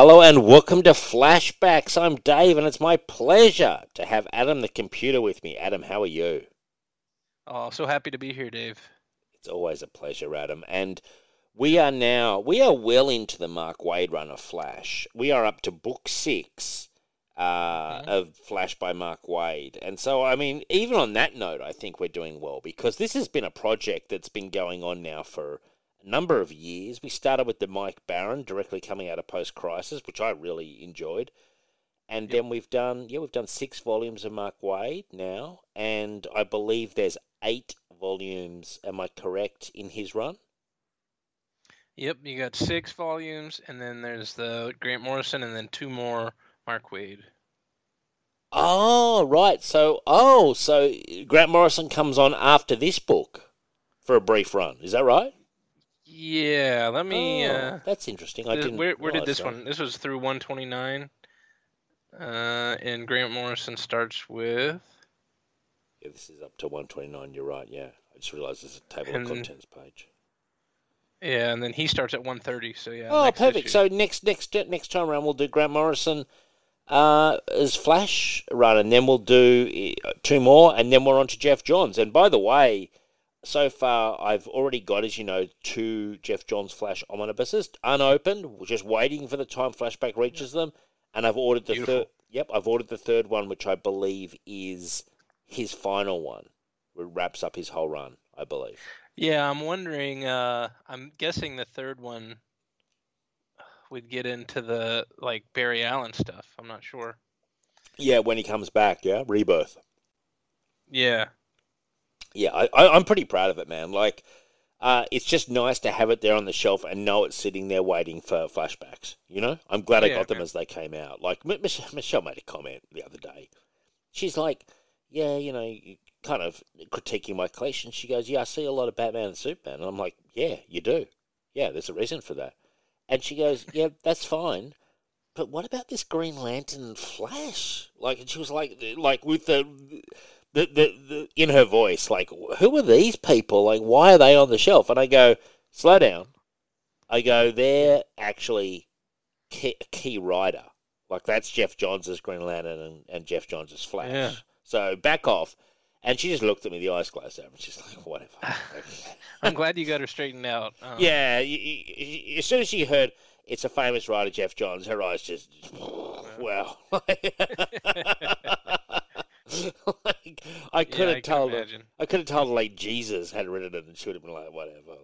Hello and welcome to Flashbacks. I'm Dave, and it's my pleasure to have Adam the computer with me. Adam, how are you? Oh, so happy to be here, Dave. It's always a pleasure, Adam. And we are now, we are well into the Mark Waid run of Flash. We are up to book six uh, Mhm. of Flash by Mark Waid. And so, I mean, even on that note, I think we're doing well because this has been a project that's been going on now for number of years. We started with the Mike Baron directly coming out of Post Crisis, which I really enjoyed. And Yep. then we've done, yeah, we've done six volumes of Mark Waid now. And I believe there's eight volumes, am I correct, in his run? Yep, you got six volumes, and then there's the Grant Morrison, and then two more Mark Waid. Oh, right. So, oh, so Grant Morrison comes on after this book for a brief run. Is that right? Yeah, let me. Oh, uh, that's interesting. I th- didn't. where where did this that. one? This was through 129. Uh, and Grant Morrison starts with. Yeah, this is up to one twenty nine. You're right. Yeah, I just realised there's a table And- of contents page. Yeah, and then he starts at 130. So yeah. oh, perfect. issue. So next next next time around we'll do Grant Morrison uh, as Flash run, and then we'll do uh, two more, and then we're on to Geoff Johns. And by the way, so far I've already got, as you know, two Geoff Johns Flash omnibuses unopened, just waiting for the time Flashback reaches them, and I've ordered the Beautiful. third. Yep, I've ordered the third one, which I believe is his final one. It wraps up his whole run, I believe. Yeah, I'm wondering. Uh, I'm guessing the third one would get into the like Barry Allen stuff. I'm not sure. Yeah, when he comes back, yeah, rebirth. Yeah. Yeah, I, I, I'm pretty proud of it, man. Like, uh, it's just nice to have it there on the shelf and know it's sitting there waiting for flashbacks. You know, I'm glad I Yeah, got them okay. as they came out. Like M- Mich- Michelle made a comment the other day. She's like, "Yeah, you know, kind of critiquing my collection." She goes, "Yeah, I see a lot of Batman and Superman," and I'm like, "Yeah, you do. Yeah, there's a reason for that." And she goes, "Yeah, that's fine." But what about this Green Lantern and Flash? Like, and she was like, like with the the, the, the in her voice, like, who are these people? Like, why are they on the shelf? And I go, slow down. I go, they're actually key, a key writer. Like, that's Geoff Johns' Green Lantern and, and Geoff Johns' Flash. Yeah. So back off. And she just looked at me, the eyes closed over, and she's like, whatever. I'm glad you got her straightened out. Um, yeah, y- y- y- as soon as she heard it's a famous writer, Geoff Johns, her eyes just, wow. like, I could yeah, have told her. imagine. I could have told her like Jesus had written it, and she would have been like, whatever.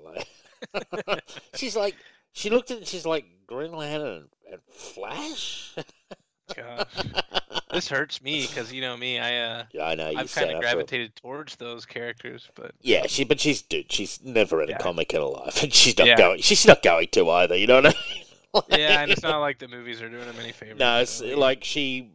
Like, she's like, she looked at it, she's like, Green Lantern and Flash. Gosh, this hurts me because you know me. I uh, yeah, I know I've kind of gravitated towards those characters, but Yeah, she, but she's dude. She's never read a comic in her life, and she's not Yeah. going. She's not going to either. You know what I mean? Like- yeah, and it's not like the movies are doing them any favors. No, it's so, like she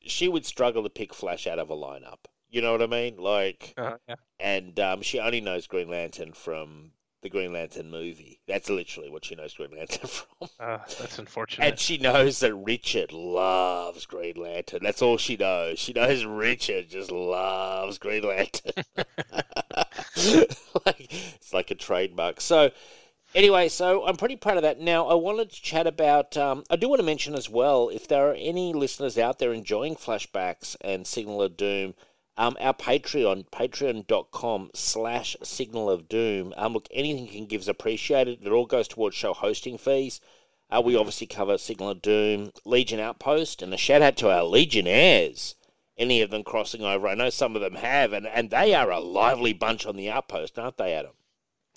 she would struggle to pick Flash out of a lineup. You know what I mean? Like, uh, yeah. and um, she only knows Green Lantern from the Green Lantern movie. That's literally what she knows Green Lantern from. Uh, that's unfortunate. And she knows that Richard loves Green Lantern. That's all she knows. She knows Richard just loves Green Lantern. like, it's like a trademark. So, anyway, so I'm pretty proud of that. Now, I wanted to chat about. Um, I do want to mention as well if there are any listeners out there enjoying flashbacks and Signal of Doom. Um, our Patreon, patreon.com slash signal of doom. Um, look, anything you can give is appreciated. It all goes towards show hosting fees. Uh, we obviously cover Signal of Doom, Legion Outpost, and a shout out to our Legionnaires. Any of them crossing over, I know some of them have, and, and they are a lively bunch on the Outpost, aren't they, Adam?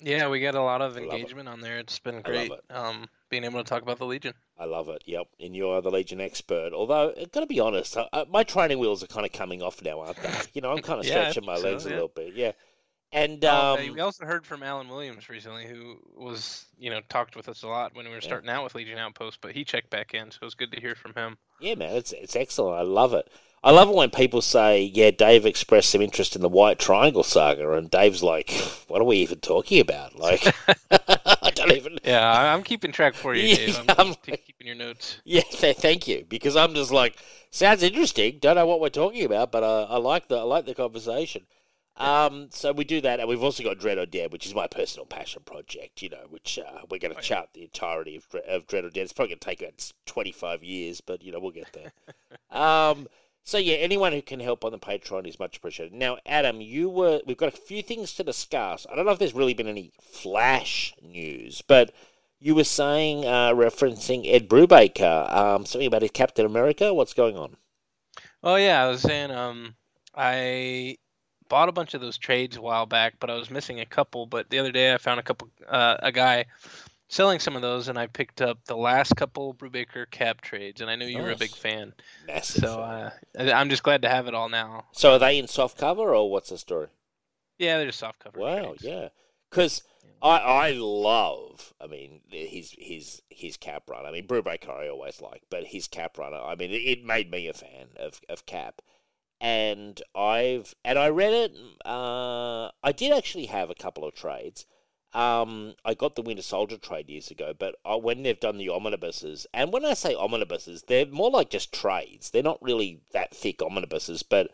Yeah, we get a lot of I it. engagement on there. It's been great. it. Um, being able to talk about the Legion. I love it. Yep, and you're the Legion expert. Although, I've got to be honest, uh, uh, my training wheels are kind of coming off now, aren't they? You know, I'm kind of Yeah, stretching my think so, legs a little bit. Yeah, and Uh, um, we also heard from Alan Williams recently, who was you know talked with us a lot when we were starting out with Legion Outpost, but he checked back in, so it was good to hear from him. Yeah, man, it's it's excellent. I love it. I love it when people say, "Yeah, Dave expressed some interest in the White Triangle saga," and Dave's like, "What are we even talking about?" Like, I don't even. Yeah, I'm keeping track for you, Dave. I'm, Yeah, I'm like- keeping your notes. Yeah, th- thank you, because I'm just like, sounds interesting. Don't know what we're talking about, but uh, I like the I like the conversation. Um, so we do that, and we've also got Dread or Dead, which is my personal passion project. You know, which uh, we're going to Oh, yeah. chart the entirety of, of Dread or Dead. It's probably going to take about twenty five years, but you know we'll get there. um, so yeah, anyone who can help on the Patreon is much appreciated. Now, Adam, you were we've got a few things to discuss. I don't know if there's really been any flash news, but you were saying uh, referencing Ed Brubaker, um, something about his Captain America. What's going on? Oh yeah, I was saying um I bought a bunch of those trades a while back, but I was missing a couple. But the other day I found a couple uh, a guy selling some of those, and I picked up the last couple Brubaker cap trades, and I knew you were a big fan, Massive. so uh, I'm just glad to have it all now. so are they in soft cover or what's the story? Yeah, they're just soft cover. Wow, trades. yeah. Because I I love, I mean, his his his cap run. I mean, Brubaker I always like, but his cap runner. I mean, it, it made me a fan of of Cap, and I've and I read it. Uh, I did actually have a couple of trades. Um, I got the Winter Soldier trade years ago, but uh, when they've done the omnibuses, and when I say omnibuses, they're more like just trades. They're not really that thick omnibuses, but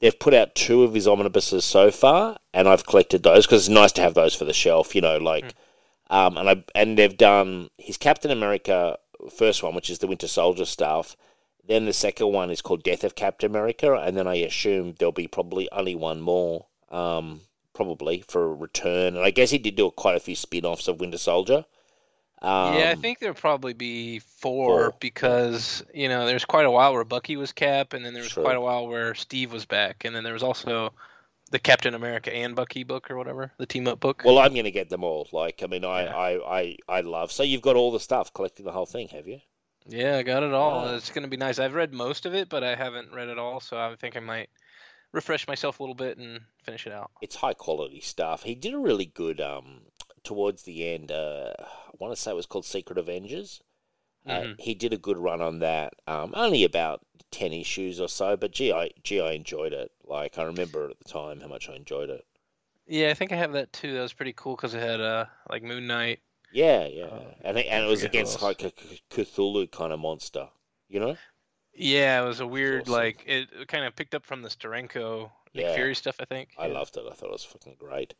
they've put out two of his omnibuses so far, and I've collected those because it's nice to have those for the shelf, you know, like, um, and I and they've done his Captain America first one, which is the Winter Soldier stuff. Then the second one is called Death of Captain America, and then I assume there'll be probably only one more, um, probably for a return. And I guess he did do quite a few spin-offs of Winter Soldier. Um, yeah, I think there'll probably be four, four, because you know there's quite a while where Bucky was Cap, and then there was Sure. quite a while where Steve was back, and then there was also the Captain America and Bucky book or whatever, the team up book. Well, I'm going to get them all. Like, I mean, I, Yeah. I, I, I love. So you've got all the stuff, collecting the whole thing, have you? Yeah, I got it all. It's gonna be nice. I've read most of it, but I haven't read it all, so I think I might refresh myself a little bit and finish it out. it's high quality stuff. He did a really good um towards the end. Uh, I want to say it was called Secret Avengers. Uh, Mhm. he did a good run on that. Um, only about ten issues or so, but gee, I gee, I enjoyed it. Like I remember at the time how much I enjoyed it. Yeah, I think I have that too. That was pretty cool because it had uh like Moon Knight. Yeah, yeah, Uh, and it, and it was against like a Cthulhu kind of monster, you know? Yeah, it was a weird awesome. like it kind of picked up from the Steranko Nick Yeah. Fury stuff. I think. I Yeah. loved it. I thought it was fucking great.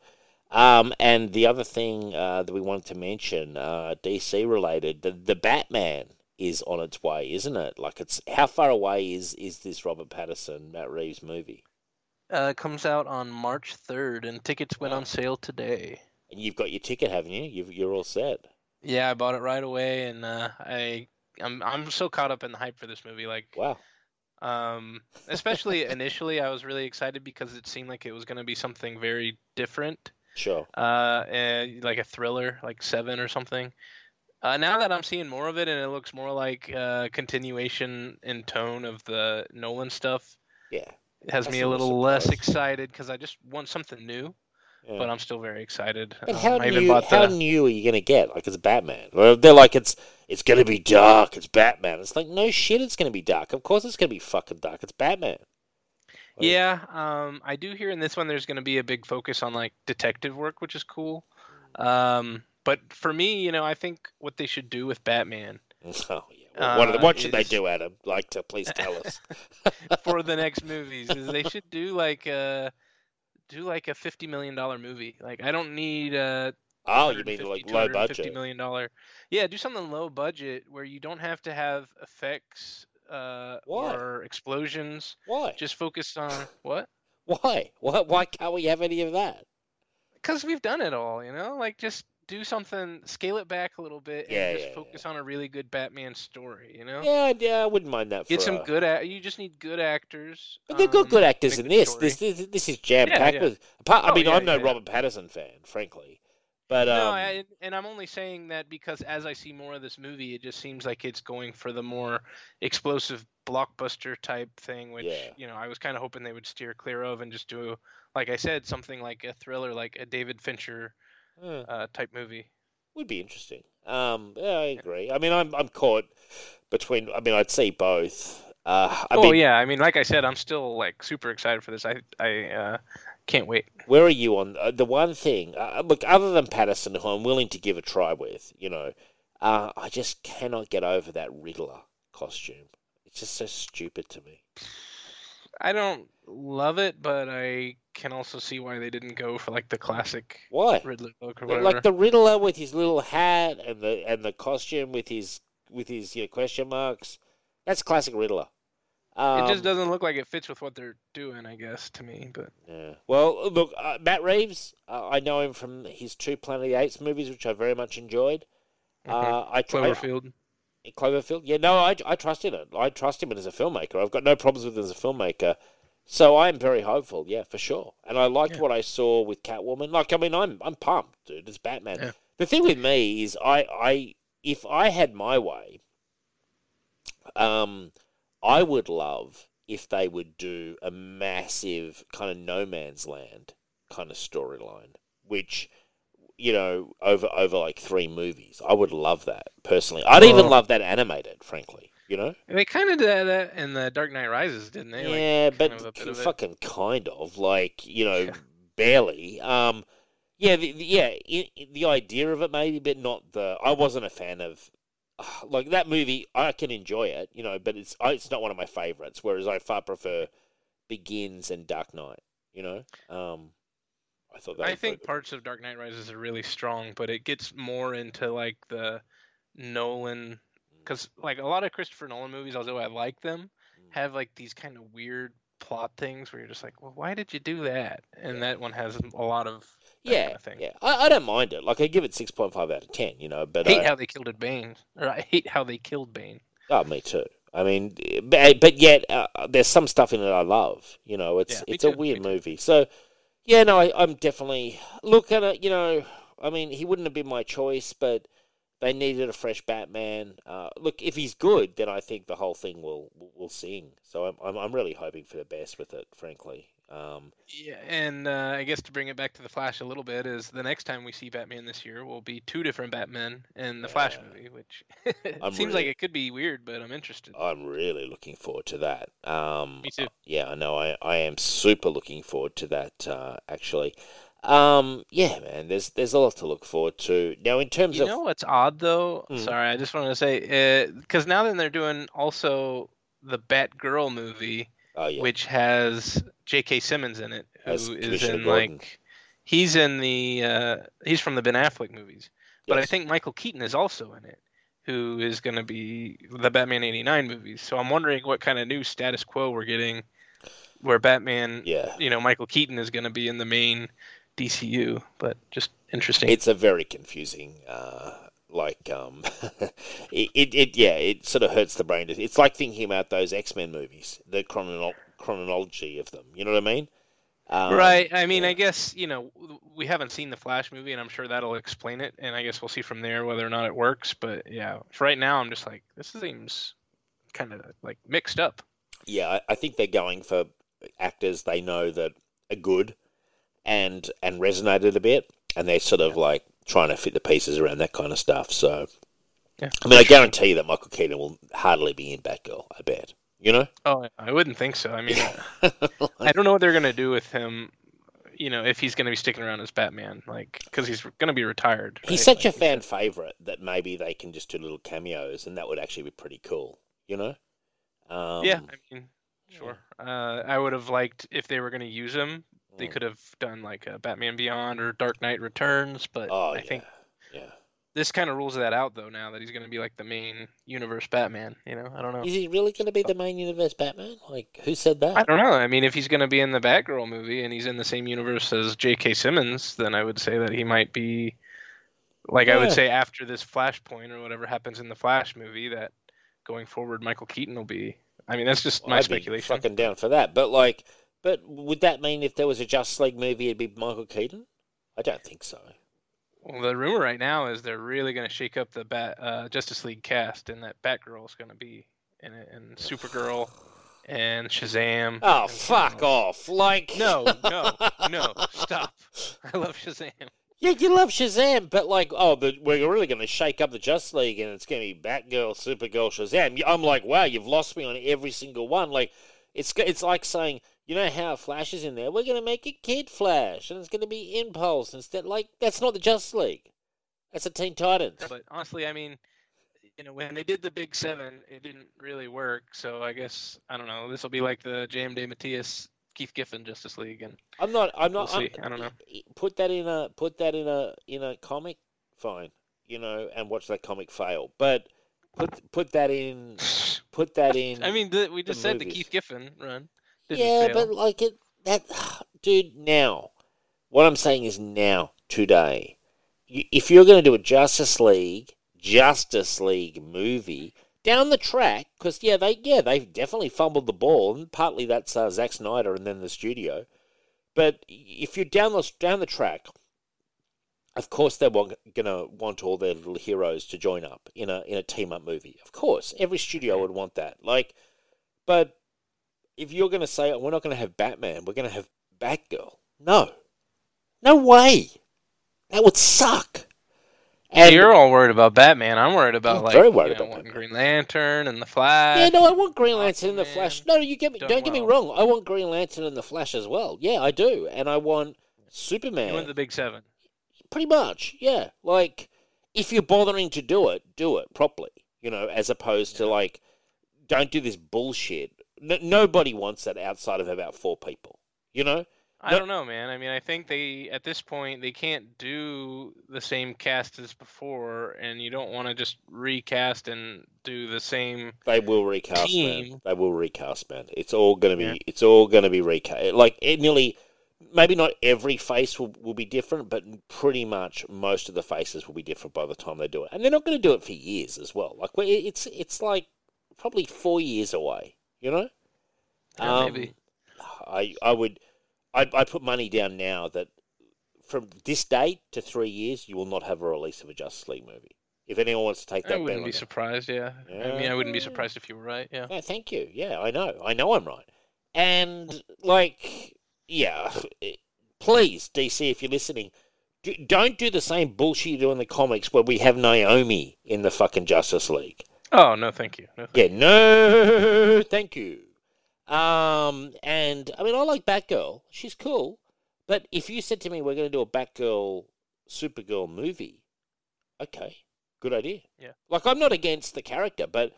Um, and the other thing uh, that we wanted to mention, uh, DC related, the the Batman is on its way, isn't it? Like it's how far away is is this Robert Pattinson Matt Reeves movie? Uh, comes out on March 3rd, and tickets went Wow. on sale today. And you've got your ticket, haven't you? You've, you're all set. Yeah, I bought it right away, and uh, I I'm I'm so caught up in the hype for this movie. Like, Wow. um, especially initially, I was really excited because it seemed like it was going to be something very different, Sure. uh, and like a thriller, like Seven or something. Uh, now that I'm seeing more of it, and it looks more like uh, continuation in tone of the Nolan stuff, Yeah. it has That's me a a little less excited because I just want something new. Yeah. But I'm still very excited. But Um, how I new? bought How the. new are you gonna get? Like it's Batman. Well, they're like it's it's gonna be dark. It's Batman. It's like no shit. It's gonna be dark. Of course it's gonna be fucking dark. It's Batman. Like, Yeah, um, I do hear in this one there's going to be a big focus on like detective work, which is cool. Um, but for me, you know, I think what they should do with Batman Oh yeah. Well, what, the- Uh, what should they do, Adam? Like to please tell us. for the next movies is they should do like a do like a fifty million dollar movie. Like I don't need a Oh, you mean 150, like low 250 budget? million dollar. Yeah, do something low budget where you don't have to have effects uh, Why? or explosions. Why? Just focus on what? Why? Why? Why can't we have any of that? because we've done it all, you know. Like just do something, scale it back a little bit, and Yeah, just yeah, focus on a really good Batman story, you know. Yeah, yeah, I wouldn't mind that. For Get some a- good. A- you just need good actors. But they've got um, good actors in this. This this this is jam packed yeah. with. Apart, I Oh, mean, yeah, I'm no yeah. Robert Pattinson fan, frankly, but um, no, I, and I'm only saying that because as I see more of this movie, it just seems like it's going for the more explosive blockbuster type thing, which Yeah. you know I was kind of hoping they would steer clear of and just do, like I said, something like a thriller, like a David Fincher eh, uh, type movie. would be interesting. Um, yeah, I agree. I mean, I'm I'm caught between. I mean, I'd see both. Uh, I oh mean, yeah, I mean, like I said, I'm still like super excited for this. I I uh, can't wait. where are you on uh, the one thing? Uh, look, other than Pattinson, who I'm willing to give a try with, you know, uh, I just cannot get over that Riddler costume. It's just so stupid to me. I don't love it, but I can also see why they didn't go for like the classic what Riddler look or whatever. Like the Riddler with his little hat and the and the costume with his with his you know, question marks. That's classic Riddler. Um, it just doesn't look like it fits with what they're doing, I guess, to me. But Yeah. Well, look, uh, Matt Reeves. Uh, I know him from his two Planet of the Apes movies, which I very much enjoyed. Mhm. Uh, I try Cloverfield. Cloverfield. Yeah, no, I, I trust in it. I trust him as a filmmaker. I've got no problems with him as a filmmaker. So I'm very hopeful. Yeah, for sure. And I liked Yeah. what I saw with Catwoman. Like, I mean, I'm I'm pumped, dude. It's Batman. Yeah. The thing with me is, I I if I had my way, um, I would love if they would do a massive kind of no man's land kind of storyline, which you know over over like three movies. I would love that personally. I'd even love that animated, frankly. You know. They kind of did that in the Dark Knight Rises, didn't they? Like, yeah, kind a but bit of it. fucking kind of like you know Yeah. barely. Um, yeah, the, the- yeah, i i the idea of it maybe, but not the. I wasn't a fan of. Like that movie, I can enjoy it, you know, but it's I- it's not one of my favorites. Whereas I far prefer Begins and Dark Knight. You know, um, I thought that. I think parts of Dark Knight Rises are really strong, but it gets more into like the Nolan, because like a lot of Christopher Nolan movies, although I like them, Mm. have like these kind of weird plot things where you're just like, well, why did you do that? And Yeah. that one has a lot of that yeah, kind of thing. yeah. I, I don't mind it. Like I give it six point five out of ten. You know, but hate I, how they killed it Bane, or I hate how they killed Bane. Oh, me too. I mean, but, but yet uh, there's some stuff in it I love. You know, it's Yeah, it's a weird too. movie. So, yeah, no, I, I'm definitely look at it. You know, I mean, he wouldn't have been my choice, but they needed a fresh Batman. Uh, look, if he's good, then I think the whole thing will will, sing. So I'm, I'm I'm really hoping for the best with it, frankly. Um, Yeah, and uh, I guess to bring it back to the Flash a little bit is the next time we see Batman this year will be two different Batmen in the Flash movie, which seems like it could be weird, but I'm interested. I'm really looking forward to that. Um, Me too. Yeah, I know. I, I am super looking forward to that. Uh, actually, um, yeah, man. There's there's a lot to look forward to. Now, in terms You of know what's odd though? Mm. Sorry, I just wanted to say because now then they're doing also the Batgirl movie, oh yeah, which has J.K. Simmons in it, who As is in Gordon. like he's in the uh, he's from the Ben Affleck movies, but I think Michael Keaton is also in it, who is going to be the Batman '89 movies. So I'm wondering what kind of new status quo we're getting, where Batman, yeah, you know, Michael Keaton is going to be in the main DCU, but just interesting. it's a very confusing. Uh, like um, it, it it yeah, it sort of hurts the brain. It's like thinking about those X Men movies, the chrono- chronology of them. You know what I mean? Um, Right. I mean, yeah. I guess you know we haven't seen the Flash movie, and I'm sure that'll explain it. And I guess we'll see from there whether or not it works. But yeah, for right now, I'm just like this seems kind of like mixed up. yeah, I, I think they're going for actors they know that are good and and resonated a bit, and they're sort of like trying to fit the pieces around that kind of stuff. So, Yeah. I mean, I guarantee you that Michael Keaton will hardly be in Batgirl. I bet. You know, Oh, I wouldn't think so. I mean, I don't know what they're gonna do with him. You know, if he's gonna be sticking around as Batman, like because he's gonna be retired. he's right? such a fan favorite that maybe they can just do little cameos, and that would actually be pretty cool. You know? Um, yeah, I mean, sure. Uh, I would have liked if they were gonna use him. They Mm. could have done like a Batman Beyond or Dark Knight Returns, but Oh I yeah. think yeah. this kind of rules that out though now that he's going to be like the main universe batman you know i don't know Is he really going to be the main universe Batman? Like, who said that? i don't know i mean if he's going to be in the batgirl movie and he's in the same universe as j.k simmons then i would say that he might be like i would say after this flashpoint or whatever happens in the flash movie that going forward michael keaton will be i mean that's just Well, my I'd be speculation fucking down for that. But like, but would that mean if there was a Justice League movie, it'd be Michael Keaton? I don't think so. well the rumor right now is they're really going to shake up the bat uh, justice league cast and that batgirl is going to be in it and supergirl and shazam Oh, and fuck off! Like, No, no, no, stop. I love Shazam. Yeah, you love Shazam, but like, oh, the, we're really going to shake up the Justice League, and it's going to be Batgirl, Supergirl, Shazam. I'm like, wow, you've lost me on every single one. Like, it's it's like saying, you know how Flash is in there? We're going to make a Kid Flash, and it's going to be Impulse instead. Like, that's not the Justice League. That's the Teen Titans. But honestly, I mean, you know, when they did the Big Seven, it didn't really work. So I guess I don't know. This will be like the J.M. DeMatteis Keith Giffen Justice League, and I'm not. I'm not. We'll I'm- see. I don't know. Put that in a put that in a in a comic, fine. You know, and watch that comic fail. But put put that in. Put that in. I mean, the, we just said the. Keith Giffen run. Didn't yeah, fail. but like it that dude. Now, what I'm saying is now today. You, if you're going to do a Justice League Justice League movie down the track, because yeah, they yeah they definitely fumbled the ball, and partly that's uh, Zack Snyder and then the studio. But if you're down the down the track, of course they're going to want all their little heroes to join up in a in a team up movie. Of course, every studio would want that. Like, but if you're going to say we're not going to have Batman, we're going to have Batgirl, no, no way, that would suck. And You're all worried about Batman. I'm worried about I'm like very worried you know, about Batman. Green Lantern and the Flash. Yeah, no, I want Green Lantern and the Flash. No, you get me. done Don't get me wrong. I want Green Lantern and the Flash as well. Yeah, I do, and I want Superman. You want the big seven. Pretty much, yeah. Like, if you're bothering to do it, do it properly. You know, as opposed to like, don't do this bullshit. N- nobody wants that outside of about four people. You know? I No- don't know, man. I mean, I think they at this point they can't do the same cast as before, and you don't want to just recast and do the same. They will recast, man. They will recast, man. It's all gonna be. Yeah. It's all gonna be recast. Like it nearly, maybe not every face will, will be different, but pretty much most of the faces will be different by the time they do it. And they're not going to do it for years as well. Like we- it's it's like probably four years away. You know. Yeah, Um, maybe. I I would, I I put money down now that from this date to three years, you will not have a release of a Justice League movie. If anyone wants to take that, bet wouldn't be surprised. Yeah. I mean, I wouldn't be surprised if you were right. Yeah. Yeah, thank you. Yeah, I know. I know I'm right. And like, yeah, please, DC, if you're listening, don't do the same bullshit you do in the comics where we have Naomi in the fucking Justice League. Oh no, thank you. No, thank Yeah, no, thank you. Um, and I mean, I like Batgirl. She's cool. But if you said to me, we're going to do a Batgirl, Supergirl movie, okay, good idea. Yeah. Like, I'm not against the character, but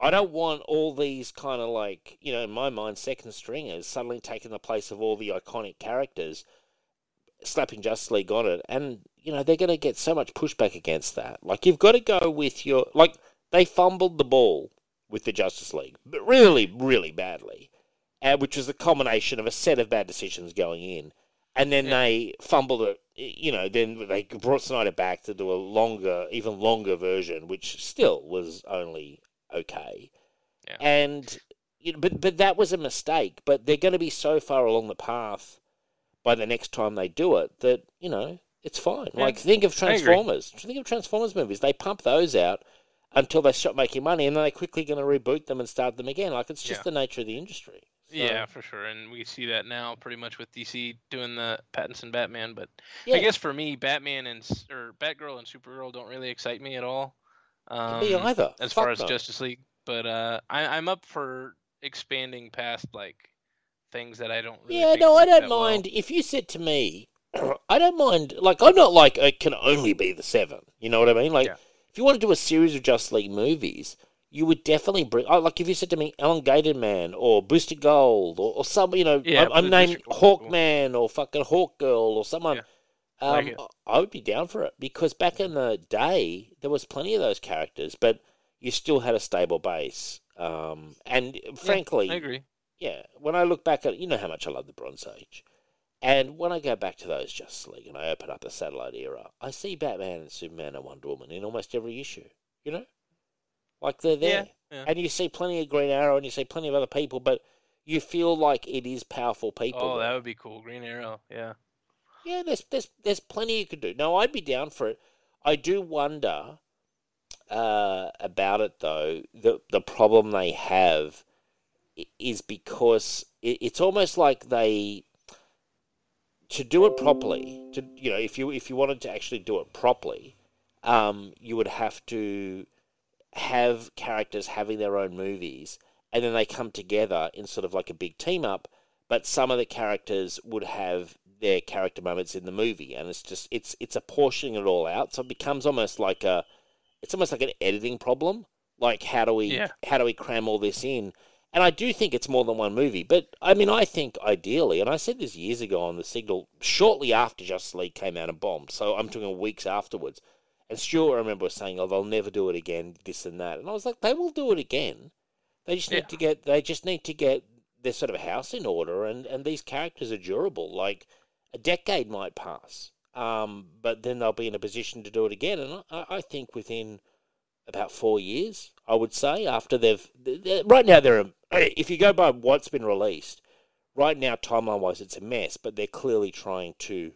I don't want all these kind of like, you know, in my mind, second stringers suddenly taking the place of all the iconic characters, slapping Justice League on it. And, you know, they're going to get so much pushback against that. Like, you've got to go with your, like, they fumbled the ball with the Justice League, but really, really badly, uh, which was the culmination of a set of bad decisions going in. And then Yeah. they fumbled it, you know, then they brought Snyder back to do a longer, even longer version, which still was only okay. Yeah. And, you know, but, but that was a mistake. But they're going to be so far along the path by the next time they do it that, you know, it's fine. Yeah, Like, think of Transformers. Think of Transformers movies. They pump those out until they stop making money, and then they're quickly going to reboot them and start them again. Like, it's just Yeah. the nature of the industry. So, Yeah, for sure, and we see that now pretty much with DC doing the Pattinson Batman. But yeah. I guess for me, Batman and or Batgirl and Supergirl don't really excite me at all. Um, me either. as Fuck far as no. Justice League, but uh, I, I'm up for expanding past like things that I don't. Really Yeah, no, I don't that well. mind. If you said to me, I don't mind. Like, I'm not like it can only be the seven. You know what I mean? Like, Yeah. If you want to do a series of Just League movies, you would definitely bring. Oh, like, if you said to me, Elongated Man or Booster Gold or, or some, you know, Yeah, I'm, I'm named Hawkman or fucking Hawk Girl or someone. Yeah, Um, like. I would be down for it because back in the day, there was plenty of those characters, but you still had a stable base. Um, and frankly, I agree. yeah, when I look back at, you know how much I love the Bronze Age. And when I go back to those Justice League and I open up the satellite era, I see Batman and Superman and Wonder Woman in almost every issue, you know? Like they're there. Yeah, yeah. And you see plenty of Green Arrow and you see plenty of other people, but you feel like it is powerful people. Oh, that would be cool. Green Arrow. Yeah. Yeah, there's there's there's plenty you could do. No, I'd be down for it. I do wonder uh, about it though. The the problem they have is because it, it's almost like they to do it properly. To you know, if you if you wanted to actually do it properly, um, you would have to have characters having their own movies, and then they come together in sort of like a big team up. But some of the characters would have their character moments in the movie, and it's just it's it's apportioning it all out, so it becomes almost like a it's almost like an editing problem. Like how do we Yeah. how do we cram all this in? And I do think it's more than one movie. But I mean, I think ideally, and I said this years ago on the Signal, shortly after Justice League came out and bombed. So I'm talking weeks afterwards. And Stuart, I remember, was saying, "Oh, they'll never do it again, this and that." And I was like, "They will do it again. They just need Yeah. to get. They just need to get their sort of house in order. And and these characters are durable. Like a decade might pass, um, but then they'll be in a position to do it again. And I, I think within about four years, I would say, after they've th- th- right now they're if you go by what's been released, right now timeline wise it's a mess, but they're clearly trying to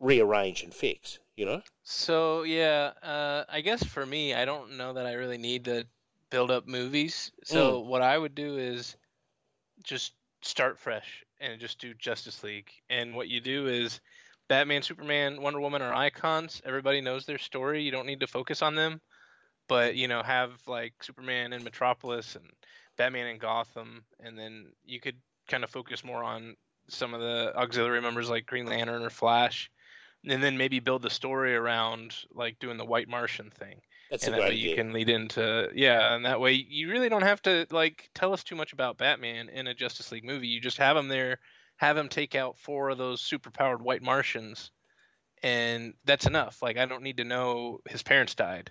rearrange and fix. You know. So yeah, uh, I guess for me, I don't know that I really need to build up movies. So what I would do is just start fresh and just do Justice League. And what you do is Batman, Superman, Wonder Woman are icons. Everybody knows their story. You don't need to focus on them. But you know, have like Superman and Metropolis and Batman and Gotham, and then you could kind of focus more on some of the auxiliary members like Green Lantern or Flash and then maybe build the story around like doing the White Martian thing, That's and a that way you idea. can lead into yeah, and that way you really don't have to like tell us too much about Batman in a Justice League movie. You just have him there, have him take out four of those superpowered White Martians, and that's enough. Like I don't need to know his parents died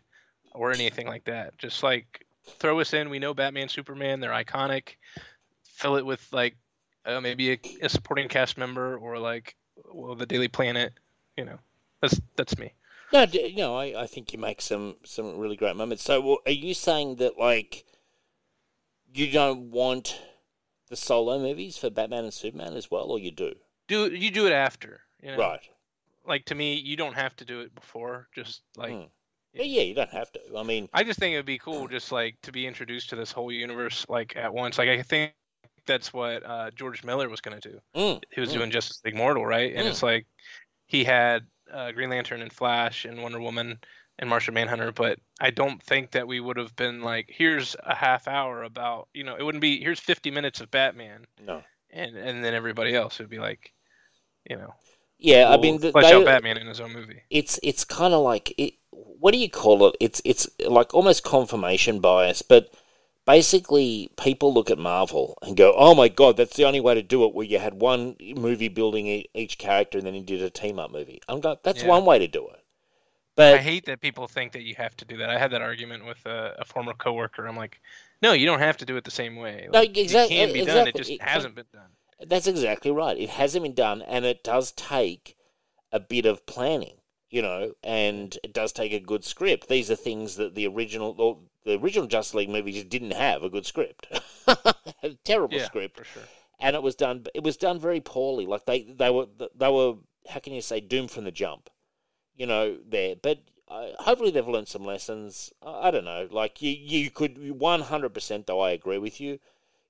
or anything like that. Just like throw us in. We know Batman, Superman. They're iconic. Fill it with like uh, maybe a, a supporting cast member or like well the Daily Planet. You know, that's that's me. No, you know, I, I think you make some some really great moments. So, well, are you saying that like you don't want the solo movies for Batman and Superman as well, or you do? Do you do it after? You know? Right. Like to me, you don't have to do it before. Just like Hmm. Yeah, yeah, you don't have to. I mean, I just think it would be cool, just like to be introduced to this whole universe like at once. Like I think that's what uh, George Miller was gonna do. mm, He was Mm. doing Justice League Mortal, right? And Mm. it's like he had uh, Green Lantern and Flash and Wonder Woman and Martian Manhunter, but I don't think that we would have been like, here's a half hour about, you know, it wouldn't be here's 50 minutes of Batman, no. and and then everybody else would be like, you know, Yeah, I we'll mean, th- flesh they- out Batman in his own movie. it's it's kind of like it, what do you call it? It's it's like almost confirmation bias, but basically people look at Marvel and go, "Oh my god, that's the only way to do it." Where you had one movie building each character, and then you did a team up movie. I'm going, that's Yeah. one way to do it. But I hate that people think that you have to do that. I had that argument with a, a former coworker. I'm like, no, you don't have to do it the same way. No, Like, exact- It can be done. It just It- hasn't been done. That's exactly right. It hasn't been done, and it does take a bit of planning, you know, and it does take a good script. These are things that the original, or the original Justice League movie just didn't have a good script, a terrible Yeah, script, for sure. and it was done. It was done very poorly. Like they, they were, they were. How can you say doomed from the jump? You know, there. But uh, hopefully they've learned some lessons. I, I don't know. Like you, you could one hundred percent. Though I agree with you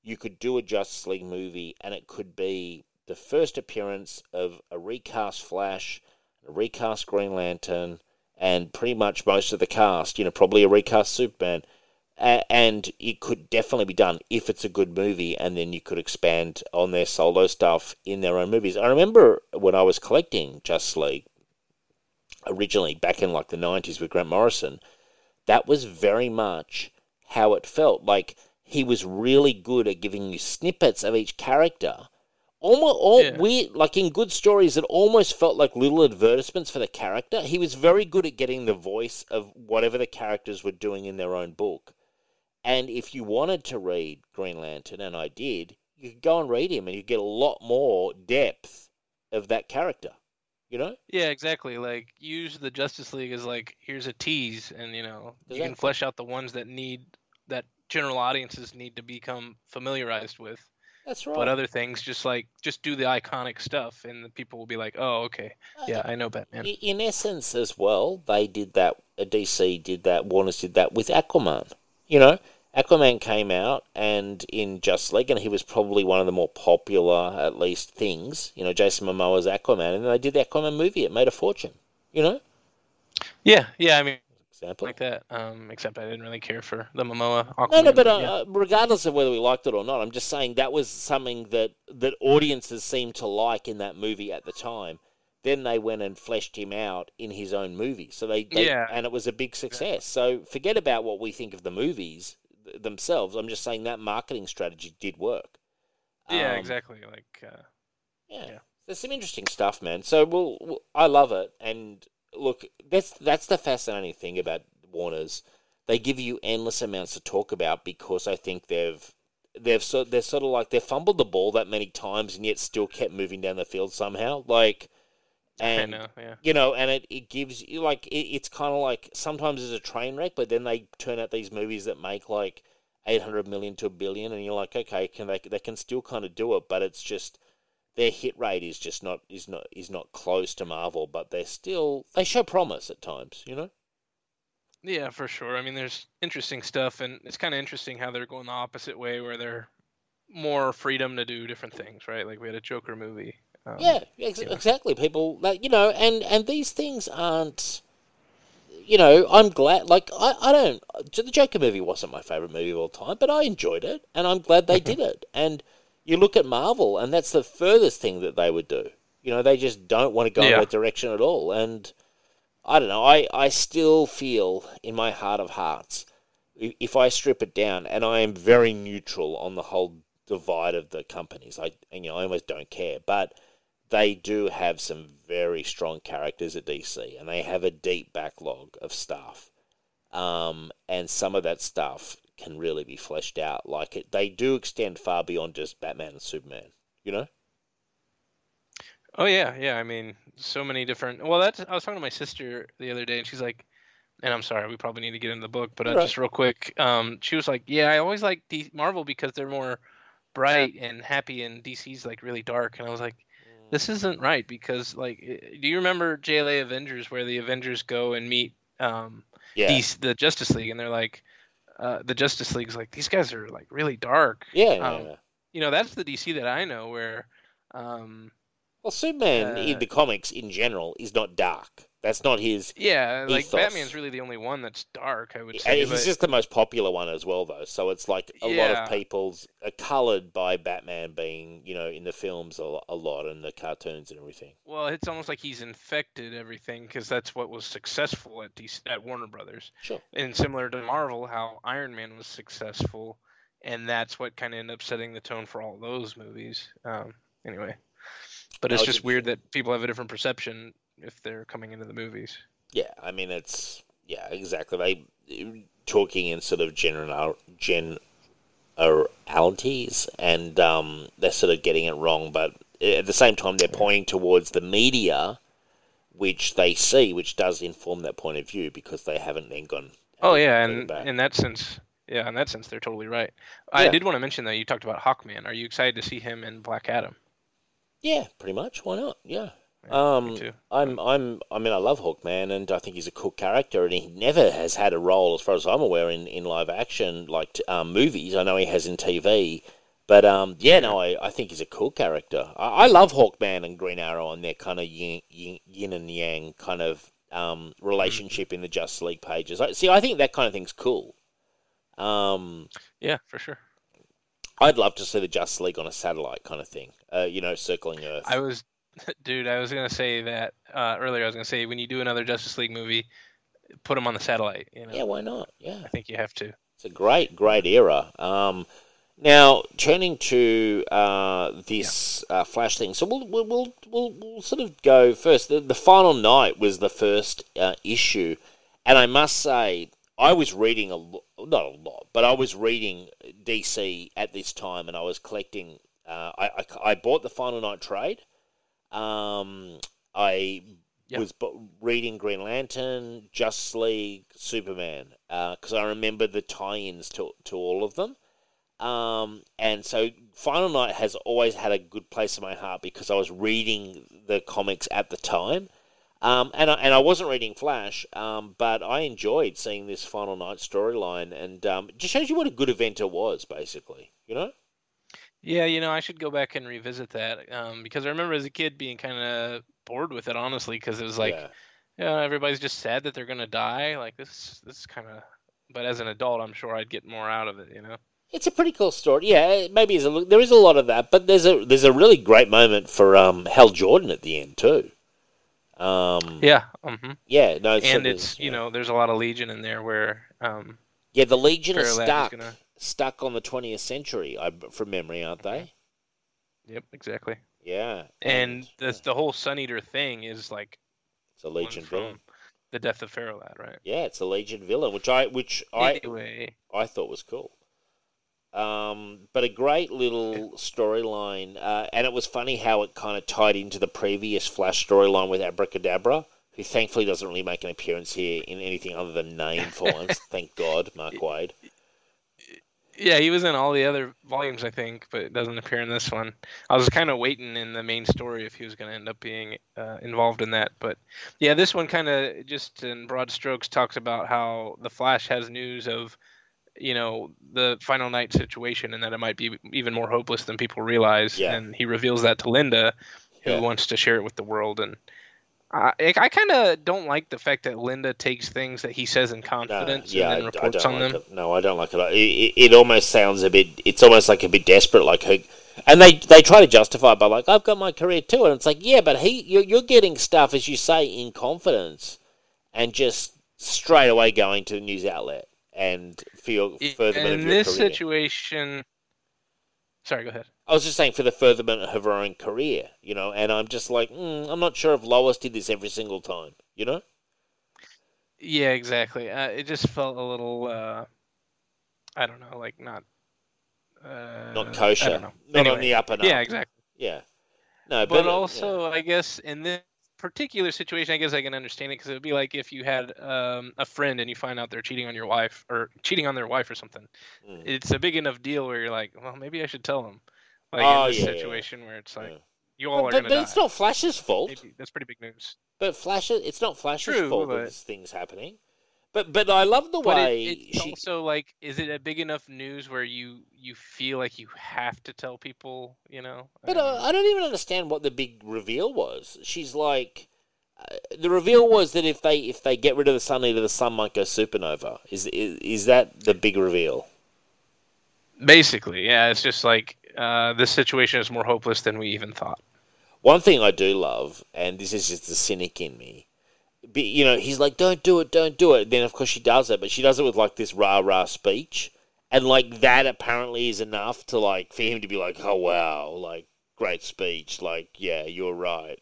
you could do a Justice League movie and it could be the first appearance of a recast Flash, a recast Green Lantern, and pretty much most of the cast, you know, probably a recast Superman. And it could definitely be done if it's a good movie, and then you could expand on their solo stuff in their own movies. I remember when I was collecting Just League originally back in like the 90s with Grant Morrison, that was very much how it felt. Like he was really good at giving you snippets of each character. Almost all Yeah. weird, like in good stories, it almost felt like little advertisements for the character. He was very good at getting the voice of whatever the characters were doing in their own book. And if you wanted to read Green Lantern, and I did, you could go and read him, and you get a lot more depth of that character. You know? Yeah, exactly. Like use the Justice League as like here's a tease, and you know you can flesh out the ones that need that general audiences need to become familiarized with. That's right. But other things, just like just do the iconic stuff, and the people will be like, oh, okay, yeah, I know Batman. In essence, as well, they did that. uh, DC did that. Warner's did that with Aquaman. You know, Aquaman came out and in Just League, and he was probably one of the more popular, at least, things. You know, Jason Momoa's Aquaman, and they did the Aquaman movie. It made a fortune. You know, Yeah, yeah. I mean, example. like that. Um, except I didn't really care for the Momoa. Aquaman, No, no, but uh, yeah. uh, regardless of whether we liked it or not, I'm just saying that was something that that audiences seemed to like in that movie at the time. Then they went and fleshed him out in his own movie, so they, they Yeah. and it was a big success. So forget about what we think of the movies. The, themselves. I'm just saying that marketing strategy did work. Yeah, Um, exactly. Like, uh, Yeah. Yeah. There's some interesting stuff, man. So we'll, we'll- I love it. And look, that's that's the fascinating thing about Warner's. They give you endless amounts to talk about because I think they've they've so they're sort of like they've fumbled the ball that many times and yet still kept moving down the field somehow. Like, and I know. Yeah. you know, and it, it gives you like it, it's kind of like sometimes it's a train wreck, but then they turn out these movies that make like eight hundred million to a billion, and you're like, okay, can they they can still kind of do it, but it's just their hit rate is just not is not is not close to Marvel, but they're still they show promise at times, you know. Yeah, for sure. I mean, there's interesting stuff, and it's kind of interesting how they're going the opposite way, where they're more freedom to do different things, right? Like we had a Joker movie. Um, Yeah, ex- know. exactly. People that you know, and and these things aren't. You know, I'm glad. Like, I, I don't. The Joker movie wasn't my favorite movie of all time, but I enjoyed it, and I'm glad they did it. And you look at Marvel, and that's the furthest thing that they would do. You know, they just don't want to go in that direction at all. And I don't know. I I still feel in my heart of hearts, if I strip it down, and I am very neutral on the whole divide of the companies. I and, you know I almost don't care, but they do have some very strong characters at DC, and they have a deep backlog of stuff. Um, and some of that stuff can really be fleshed out. Like it, they do extend far beyond just Batman and Superman. You know? Oh yeah, yeah. I mean, so many different. Well, that's. I was talking to my sister the other day, and she's like, and I'm sorry, we probably need to get into the book, but uh, Right. just real quick, um, she was like, yeah, I always like D- Marvel because they're more bright and happy, and DC's like really dark, and I was like, this isn't right because like, do you remember JLA Avengers where the Avengers go and meet um Yeah, DC, the Justice League, and they're like, uh, the Justice League's like these guys are like really dark. yeah. um, yeah. You know, that's the DC that I know where. Um, Well, Superman in uh, the comics in general is not dark. That's not his. Yeah, like ethos. Batman's really the only one that's dark, I would and say. He's but- just the most popular one as well, though. So it's like a lot of people's are coloured by Batman being, you know, in the films a, a lot and the cartoons and everything. well, it's almost like he's infected everything because that's what was successful at DC, at Warner Brothers, Sure. and similar to Marvel, how Iron Man was successful, and that's what kind of ended up setting the tone for all those movies. Um, anyway, but it's it's just weird that people have a different perception if they're coming into the movies. Yeah, I mean it's yeah, exactly. They talking in sort of general generalities, and um, they're sort of getting it wrong. But at the same time, they're pointing towards the media, which they see, which does inform that point of view because they haven't then gone. Oh yeah, and back. in that sense, yeah, in that sense, they're totally right. I Yeah. did want to mention that you talked about Hawkman. Are you excited to see him in Black Adam? yeah, pretty much. Why not? Yeah. Yeah, Um. I'm, I'm, I mean, I love Hawkman, and I think he's a cool character, and he never has had a role, as far as I'm aware, in, in live action like um, movies. I know he has in TV, but um, yeah, no, I, I think he's a cool character. I, I love Hawkman and Green Arrow and their kind of yin, yin, yin and yang kind of um, relationship in the Justice League pages. I, see, I think that kind of thing's cool. Um, Yeah, for sure. I'd love to see the Justice League on a satellite kind of thing. Uh, you know, circling Earth. I was, dude, I was gonna say that uh, earlier. I was gonna say when you do another Justice League movie, put them on the satellite. You know, yeah, why not? Yeah. I think you have to. It's a great, great era. Um, now, turning to uh, this uh, Flash thing, so we'll, we'll, we'll, we'll, we'll sort of go first. The, the final night was the first uh, issue, and I must say, I was reading a lo- not a lot, but I was reading DC at this time, and I was collecting. Uh, I, I I bought the final night trade. Um, I Yep. was reading Green Lantern, Justice League, Superman, because I remember the tie-ins to to all of them. Um, and so Final Night has always had a good place in my heart because I was reading the comics at the time. Um, and I, and I wasn't reading Flash, um, but I enjoyed seeing this Final Night storyline, and um, it just shows you what a good event it was, basically. You know? Yeah, you know, I should go back and revisit that um, because I remember as a kid being kind of bored with it, honestly, because it was like, yeah. yeah, everybody's just sad that they're gonna die. Like this, this is kind of. But as an adult, I'm sure I'd get more out of it. You know. It's a pretty cool story. Yeah, maybe a, there is a lot of that, but there's a there's a really great moment for um, Hal Jordan at the end too. Um, Yeah. hmm yeah, no, And certainly- it's you yeah. know, there's a lot of Legion in there where um, yeah, the Legion is Parallax is stuck gonna- stuck on the 20th century, I, from memory, aren't they? Yep, exactly. Yeah. And the the whole Sun Eater thing is like it's a Legion villain. the death of Ferro Lad, right? Yeah, it's a Legion villain, which I which I I thought was cool. Um, but a great little storyline, uh, and it was funny how it kind of tied into the previous Flash storyline with Abra Kadabra, who thankfully doesn't really make an appearance here in anything other than name for once. Thank God, Mark Waid. Yeah, he was in all the other volumes, I think, but it doesn't appear in this one. I was kind of waiting in the main story if he was going to end up being uh, involved in that, but yeah, this one kind of just in broad strokes talks about how the Flash has news of you know the final night situation and that it might be even more hopeless than people realize Yeah. and he reveals that to linda who Yeah. wants to share it with the world and I, I kind of don't like the fact that Linda takes things that he says in No, confidence yeah, I, and then I reports don't on like them. it. No, I don't like it. It, it. almost sounds a bit. It's almost like a bit desperate, like her. And they they try to justify it by like, I've got my career too, and it's like, yeah, but he, you're, you're getting stuff as you say in confidence, and just straight away going to the news outlet and for your I- furtherment in this career. situation, sorry, go ahead. I was just saying for the furtherment of her own career, you know, and I'm just like, mm, I'm not sure if Lois did this every single time, you know. Yeah, exactly. Uh, it just felt a little, uh, I don't know, like not, uh, Not kosher, not on the up and up. yeah, exactly. yeah. No, But uh, also, I guess in this particular situation, I guess I can understand it because it would be like if you had um, a friend and you find out they're cheating on your wife or cheating on their wife or something. Mm. It's a big enough deal where you're like, well, maybe I should tell them. Like Oh, in this yeah, yeah, yeah. situation where it's like, Yeah. you all But, are but, gonna but die. it's not Flash's fault. Maybe. That's pretty big news. But Flash, it's not Flash's True, fault that this thing's happening. But but I love the But it, way it's she. also like, is it a big enough news where you you feel like you have to tell people? You know. But Um, uh, I don't even understand what the big reveal was. She's like, uh, the reveal was that if they if they get rid of the Sun Eater, the sun might go supernova. Is is, is that the big reveal? basically, yeah. It's just like uh, this situation is more hopeless than we even thought. One thing I do love, and this is just the cynic in me, be, you know, he's like, "Don't do it, don't do it." Then of course she does it, but she does it with like this rah rah speech, and like that apparently is enough to like for him to be like, "Oh wow, like great speech, like yeah, you're right."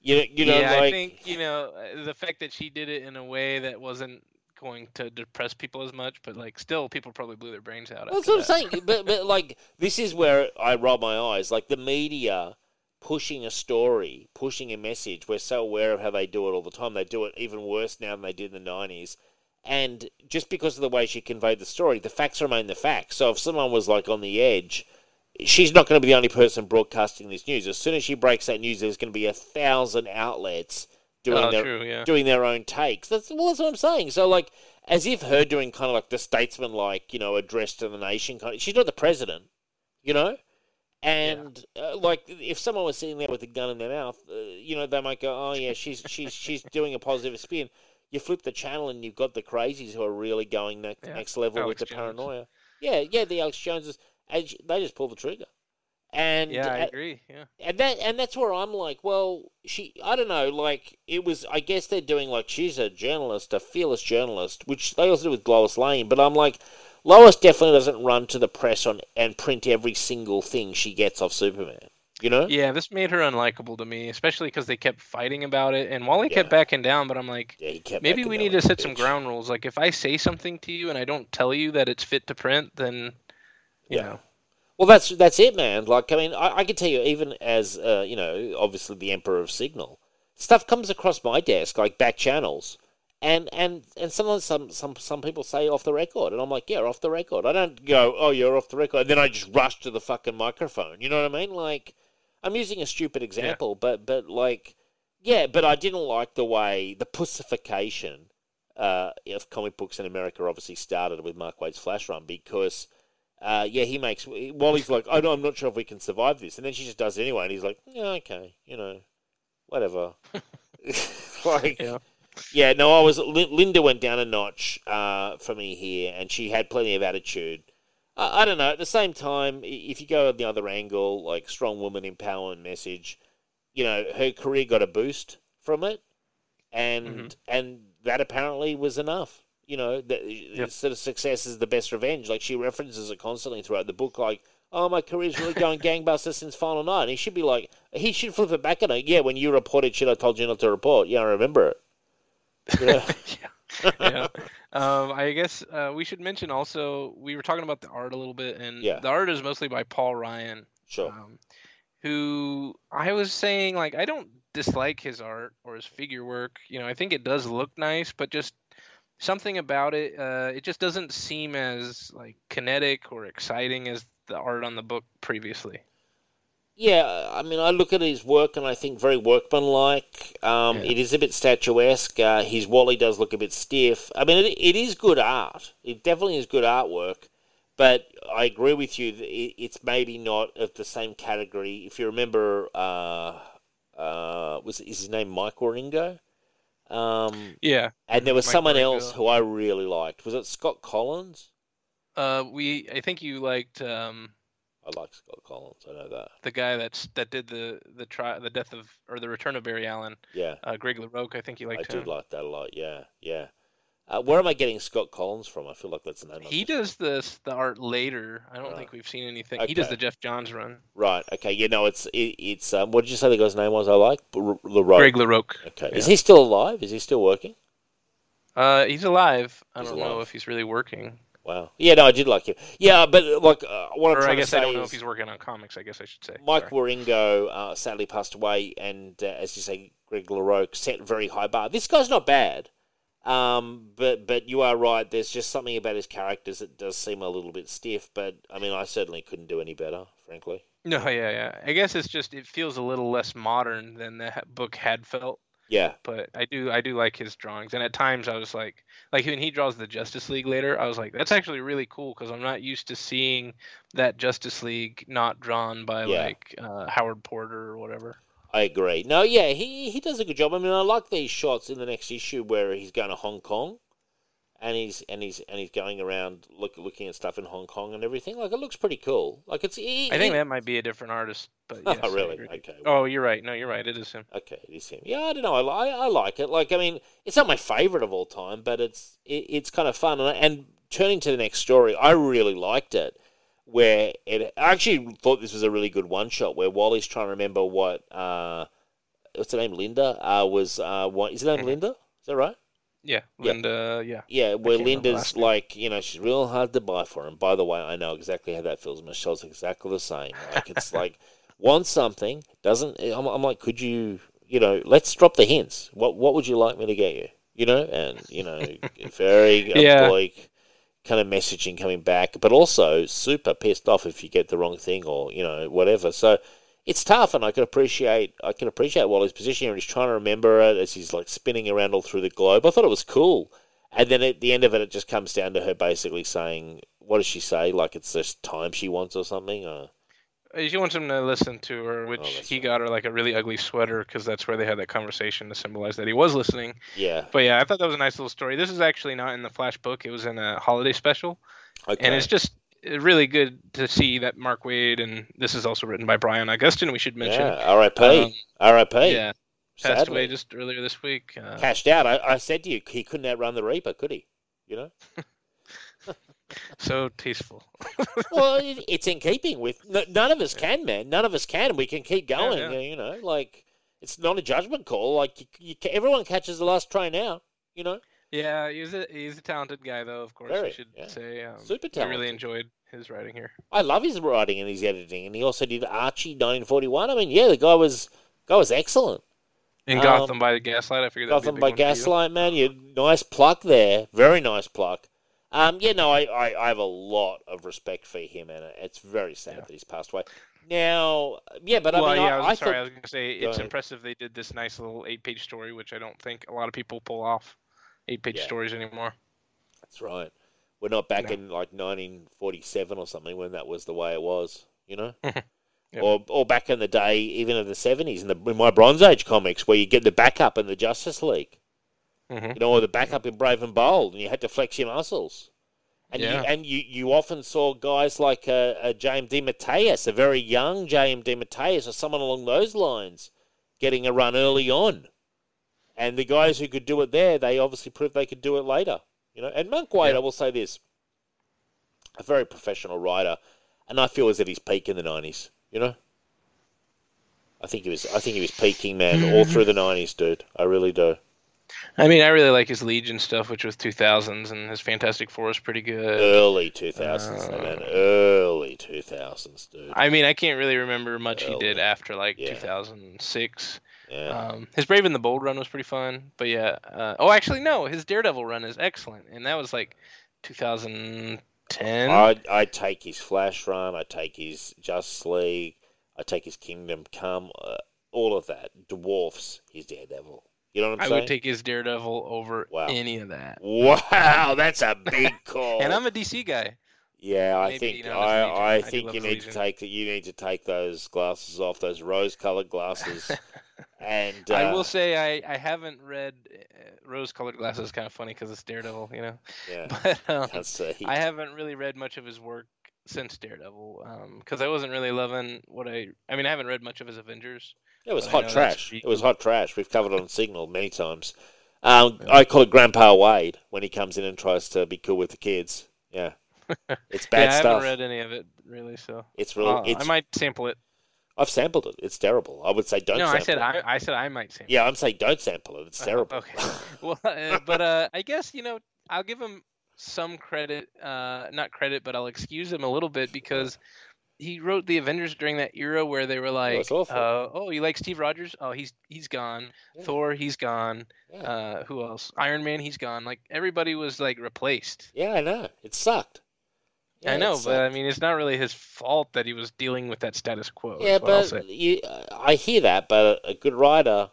You know, you know, yeah, like I think you know uh, the fact that she did it in a way that wasn't going to depress people as much, but like still, people probably blew their brains out. That's what I'm that. saying. But but like this is where I roll my eyes. Like the media pushing a story, pushing a message. We're so aware of how they do it all the time. They do it even worse now than they did in the nineties. And just because of the way she conveyed the story, the facts remain the facts. So if someone was like on the edge, she's not going to be the only person broadcasting this news. As soon as she breaks that news, there's going to be a thousand outlets doing Oh, their true, yeah. doing their own takes. That's well, that's what I'm saying. So like, as if her doing kind of like the statesman like you know address to the nation kind. Of, she's not the president, you know. And uh, like, if someone was sitting there with a gun in their mouth, uh, you know, they might go, "Oh yeah, she's she's she's doing a positive spin." You flip the channel and you've got the crazies who are really going next Yeah, next level Alex with the Jones. paranoia. Yeah, yeah, the Alex Joneses, and they just pull the trigger. And Yeah, I uh, agree. Yeah. and that and that's where I'm like, well, she I don't know, like it was I guess they're doing like she's a journalist, a fearless journalist, which they also do with Lois Lane, but I'm like Lois definitely doesn't run to the press on and print every single thing she gets off Superman. You know? Yeah, this made her unlikable to me, especially because they kept fighting about it, and Wally kept backing down. But I'm like, Yeah, maybe we need to set some ground rules. Like, if I say something to you and I don't tell you that it's fit to print, then you Yeah. know, Well, that's that's it, man. Like, I mean, I, I can tell you, even as uh, you know, obviously the Emperor of Signal, stuff comes across my desk like back channels, and and and sometimes some some some people say off the record, and I'm like, yeah, off the record. I don't go, oh, you're off the record, and then I just rush to the fucking microphone. You know what I mean? Like, I'm using a stupid example, but but like, yeah, but I didn't like the way the pussification uh, of comic books in America obviously started with Mark Waid's Flash Run because. Uh, yeah, he makes. Wally's like, oh no, I'm not sure if we can survive this, and then she just does it anyway, and he's like, yeah, okay, you know, whatever. like, Yeah. yeah, no, I was. Lin- Linda went down a notch uh, for me here, and she had plenty of attitude. I, I don't know. At the same time, if you go on the other angle, like strong woman empowerment message, you know, her career got a boost from it, and Mhm. and that apparently was enough. You know, that sort of success is the best revenge. Like she references it constantly throughout the book. Like, oh, my career's really going gangbusters since Final Night. And he should be like, he should flip it back at her. Yeah, when you reported shit, I told you not to report. Yeah, I remember it. Yeah. yeah. yeah. Um, I guess uh, we should mention also we were talking about the art a little bit, and Yeah. the art is mostly by Paul Ryan. Sure. um, who I was saying like I don't dislike his art or his figure work. You know, I think it does look nice, but just something about it, uh, it just doesn't seem as like kinetic or exciting as the art on the book previously. Yeah, I mean, I look at his work and I think very workmanlike. Um, Yeah. It is a bit statuesque. Uh, his Wally does look a bit stiff. I mean, it, it is good art. It definitely is good artwork. But I agree with you it's maybe not of the same category. If you remember, uh, uh, was is his name Mike Wieringo? Um, Yeah. and there was Mike someone else who I really liked. Was it Scott Kolins? Uh, we I think you liked um I like Scott Kolins. I know that. the guy that's that did the the try the death of or the return of Barry Allen, Yeah. uh, Greg LaRoque. I think you liked. I liked did like that a lot. Yeah, yeah. Uh, where am I getting Scott Kolins from? I feel like that's the name. He does this the art later. I don't Right. think we've seen anything. He does the Geoff Johns run. Right. Okay. You know, it's it, it's. Um, what did you say the guy's name was? I like R- LaRoe. Greg LaRoque. Okay. yeah. Is he still alive? Is he still working? Uh, he's alive. I He's don't know if he's really working. Wow. Yeah. No, I did like him. Yeah, but uh, like uh, what I'm Or trying I guess I don't know if he's working on comics. I guess I should say. Mike Sorry. Wieringo uh, sadly passed away, and uh, as you say, Greg LaRoque set very high bar. This guy's not bad. Um, but but you are right. There's just something about his characters that does seem a little bit stiff. But I mean, I certainly couldn't do any better, frankly. No, yeah, yeah. I guess it's just it feels a little less modern than the book had felt. Yeah. But I do I do like his drawings, and at times I was like, like when he draws the Justice League later, I was like, that's actually really cool because I'm not used to seeing that Justice League not drawn by Yeah. like uh, Howard Porter or whatever. I agree. No, yeah, he he does a good job. I mean, I like these shots in the next issue where he's going to Hong Kong, and he's and he's and he's going around look, looking at stuff in Hong Kong and everything. Like it looks pretty cool. Like it's. He, I think he- that might be a different artist, but oh, yes, I really? Okay. Oh, you're right. No, you're right. It is him. Okay, it is him. Yeah, I don't know. I, li- I like it. Like I mean, it's not my favorite of all time, but it's it, it's kind of fun. And, and turning to the next story, I really liked it. Where it, I actually thought this was a really good one shot. Where Wally's trying to remember what uh, what's her name, Linda uh, was. Uh, what is her name, Mhm. Linda? Is that right? Yeah, Yeah. Linda. Yeah. Yeah, where Linda's like, you know, she's real hard to buy for. And by the way, I know exactly how that feels. Michelle's exactly the same. Like, it's like, wants something, doesn't. I'm, I'm like, could you, you know, let's drop the hints. What What would you like me to get you? You know, and, you know, very Yeah. oblique kind of messaging coming back, but also super pissed off if you get the wrong thing or, you know, whatever. So, it's tough, and I can appreciate I can appreciate Wally's position here. and He's trying to remember it as he's like spinning around all through the globe. I thought it was cool, and then at the end of it, it just comes down to her basically saying, "What does she say? Like it's just time she wants or something?" She wants him to listen to her, which Oh, he right. got her like a really ugly sweater because that's where they had that conversation to symbolize that he was listening. yeah, But yeah, I thought that was a nice little story. This is actually not in the Flash book; it was in a holiday special, okay, and it's just uh, really good to see that Mark Waid and this is also written by Brian Augustyn. We should mention. yeah. R.I.P. Um, R.I.P. yeah, passed Sadly. away just earlier this week. Uh, cashed out. I, I said to you, he couldn't outrun the Reaper, could he? You know. so tasteful. well, it, it's in keeping with. n- None of us can, man. None of us can. We can keep going. yeah. You know, like it's not a judgment call. Like you, you, everyone catches the last train out. You know, Yeah, he's a he's a talented guy though. Of course, Very, I should yeah. say. Um, Super I really enjoyed his writing here. I love his writing and his editing, and he also did Archie 1941. I mean, yeah, the guy was guy was excellent. In Um, Gotham by the Gaslight, I figured Gotham by big one for you. Gaslight, man. You nice pluck there, very nice pluck. Um, yeah, no, I, I, I have a lot of respect for him, and it's very sad Yeah. that he's passed away. Now, yeah, but well, I mean, yeah, I, I sorry. thought I was going to say it's impressive they did this nice little eight-page story, which I don't think a lot of people pull off eight-page Yeah. stories anymore. That's right. We're not back No. in like 1947 or something when that was the way it was, you know? Yep. Or or back in the day, even in the 70s, in, the, in my Bronze Age comics, where you get the backup in the Justice League, hmm you know, or the backup in Brave and Bold, and you had to flex your muscles. And Yeah. you and you, you often saw guys like uh, uh, James DeMatteis, a very young James DeMatteis, or someone along those lines, getting a run early on. And the guys who could do it there, they obviously proved they could do it later. You know, and Mark Waid, Yeah. I will say this, a very professional rider, and I feel as at his peak in the nineties. You know, I think he was. I think he was peaking, man, all through the nineties, dude. I really do. I mean, I really like his Legion stuff, which was 2000s, and his Fantastic Four is pretty good. Early two thousands, Uh, man. Early two thousands, dude. I mean, I can't really remember much he did after like Yeah. 2006. Yeah. Um, his Brave and the Bold run was pretty fun, but yeah. Uh, oh, actually, no, his Daredevil run is excellent, and that was like 2010. I I take his Flash run. I take his Justice League. I take his Kingdom Come. Uh, all of that dwarfs his Daredevil. You know what I'm I saying? would take his Daredevil over Wow. any of that. Wow, that's a big call. And I'm a DC guy. yeah, I maybe, think you know. I, I think you need Legion. to take. You need to take those glasses off, those rose-colored glasses. and uh, I will say I, I haven't read uh, Rose-Colored Glasses. Is kind of funny because it's Daredevil, you know. yeah, But um. I haven't really read much of his work since Daredevil because I wasn't really loving what I. I mean, I haven't read much of his Avengers. It was hot trash. It was hot trash. We've covered it on Signal many times. Um, I call it Grandpa Waid when he comes in and tries to be cool with the kids. Yeah, it's bad yeah, I stuff. haven't read any of it really, so It's real. uh, it's, I might sample it. I've sampled it. It's terrible. I would say don't. no, sample I said it. I, I said I might sample. Yeah, I'm saying don't sample it. It's terrible. okay. Well, uh, but uh, I guess you know I'll give him some credit. Uh, not credit, but I'll excuse him a little bit because he wrote the Avengers during that era where they were like, it's uh, "Oh, you like Steve Rogers? Oh, he's he's gone. Yeah. Thor, he's gone. Yeah. Uh, who else? Iron Man, he's gone. Like everybody was like replaced. Yeah, I know. It sucked. Yeah, I know, but I mean, it's not really his fault that he was dealing with that status quo. yeah, but you, I hear that. But a, a good writer,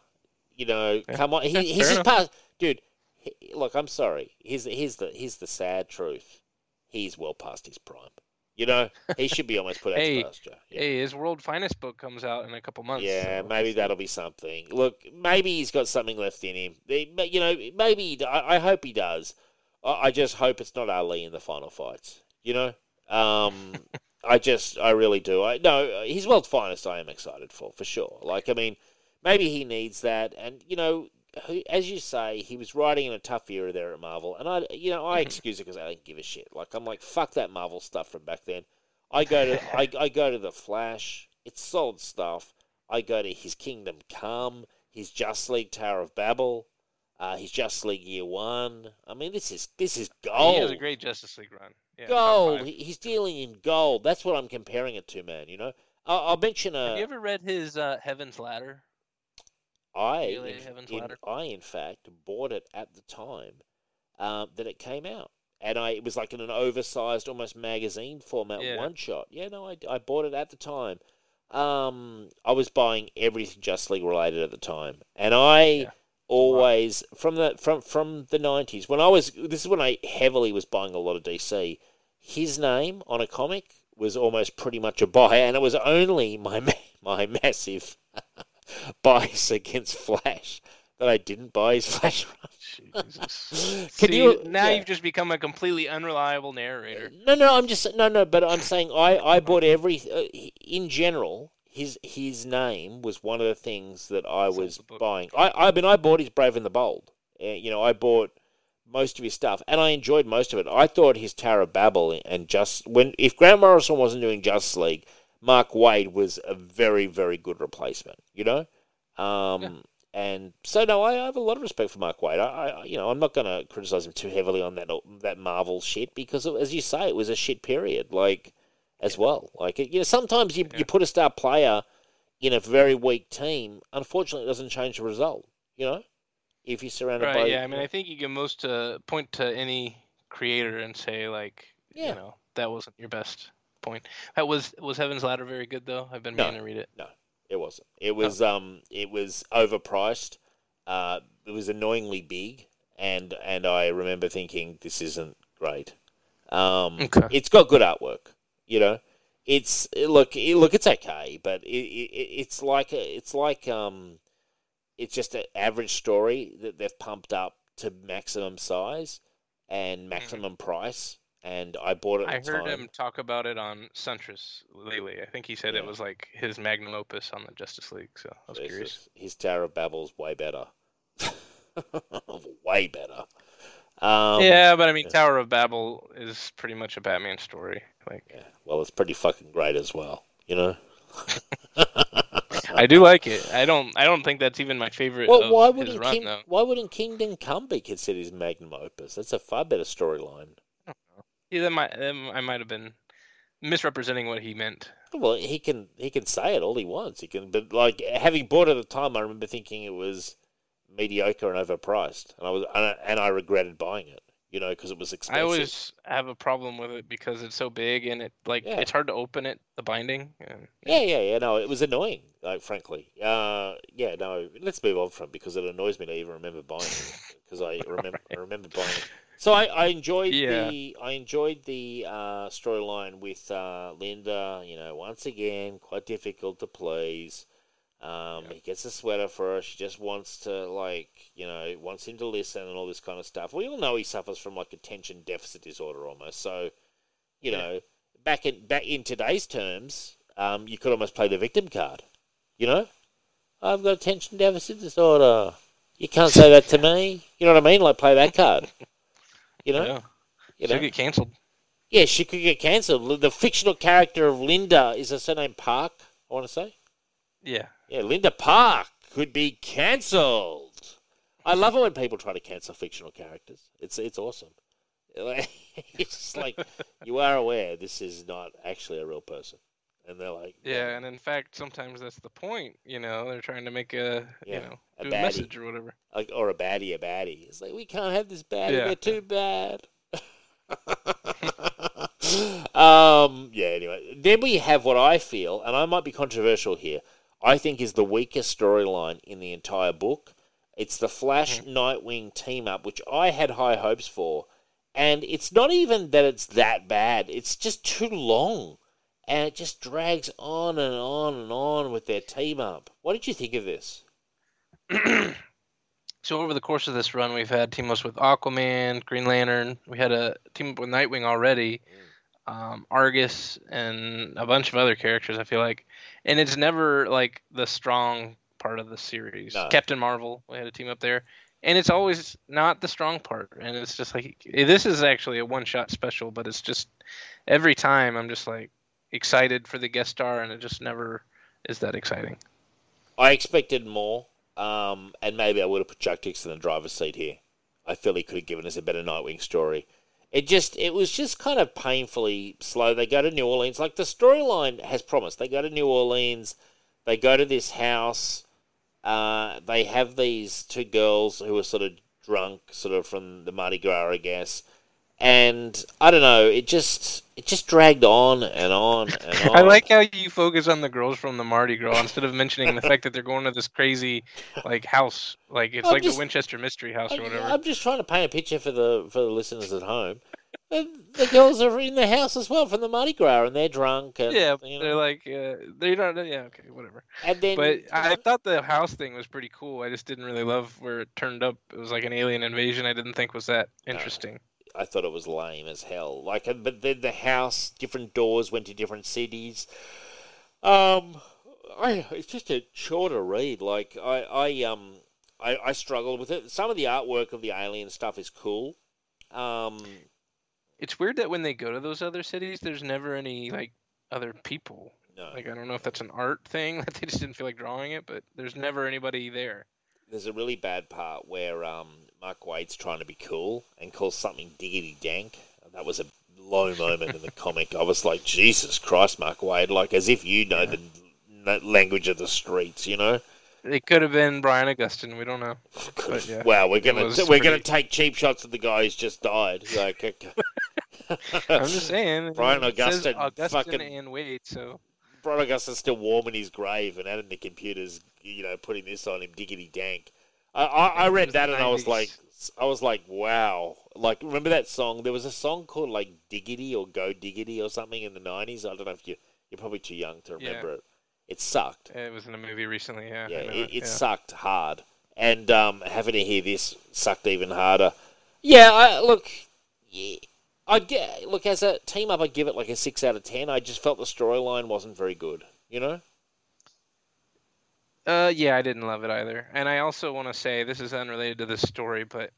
you know, come on, he, he's just past, dude. He, look, I'm sorry. Here's the, here's the here's the sad truth. He's well past his prime. You know, he should be almost put out Hey, to pasture. Yeah. Hey, his World Finest book comes out in a couple months. Yeah, so- maybe that'll be something. Look, maybe he's got something left in him. You know, maybe I, I hope he does. I, I just hope it's not Ali in the final fights. You know, um, I just, I really do. I no, he's world finest. I am excited for for sure. Like, I mean, maybe he needs that, and you know. Who- As you say, he was writing in a tough era there at Marvel, and I, you know, I excuse it because I didn't give a shit. Like I'm like, fuck that Marvel stuff from back then. I go to, I, I go to the Flash. It's solid stuff. I go to his Kingdom Come, his Just League Tower of Babel, uh, his Just League Year One. I mean, this is this is gold. He has a great Justice League run. Yeah, gold. He's dealing in gold. That's what I'm comparing it to, man. You know, I'll, I'll mention a. Have you ever read his uh, Heaven's Ladder? I, in, in- I in fact bought it at the time um, that it came out, and I it was like in an oversized, almost magazine format, Yeah. one shot. Yeah, no, I, I bought it at the time. Um, I was buying everything Just League related at the time, and I Yeah. always from the from from the nineties when I was this is when I heavily was buying a lot of DC. His name on a comic was almost pretty much a buy, and it was only my my massive bias against Flash that I didn't buy his Flash run. Jesus. Can See, you- now yeah. you've just become a completely unreliable narrator. No, no, I'm just no, no. But I'm saying I, I bought every uh, in general. His his name was one of the things that I was buying. I I mean I bought his Brave and the Bold. Uh, you know I bought most of his stuff, and I enjoyed most of it. I thought his Tower of Babel and just when if Grant Morrison wasn't doing Justice League, Mark Waid was a very very good replacement. You know, um, Yeah. and so no, I, I have a lot of respect for Mark Waid. I, I you know I'm not going to criticize him too heavily on that that Marvel shit because as you say, it was a shit period. Like as well, like you know sometimes you Yeah. you put a star player in a very weak team. Unfortunately, it doesn't change the result. You know, if you're surrounded by yeah. I mean, I think you can most uh, point to any creator and say, like, Yeah. you know, that wasn't your best point. That was was Heaven's Ladder very good though? I've been No. meaning to read it. No, it wasn't. It was um. It was overpriced. Uh, it was annoyingly big, and and I remember thinking this isn't great. Um, Okay. it's got good artwork. You know, it's look it, look it's okay, but it, it it's like a, it's like um, it's just an average story that they've pumped up to maximum size and maximum price. And I bought it. I heard time. him talk about it on Suntress lately. I think he said it was like his magnum opus on the Justice League. So I was curious. His Tower of Babel's way better. way better. Um, yeah, but I mean, Tower of Babel is pretty much a Batman story. Like, yeah, well, it's pretty fucking great as well. You know. I do like it. I don't. I don't think that's even my favorite. Well, why wouldn't run, King, why wouldn't Kingdom Come be considered his magnum opus? That's a far better storyline. Yeah, that might. that I might have been misrepresenting what he meant. Well, he can he can say it all he wants. He can, but like having bought it at the time, I remember thinking it was mediocre and overpriced, and I was and I, and I regretted buying it. You know, because it was expensive. I always have a problem with it because it's so big and it like Yeah. it's hard to open it. The binding. And, Yeah, yeah, yeah. No, it was annoying. Like, frankly, uh, yeah. No, let's move on from it because it annoys me to even remember buying it because I remember I remember buying it. So I, I enjoyed Yeah. the I enjoyed the uh, storyline with uh, Linda. You know, once again, quite difficult to please. Um, He gets a sweater for her. She just wants to like you know wants him to listen and all this kind of stuff. We all know he suffers from like attention deficit disorder almost. So you Yeah. know, back in back in today's terms, um, you could almost play the victim card. You know, I've got attention deficit disorder. You can't say that to me. You know what I mean? Like play that card. You know, yeah, you she'll know. get canceled. Yeah, she could get cancelled. The fictional character of Linda is her surname Park. I want to say. Yeah, Yeah, Linda Park could be cancelled. I love it when people try to cancel fictional characters. It's it's awesome. it's like you are aware this is not actually a real person, and they're like, yeah, and in fact, sometimes that's the point. You know, they're trying to make a Yeah, you know a baddie. message or whatever. like or a baddie, a baddie. It's like we can't have this baddie. Yeah. They're too bad. um. Yeah. Anyway, then we have what I feel, and I might be controversial here. I think is the weakest storyline in the entire book. It's the Flash Nightwing team up, which I had high hopes for, and it's not even that it's that bad. It's just too long, and it just drags on and on and on with their team up. What did you think of this? So over the course of this run, we've had team ups with Aquaman, Green Lantern. We had a team up with Nightwing already, um, Argus, and a bunch of other characters. I feel like, and it's never like the strong part of the series. No. Captain Marvel, we had a team up there, and it's always not the strong part. And it's just like this is actually a one-shot special, but it's just every time I'm just like excited for the guest star, and it just never is that exciting. I expected more, um, and maybe I would have put Chuck Dixon in the driver's seat here. I feel he could have given us a better Nightwing story. It just, it was just kind of painfully slow. They go to New Orleans, like the storyline has promised. They go to New Orleans, they go to this house. Uh, they have these two girls who are sort of drunk, sort of from the Mardi Gras, I guess. And I don't know, it just, it just dragged on and on and on. I like how you focus on the girls from the Mardi Gras instead of mentioning the fact that they're going to this crazy like house, like it's I'm like just- the Winchester Mystery House or I- whatever. I'm just trying to paint a picture for the for the listeners at home. The, the girls are in the house as well from the Mardi Gras, and they're drunk. And, yeah, you know, they're like uh, they're not. Yeah, okay, whatever. and then, But I thought the house thing was pretty cool. I just didn't really love where it turned up. It was like an alien invasion. I didn't think was that interesting. I thought it was lame as hell. Like, but then the house, different doors went to different cities. Um, I it's just a chore to read. Like, I I um I I struggled with it. Some of the artwork of the alien stuff is cool. Um, It's weird that when they go to those other cities, there's never any like other people. no, Like I don't know if that's an art thing that they just didn't feel like drawing it, but there's never anybody there. there's a really bad part where um, Mark Waid's trying to be cool and calls something diggity dank. That was a low moment in the comic. I was like, Jesus Christ, Mark Waid, like as if you know the language of the streets, you know? It could have been Brian Augustyn. We don't know. But, yeah, wow, we're gonna was we're gonna take cheap shots at the guy who's just died. Like, okay. I'm just saying. Brian Augustyn Augustyn fucking- and Waid. So Brian Augustyn's still warm in his grave, and Adam the computer's, you know, putting this on him, diggity dank. I, I, I read that and I was like, I was like, wow. Like, remember that song? There was a song called like Diggity or Go Diggity or something in the nineties. I don't know if you you're probably too young to Yeah. remember it. It sucked. it was in a movie recently. Yeah. Yeah, it, it yeah. sucked hard. And um, having to hear this sucked even harder. Yeah, I, look, yeah, I get look as a team up, I'd give it like a six out of ten. I just felt the storyline wasn't very good. You know. Uh, yeah, I didn't love it either. And I also want to say this is unrelated to this story, but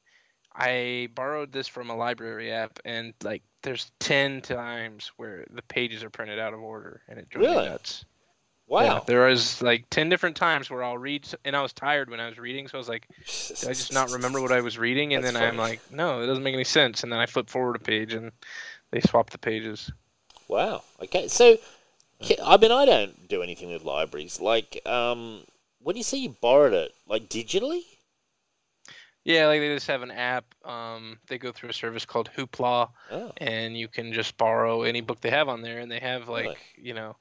I borrowed this from a library app, and like there's ten times where the pages are printed out of order, and it drove Really? me nuts. Wow. Yeah, there was like ten different times where I'll read, and I was tired when I was reading, so I was like, did I just not remember what I was reading? And That's then I'm like, no, it doesn't make any sense. And then I flip forward a page, and they swap the pages. Wow. Okay. So, I mean, I don't do anything with libraries. Like, um, when you say you borrowed it, like digitally? Yeah, like they just have an app. Um, they go through a service called Hoopla, Oh, and you can just borrow any book they have on there, and they have like Really? you know,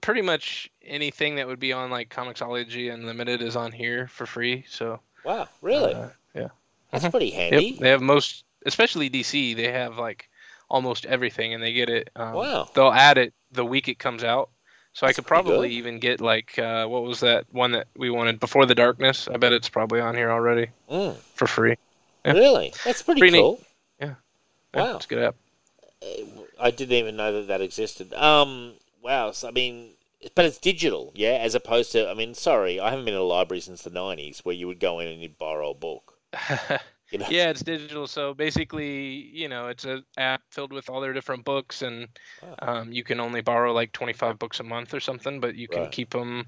pretty much anything that would be on like Comixology Unlimited is on here for free. So wow. Really? uh, yeah, That's mhm. pretty Yep, handy. they have most, especially DC. They have like almost everything, and they get it. Um, Wow. They'll add it the week it comes out. So I could probably good. even get like uh, what was that one that we wanted before the darkness? I bet it's probably on here already Mm, for free. Yeah. Really? That's pretty, Pretty neat. cool. Yeah, Wow. it's a good app. I didn't even know that that existed. Um, wow. So, I mean, but it's digital, yeah, as opposed to, I mean, sorry, I haven't been in a library since the 90s where you would go in and you'd borrow a book. You know? yeah, it's digital. So basically, you know, it's an app filled with all their different books, and Wow. um, you can only borrow like 25 books a month or something, but you can Right. keep them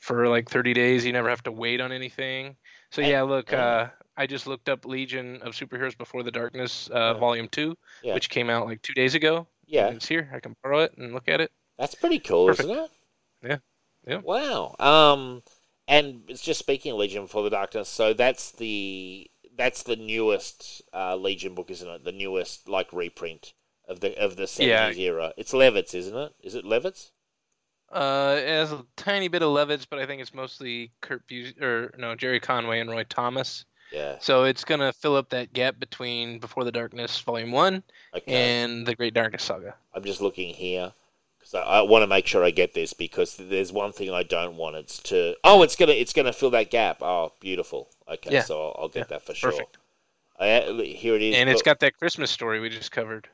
for like 30 days. You never have to wait on anything. So yeah, look, uh, I just looked up Legion of Superheroes Before the Darkness, uh, Yeah. Volume Two, Yeah. which came out like two days ago. Yeah. it's here. I can borrow it and look at it. That's pretty cool, Perfect. isn't it? Yeah. Yeah. Wow. Um, and it's just speaking of Legion Before the Darkness, so that's the that's the newest uh, Legion book, isn't it? The newest like reprint of the of the seventies era. It's Levitz, isn't it? Is it Levitz? Uh, it has a tiny bit of Levitz, but I think it's mostly Kurt Bus- or no Gerry Conway and Roy Thomas. Yeah. So it's gonna fill up that gap between Before the Darkness Volume One Okay. and the Great Darkness Saga. I'm just looking here because I, want to make sure I get this because there's one thing I don't want. It's to oh, it's gonna it's gonna fill that gap. Oh, beautiful. Okay, Yeah. so I'll, I'll get Yeah, that for sure. Perfect. I, here it is. And it's got that Christmas story we just covered.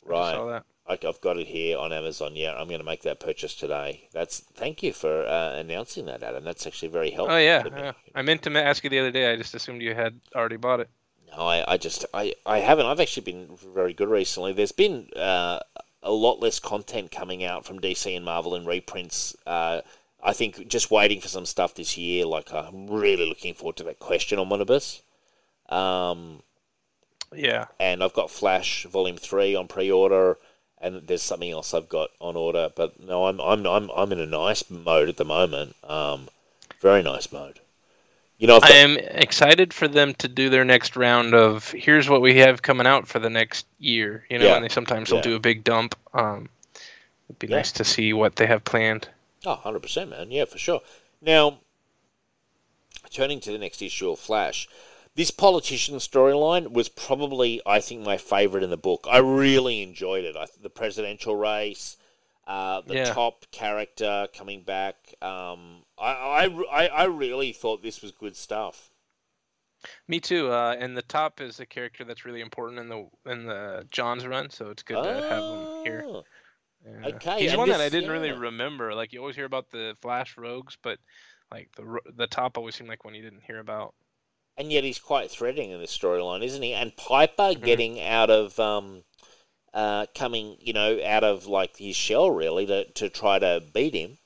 Just right. saw that. I- I've got it here on Amazon. Yeah, I'm going to make that purchase today. That's thank you for uh, announcing that, Adam. That's actually very helpful. Oh yeah, me. yeah. I meant to ask you the other day. I just assumed you had already bought it. No, I, I just I, I haven't. I've actually been very good recently. There's been uh, a lot less content coming out from DC and Marvel and reprints. Uh, I think just waiting for some stuff this year. Like I'm really looking forward to that question omnibus. Um, Yeah. and I've got Flash Volume Three on pre-order, and there's something else I've got on order. But no, I'm I'm I'm I'm in a nice mode at the moment. Um, very nice mode. You know, I am excited for them to do their next round of here's what we have coming out for the next year. You know, Yeah. and they sometimes Yeah. will do a big dump. Um, it'd be Yeah. nice to see what they have planned. oh, 100 percent, man. Yeah, for sure. Now, turning to the next issue of Flash, this politician storyline was probably, I think, my favorite in the book. I really enjoyed it. I, the presidential race, uh, the Yeah. top character coming back. Um, I, I, I, really thought this was good stuff. Me too. Uh, and the top is a character that's really important in the in the Johns' run, so it's good to have him here. Oh, Yeah. Okay, He's and one that I didn't really remember. Like you always hear about the Flash Rogues, but like the the top always seemed like one you didn't hear about. And yet he's quite threading in this storyline, isn't he? And Piper Mhm. getting out of, um, uh, coming, you know, out of like his shell really to, to try to beat him.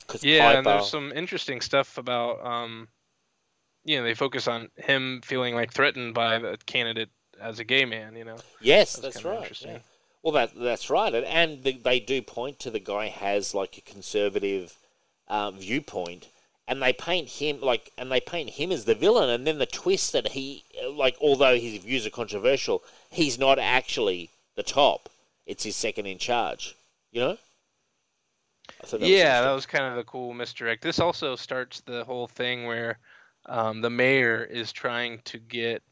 Because Yeah, Piper, and there's some interesting stuff about um, you know, they focus on him feeling like threatened by the candidate as a gay man. You know, yes, That's that's, right. interesting. yeah. Well, that that's right, and, and the, they do point to the guy has like a conservative uh, viewpoint, and they paint him like, and they paint him as the villain, and then the twist that he, like, although his views are controversial, he's not actually the top; it's his second in charge. You know? I thought was yeah, that was kind of a cool misdirect. This also starts the whole thing where um, the mayor is trying to get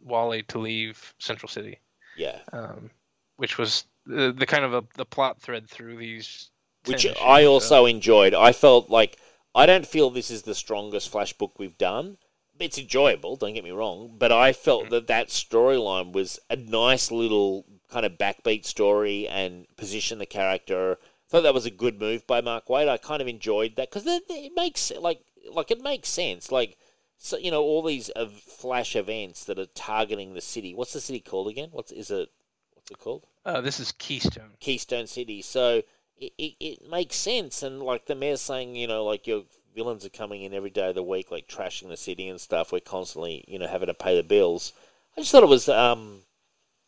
Wally to leave Central City. yeah. um, which was the, the kind of a, the plot thread through these. which issues, I so- also enjoyed. I felt like I don't feel this is the strongest Flash book we've done. It's enjoyable, don't get me wrong, but I felt Mhm. that that storyline was a nice little kind of backbeat story and position the character. thought that was a good move by Mark Waid. I kind of enjoyed that because it, it makes like like it makes sense. Like so you know all these uh, flash events that are targeting the city. What's the city called again? What's is it? What's it called? Uh, this is Keystone. Keystone City. So it, it, it makes sense, and like the mayor's saying, you know, like your villains are coming in every day of the week, like trashing the city and stuff. We're constantly, you know, having to pay the bills. I just thought it was um,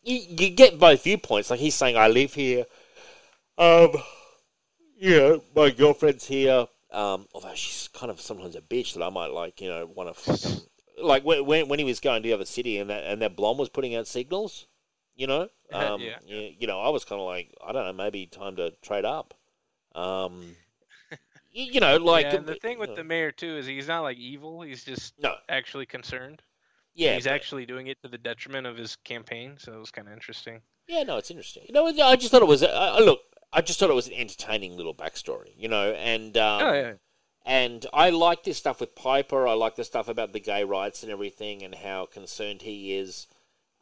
you, you get both viewpoints. Like he's saying, I live here. Um, you know, my girlfriend's here. Um, although she's kind of sometimes a bitch that I might like, you know, want to fucking like when when he was going to the other city and that and that blonde was putting out signals, you know, um, Yeah. you, you know, I was kind of like, I don't know, maybe time to trade up. Um, you, you know, like yeah, and the thing with the mayor too is he's not like evil. He's just no, actually concerned. Yeah, he's but- actually doing it to the detriment of his campaign. So it was kind of interesting. Yeah, no, it's interesting. You know, I just thought it was. I, I- look, I just thought it was an entertaining little backstory. You know, and um, oh yeah. and I like this stuff with Piper. I like the stuff about the gay rights and everything, and how concerned he is.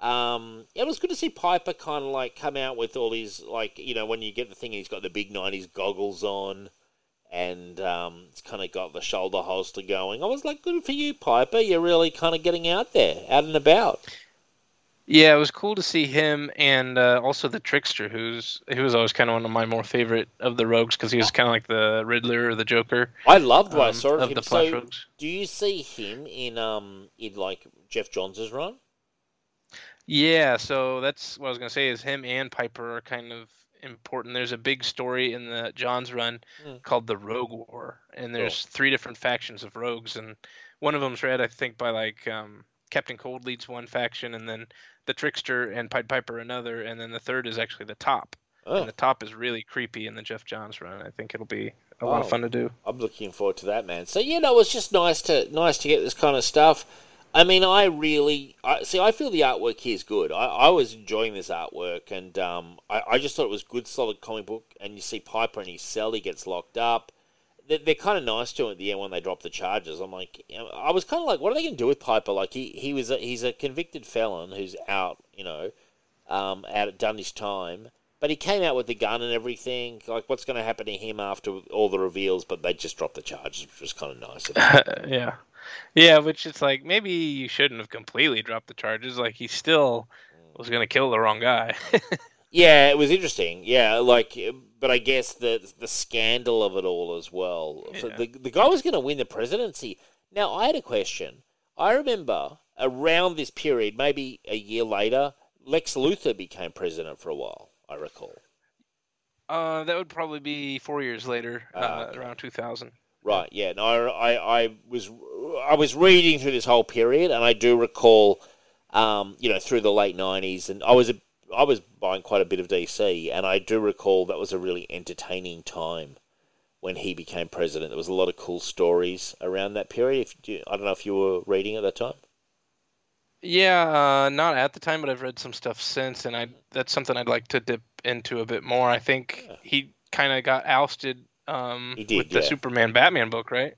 Um, it was good to see Piper kind of like come out with all these like you know when you get the thing, he's got the big '90s goggles on, and um, it's kind of got the shoulder holster going. I was like, good for you, Piper. You're really kind of getting out there, out and about. Yeah, it was cool to see him and uh, also the trickster, who's who was always kind of one of my more favorite of the rogues because he was kind of like the Riddler or the Joker I loved what I um, saw of, of him. the Flash so, rogues. Do you see him in um in like Geoff Johns' run? Yeah, so that's what I was gonna say. Is him and Piper are kind of important. There's a big story in the Johns' run Mm. called the Rogue War, and there's three different factions of rogues, and one of them's read, I think, by like um, Captain Cold leads one faction, and then the Trickster and Pied Piper another, and then the third is actually the Top, Oh, and the Top is really creepy in the Geoff Johns run. I think it'll be a lot Oh. of fun to do. I'm looking forward to that, man. So you know, it's just nice to nice to get this kind of stuff. I mean, I really I, see. I feel the artwork here is good. I, I was enjoying this artwork, and um, I, I just thought it was good, solid comic book. And you see Piper in his cell; he gets locked up. They're, they're kind of nice to him at the end when they drop the charges. I'm like, I was kind of like, what are they going to do with Piper? Like he he was a, he's a convicted felon who's out, you know, um, out at done his time. But he came out with the gun and everything. Like, what's going to happen to him after all the reveals? But they just dropped the charges, which was kind of nice. yeah, yeah. Which it's like maybe you shouldn't have completely dropped the charges. Like he still was gonna kill the wrong guy. yeah, it was interesting. Yeah, like, but I guess the the scandal of it all as well. So the the guy was going to win the presidency. Now, I had a question. I remember around this period, maybe a year later, Lex Luthor became president for a while. I recall. Uh, that would probably be four years later, Ah, uh, around 2000. Right. Yeah. No. I, I, I was I was reading through this whole period, and I do recall, um, you know, through the late nineties, and I was a, I was buying quite a bit of DC, and I do recall that was a really entertaining time when he became president. There was a lot of cool stories around that period. If you, I don't know if you were reading at that time. Yeah, uh, not at the time, but I've read some stuff since, and I that's something I'd like to dip into a bit more. I think Yeah. he kind of got ousted um, did, with the yeah. Superman Batman book, right?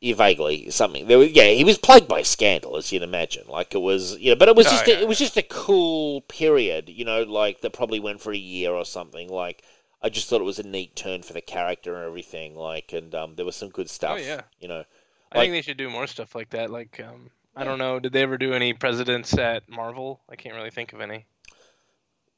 Yeah, vaguely something. There was, yeah, he was plagued by scandal, as you'd imagine. Like it was, you know, but it was Oh, just yeah, a, it was just a cool period, you know, like that probably went for a year or something. Like I just thought it was a neat turn for the character and everything. Like, and um, there was some good stuff. Oh, yeah. you know. I think they should do more stuff like that. Like, um, I don't know, did they ever do any presidents at Marvel? I can't really think of any.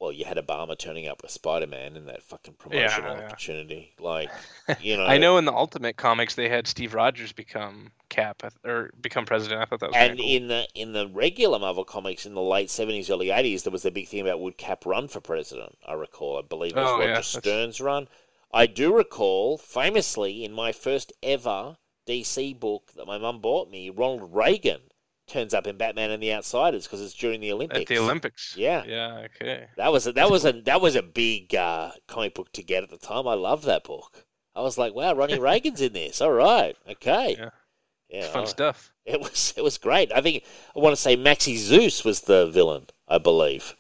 Well, you had Obama turning up with Spider Man in that fucking promotional yeah. opportunity. Like, you know, I know in the Ultimate Comics they had Steve Rogers become Cap or become president. I thought that was And cool. in the in the regular Marvel comics in the late seventies, early eighties, there was a big thing about would Cap run for president. I recall. I believe it was Oh, Roger yeah, Stern's run. I do recall famously in my first ever DC book that my mum bought me, Ronald Reagan turns up in Batman and the Outsiders because it's during the Olympics. at the Olympics. Yeah. Yeah. Okay. That was a, that was a that was a big uh, comic book to get at the time. I loved that book. I was like, wow, Ronnie Reagan's in this. All right, okay, Yeah. yeah, It's fun I- stuff. it was it was great. I think I want to say Maxie Zeus was the villain, I believe.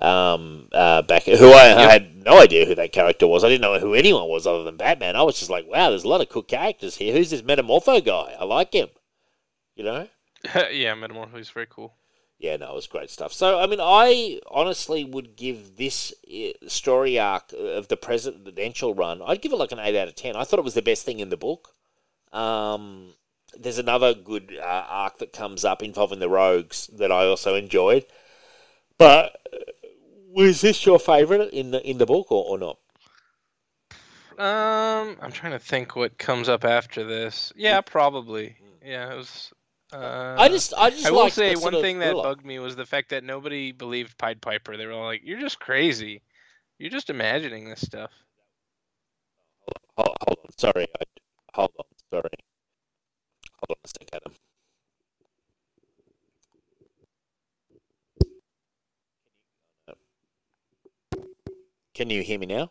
Um, uh, back who I, I had no idea who that character was. I didn't know who anyone was other than Batman. I was just like, wow, there's a lot of cool characters here. Who's this Metamorpho guy? I like him. You know? yeah, Metamorpho is very cool. Yeah, no, it was great stuff. So, I mean, I honestly would give this uh, story arc of the presidential run, I'd give it like an 8 out of 10. I thought it was the best thing in the book. Um, there's another good uh, arc that comes up involving the Rogues that I also enjoyed. But uh, was this your favourite in the in the book or, or not? Um, I'm trying to think what comes up after this. Yeah, probably. Yeah, it was. Uh, I just I just I will say one thing that bugged me was the fact that nobody believed Pied Piper. They were all like, "You're just crazy. You're just imagining this stuff." Hold, hold on, sorry. I, hold on, sorry. Hold on a sec, Adam. Can you hear me now?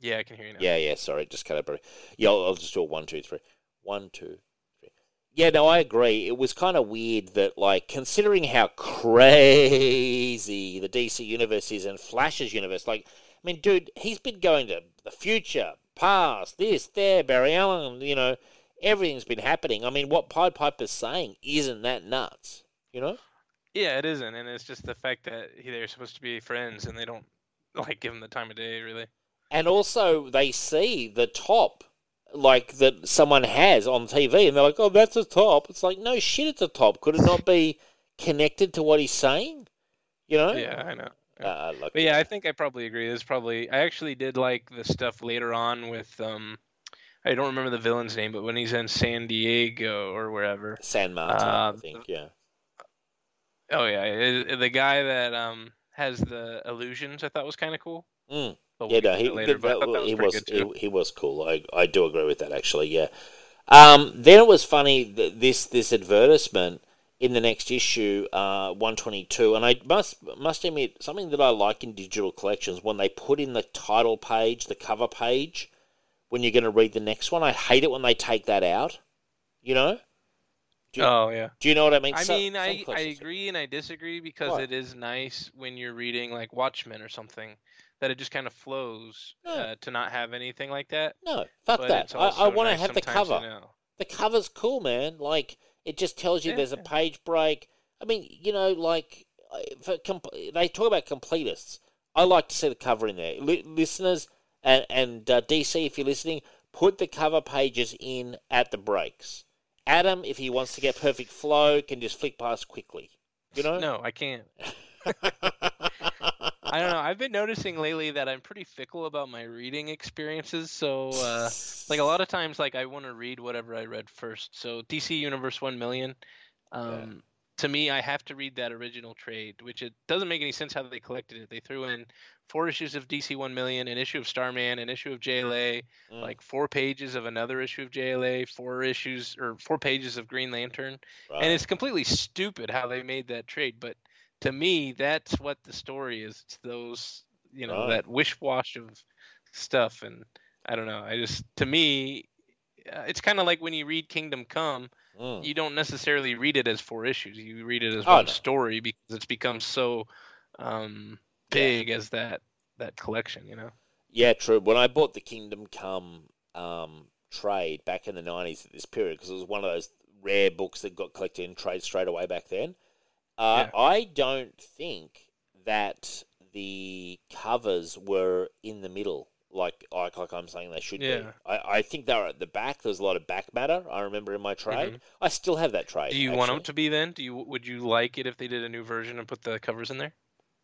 Yeah, I can hear you now. Yeah, yeah. Sorry, just cut out. Yeah, I'll, I'll just do a one, two, three. One, two, three. Yeah, no, I agree. It was kind of weird that, like, considering how crazy the DC universe is and Flash's universe, like, I mean, dude, he's been going to the future, past, this, there, Barry Allen, you know, everything's been happening. I mean, what Pied Piper's saying isn't that nuts, you know? Yeah, it isn't, and it's just the fact that he- they're supposed to be friends and they don't like give him the time of day, really. And also, they see the top, like that someone has on TV, and they're like, "Oh, that's a top." It's like, no shit, it's a top. Could it not be connected to what he's saying? You know? Yeah, I know. Uh, like, But yeah, I think I probably agree. There's probably I actually did like the stuff later on with um I don't remember the villain's name, but when he's in San Diego or wherever. San Martin, I Uh, think. Yeah. Oh yeah, the guy that um has the illusions I thought was kind of cool. Mm. Yeah, no, he, later, that- that was he was he, he was cool. I I do agree with that actually. Yeah. Um, then it was funny that this this advertisement in the next issue, uh, one twenty two, and I must must admit something that I like in digital collections when they put in the title page, the cover page, when you're going to read the next one. I hate it when they take that out. You know? You, Oh yeah. do you know what I mean? I mean, some I, I agree and I disagree because What? it is nice when you're reading like Watchmen or something that it just kind of flows No. uh, to not have anything like that. No, fuck but that. I, I want to nice have the to cover. the cover's cool, man. Like it just tells you Yeah, there's a page break. I mean, you know, like for comp- they talk about completists. I like to see the cover in there. Li- listeners and and uh, DC, if you're listening, put the cover pages in at the breaks. Adam, if he wants to get perfect flow, can just flick past quickly. You know. No, I can't. I don't know. I've been noticing lately that I'm pretty fickle about my reading experiences. So, uh, like a lot of times, like I want to read whatever I read first. So, DC Universe One Million. Um, To me, I have to read that original trade, which it doesn't make any sense how they collected it. They threw in four issues of DC One Million, an issue of Starman, an issue of JLA, Mm. like four pages of another issue of JLA, four issues or four pages of Green Lantern Right. and it's completely stupid how they made that trade but to me that's what the story is it's those you know Right. that wish wash of stuff and i don't know i just to me uh, it's kind of like when you read kingdom come Mm. you don't necessarily read it as four issues you read it as Oh, one no. story because it's become so um big as that that collection you know Yeah, true. When I bought the Kingdom Come um, trade back in the nineties at this period, because it was one of those rare books that got collected in trade straight away back then. Uh, Yeah. I don't think that the covers were in the middle, like like, like I'm saying they should be. I, I think they were at the back. There's a lot of back matter. I remember in my trade. I still have that trade. Mm-hmm. do you want them to be then do you would you like it if they did a new version and put the covers in there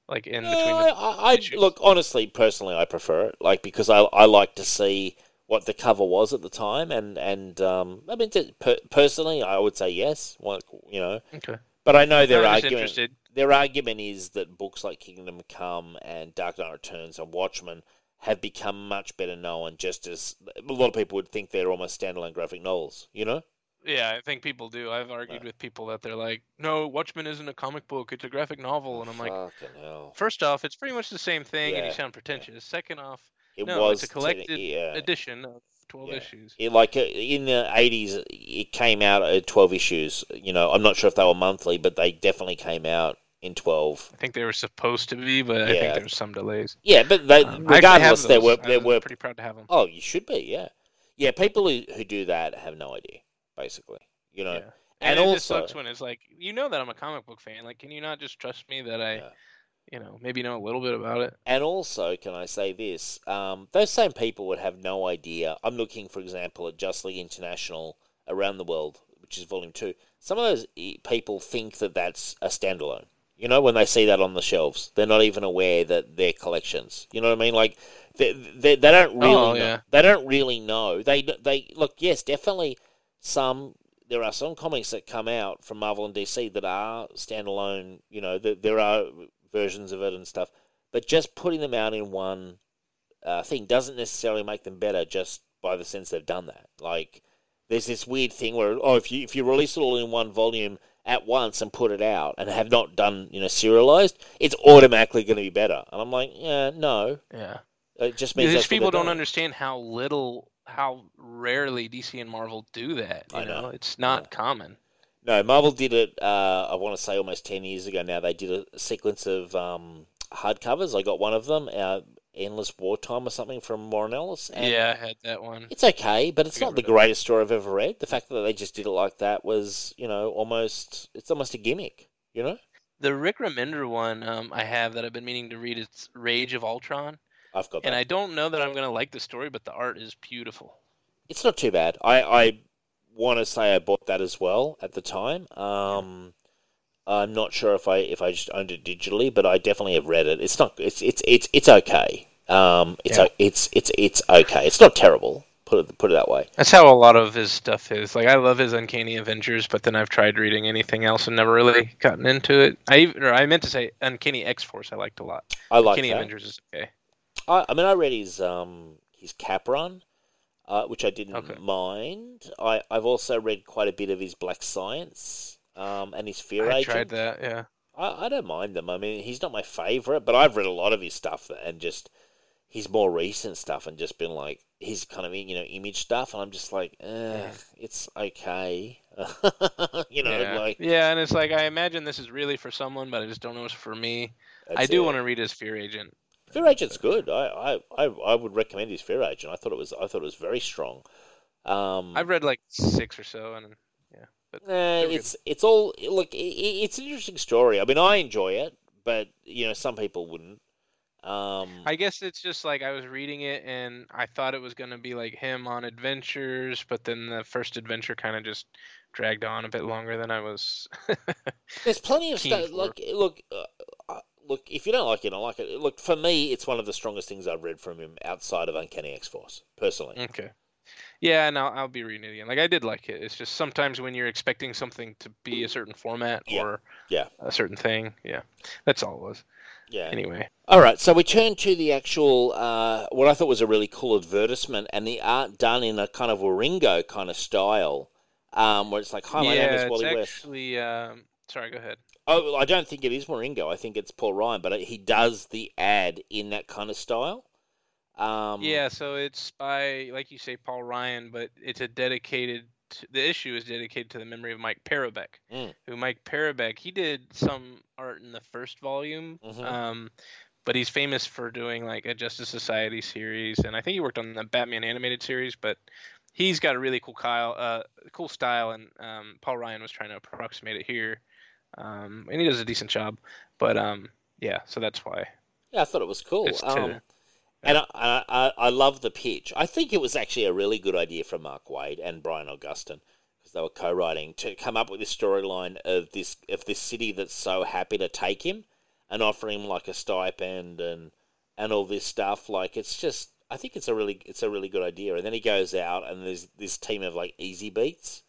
like in No, between I, the I, I look honestly, personally, I prefer it. Like because I, I like to see what the cover was at the time, and and um, I mean, to, per, personally, I would say yes. Like you know, okay but I know their I was just argument. interested. Their argument is that books like Kingdom Come and Dark Knight Returns and Watchmen have become much better known. Just as a lot of people would think they're almost standalone graphic novels. You know. Yeah, I think people do. I've argued Right. with people that they're like, "No, Watchmen isn't a comic book; it's a graphic novel," and I'm like, hell. first off, it's pretty much the same thing, and you sound pretentious. Second off, It no, was it's a collected yeah. edition of 12 Yeah. issues. It, like uh, in the eighties, it came out at twelve issues. You know, I'm not sure if they were monthly, but they definitely came out in twelve. I think they were supposed to be, but I think there were some delays. Yeah, but they, Um, I actually have regardless, there were there I'm were. pretty proud to have them. Oh, you should be. Yeah, yeah. People who, who do that have no idea, basically. You know, yeah. and And, it just also- sucks when it's like, you know that I'm a comic book fan. Like, can you not just trust me that I, Yeah. You know, maybe know a little bit about it? And also, can I say this? Um, those same people would have no idea. I'm looking, for example, at Just League International around the world, which is volume two. Some of those people think that that's a standalone. You know, when they see that on the shelves, they're not even aware that they're collections. You know what I mean? Like they they, they don't really Oh, know, yeah. they don't really know. They they look yes, definitely some there are some comics that come out from Marvel and DC that are standalone. You know, there, there are versions of it and stuff, but just putting them out in one uh, thing doesn't necessarily make them better just by the sense they've done that. Like, there's this weird thing where oh, if you if you release it all in one volume at once and put it out and have not done you know serialized, it's automatically going to be better. And I'm like, yeah, no, Yeah. it just means These people don't done. understand how little, how rarely DC and Marvel do that. You I know. know, it's not common. No, Marvel did it. Uh, I want to say almost ten years ago now. They did a sequence of um, hardcovers. I got one of them, uh, "Endless Wartime" or something from Warren Ellis. And yeah, I had that one. it's okay, but it's not the of it. greatest story I've ever read. The fact that they just did it like that was, you know, almost it's almost a gimmick. You know, The Rick Remender one um, I have that I've been meaning to read. It's Rage of Ultron, I've got that. and I don't know that I'm gonna like the story, but the art is beautiful. it's not too bad. I, I want to say I bought that as well at the time. Um, I'm not sure if I if I just owned it digitally, but I definitely have read it. It's not. It's it's it's it's okay. Um, it's Yeah. it's it's it's okay. It's not terrible. Put it put it that way. That's how a lot of his stuff is. Like I love his Uncanny Avengers, but then I've tried reading anything else and never really gotten into it. I even, I meant to say Uncanny X Force. I liked a lot. I like Uncanny that. Avengers is okay. I, I mean, I read his um his cap run, uh, which I didn't Okay. mind. I I've also read quite a bit of his Black Science, um, and his Fear I Agent. tried that. Yeah. I, I don't mind them. I mean, he's not my favorite, but I've read a lot of his stuff and just his more recent stuff and just been like his kind of you know image stuff, and I'm just like, eh, it's okay, you know, yeah. like yeah, and it's like I imagine this is really for someone, but I just don't know it's for me. I do it. want to read his Fear Agent. Fear Agent's good. I, I, I, I would recommend his Fear Agent. I thought it was I thought it was very strong. Um, I've read like six or so, and yeah, but Eh, good. it's it's all look. i i- it's an interesting story. I mean, I enjoy it, but you know, some people wouldn't. Um, I guess it's just like I was reading it and I thought it was gonna be like him on adventures, but then the first adventure kind of just dragged on a bit longer than I was. there's plenty of stuff. Like, look, uh, look. If you don't like it, I like it. Look, for me, it's one of the strongest things I've read from him outside of Uncanny X Force, personally. okay. Yeah, and I'll, I'll be reading it again. Like I did like it. It's just sometimes when you're expecting something to be a certain format Yeah. or Yeah. a certain thing, yeah, that's all it was. Yeah. Anyway, All right, so we turn to the actual, uh, what I thought was a really cool advertisement, and the art done in a kind of Wieringo kind of style, um, where it's like, "Hi, my yeah, name is it's Wally West." actually. Um, sorry, go ahead. Oh, I don't think it is Wieringo. I think it's Paul Ryan, but he does the ad in that kind of style. Um, Yeah, so it's by, like you say, Paul Ryan, but it's a dedicated. The issue is dedicated to the memory of Mike Parobeck, Mm. who Mike Parobeck he did some art in the first volume, Mhm. um, but he's famous for doing like a Justice Society series, and I think he worked on the Batman animated series. But he's got a really cool Kyle, uh, cool style, and um, Paul Ryan was trying to approximate it here, um, and he does a decent job. But um, yeah, so that's why. Yeah, I thought it was cool. It's to- Um, and I, I, I- I love the pitch. I think it was actually a really good idea from Mark Waid and Brian Augustyn because they were co-writing to come up with this storyline of this of this city that's so happy to take him and offer him like a stipend and and all this stuff. Like it's just, I think it's a really it's a really good idea. And then he goes out and there's this team of like easy beats.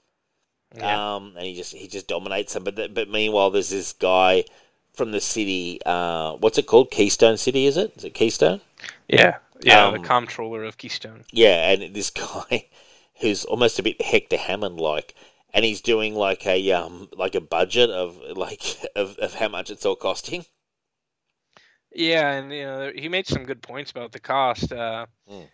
Yeah. Um, and he just he just dominates them. But th- but meanwhile, there's this guy from the city. Uh, what's it called? Keystone City, is it? Is it Keystone? Yeah, yeah, Um, the comptroller of Keystone. Yeah, and this guy who's almost a bit Hector Hammond like, and he's doing like a um like a budget of like of, of how much it's all costing. Yeah, and you know he made some good points about the cost. Uh, Mm.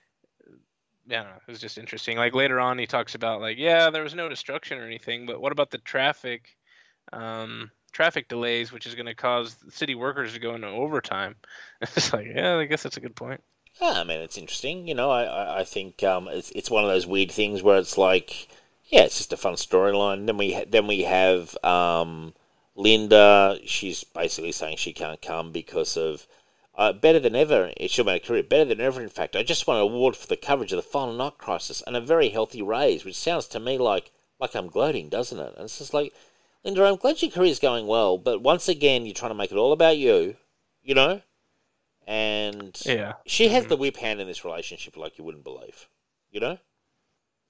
Yeah, it was just interesting. Like later on, he talks about like, yeah, there was no destruction or anything, but what about the traffic, um, traffic delays, which is going to cause city workers to go into overtime? it's like, yeah, I guess that's a good point. Yeah, I mean it's interesting. You know, I I, I think um it's it's one of those weird things where it's like, yeah, it's just a fun storyline. Then we ha- then we have um Linda. She's basically saying she can't come because of. Uh, better than ever, she'll make a career. Better than ever, in fact. I just won an award for the coverage of the Final Night Crisis and a very healthy raise, which sounds to me like like I'm gloating, doesn't it? And it's just like, Linda, I'm glad your career's going well, but once again, you're trying to make it all about you, you know? And Yeah. she has Mhm. the whip hand in this relationship like you wouldn't believe, you know?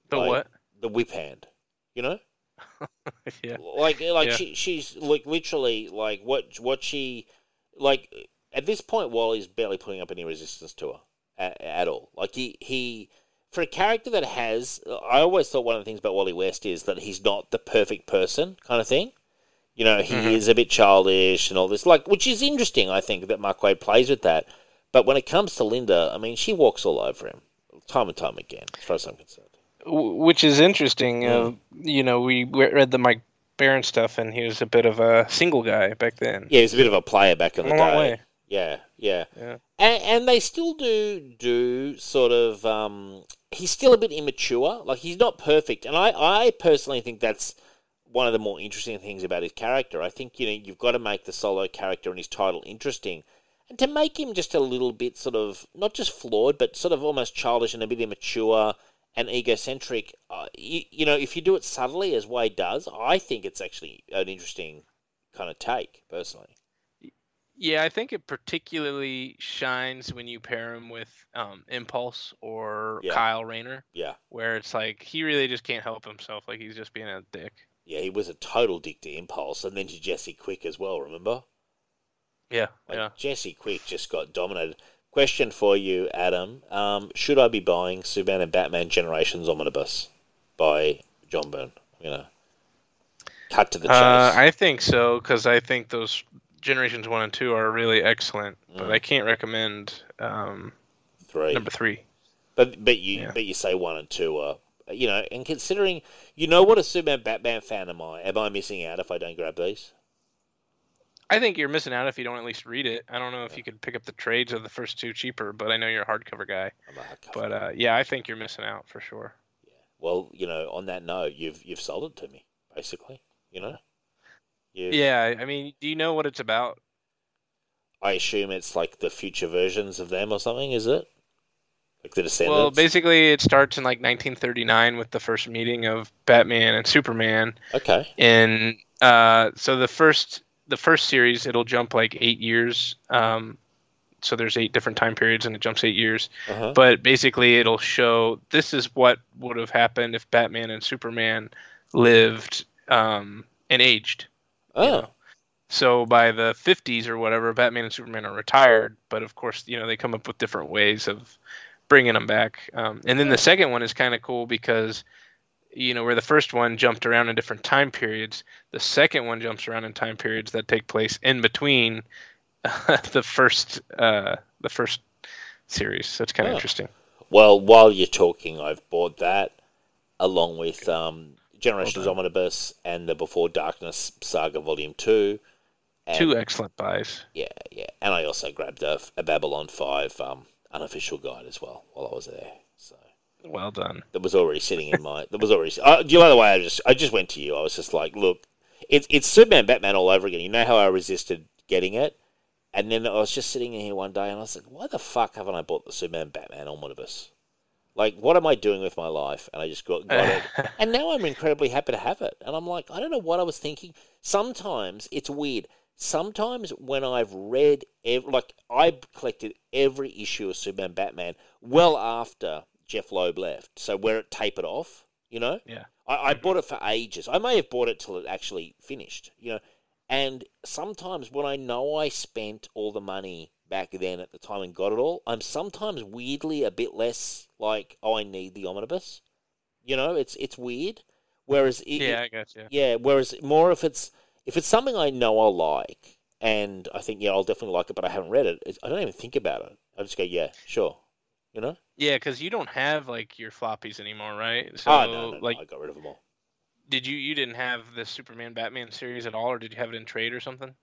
The Like, what? The whip hand, you know? yeah. Like, like Yeah. she, she's like literally like what, what she, like at this point, Wally's barely putting up any resistance to her at, at all. Like he, he, for a character that has, I always thought one of the things about Wally West is that he's not the perfect person, kind of thing. You know, he Mhm. is a bit childish and all this, like, which is interesting. I think that Mark Waid plays with that. But when it comes to Linda, I mean, she walks all over him, time and time again, as far as I'm concerned. Which is interesting. Uh, you know, we read the Mike Baron stuff, and he was a bit of a single guy back then. Yeah, he was a bit of a player back in the In a long day. way. Yeah, yeah. Yeah. And, and they still do do sort of. Um, he's still a bit immature. Like he's not perfect, and I I personally think that's one of the more interesting things about his character. I think you know you've got to make the solo character and his title interesting, and to make him just a little bit sort of not just flawed, but sort of almost childish and a bit immature and egocentric. Uh, you, you know, if you do it subtly as Waid does, I think it's actually an interesting kind of take personally. Yeah, I think it particularly shines when you pair him with um, Impulse or Yeah. Kyle Rayner, Yeah. where it's like he really just can't help himself. Like he's just being a dick. Yeah, he was a total dick to Impulse, and then to Jesse Quick as well. Remember, Yeah, like yeah. Jesse Quick just got dominated. Question for you, Adam: um, Should I be buying Superman and Batman Generations Omnibus by John Byrne? You know, cut to the chase. Uh, I think so because I think those generations one and two are really excellent, but Mm. I can't recommend um, Three, number three. but but you Yeah. but you say one and two are. You know, and considering you know what a Superman Batman fan am I? Am I missing out if I don't grab these? I think you're missing out if you don't at least read it. I don't know if you could pick up the trades of the first two cheaper, but I know you're a hardcover guy. I'm a hardcover But guy. uh, yeah, I think you're missing out for sure. Well, you know, on that note, you've you've sold it to me, basically. You know, You've- Yeah, I mean, do you know what it's about? I assume it's like the future versions of them or something. Is it like the Descendants? Well, basically, it starts in like 1939 with the first meeting of Batman and Superman, okay. and uh, so the first the first series it'll jump like eight years. Um, so there's eight different time periods, and it jumps eight years. Uh-huh. But basically, it'll show this is what would have happened if Batman and Superman lived um, and aged. Oh, you know. So by the 50s or whatever, Batman and Superman are retired, but of course, you know, they come up with different ways of bringing them back. Um, and then the second one is kind of cool because, you know, where the first one jumped around in different time periods, the second one jumps around in time periods that take place in between the first uh, the first series. So it's kind of Oh. interesting. well, while you're talking, I've bought that along with um, Generations Well Omnibus and the Before Darkness Saga Volume Two. And, Two excellent buys. Yeah, yeah, and I also grabbed a, a Babylon Five um, unofficial guide as well while I was there. So Well done. that was already sitting in my. That was already. Uh, you know the way I just I just went to you. I was just like, look, it's it's Superman Batman all over again. You know how I resisted getting it, and then I was just sitting in here one day and I was like, why the fuck haven't I bought the Superman Batman omnibus? Like, what am I doing with my life? And I just got, got it. And now I'm incredibly happy to have it. And I'm like, I don't know what I was thinking. Sometimes it's weird. Sometimes when I've read, ev- like, I collected every issue of Superman Batman well after Jeph Loeb left. So where it tapered off, you know? Yeah. I, I mm-hmm. bought it for ages. I may have bought it till it actually finished, you know? And sometimes when I know I spent all the money back then at the time and got it all, I'm sometimes weirdly a bit less like, oh, I need the omnibus. You know, it's it's weird. Whereas, it, yeah, I got you. yeah. Whereas more if it's if it's something I know I'll like, and I think yeah, I'll definitely like it, but I haven't read it. It's, I don't even think about it. I just go, yeah, sure. You know? Yeah, because you don't have like your floppies anymore, right? Ah, so oh no, no, no, like, I got rid of them all. did you you didn't have the Superman Batman series at all, or did you have it in trade or something?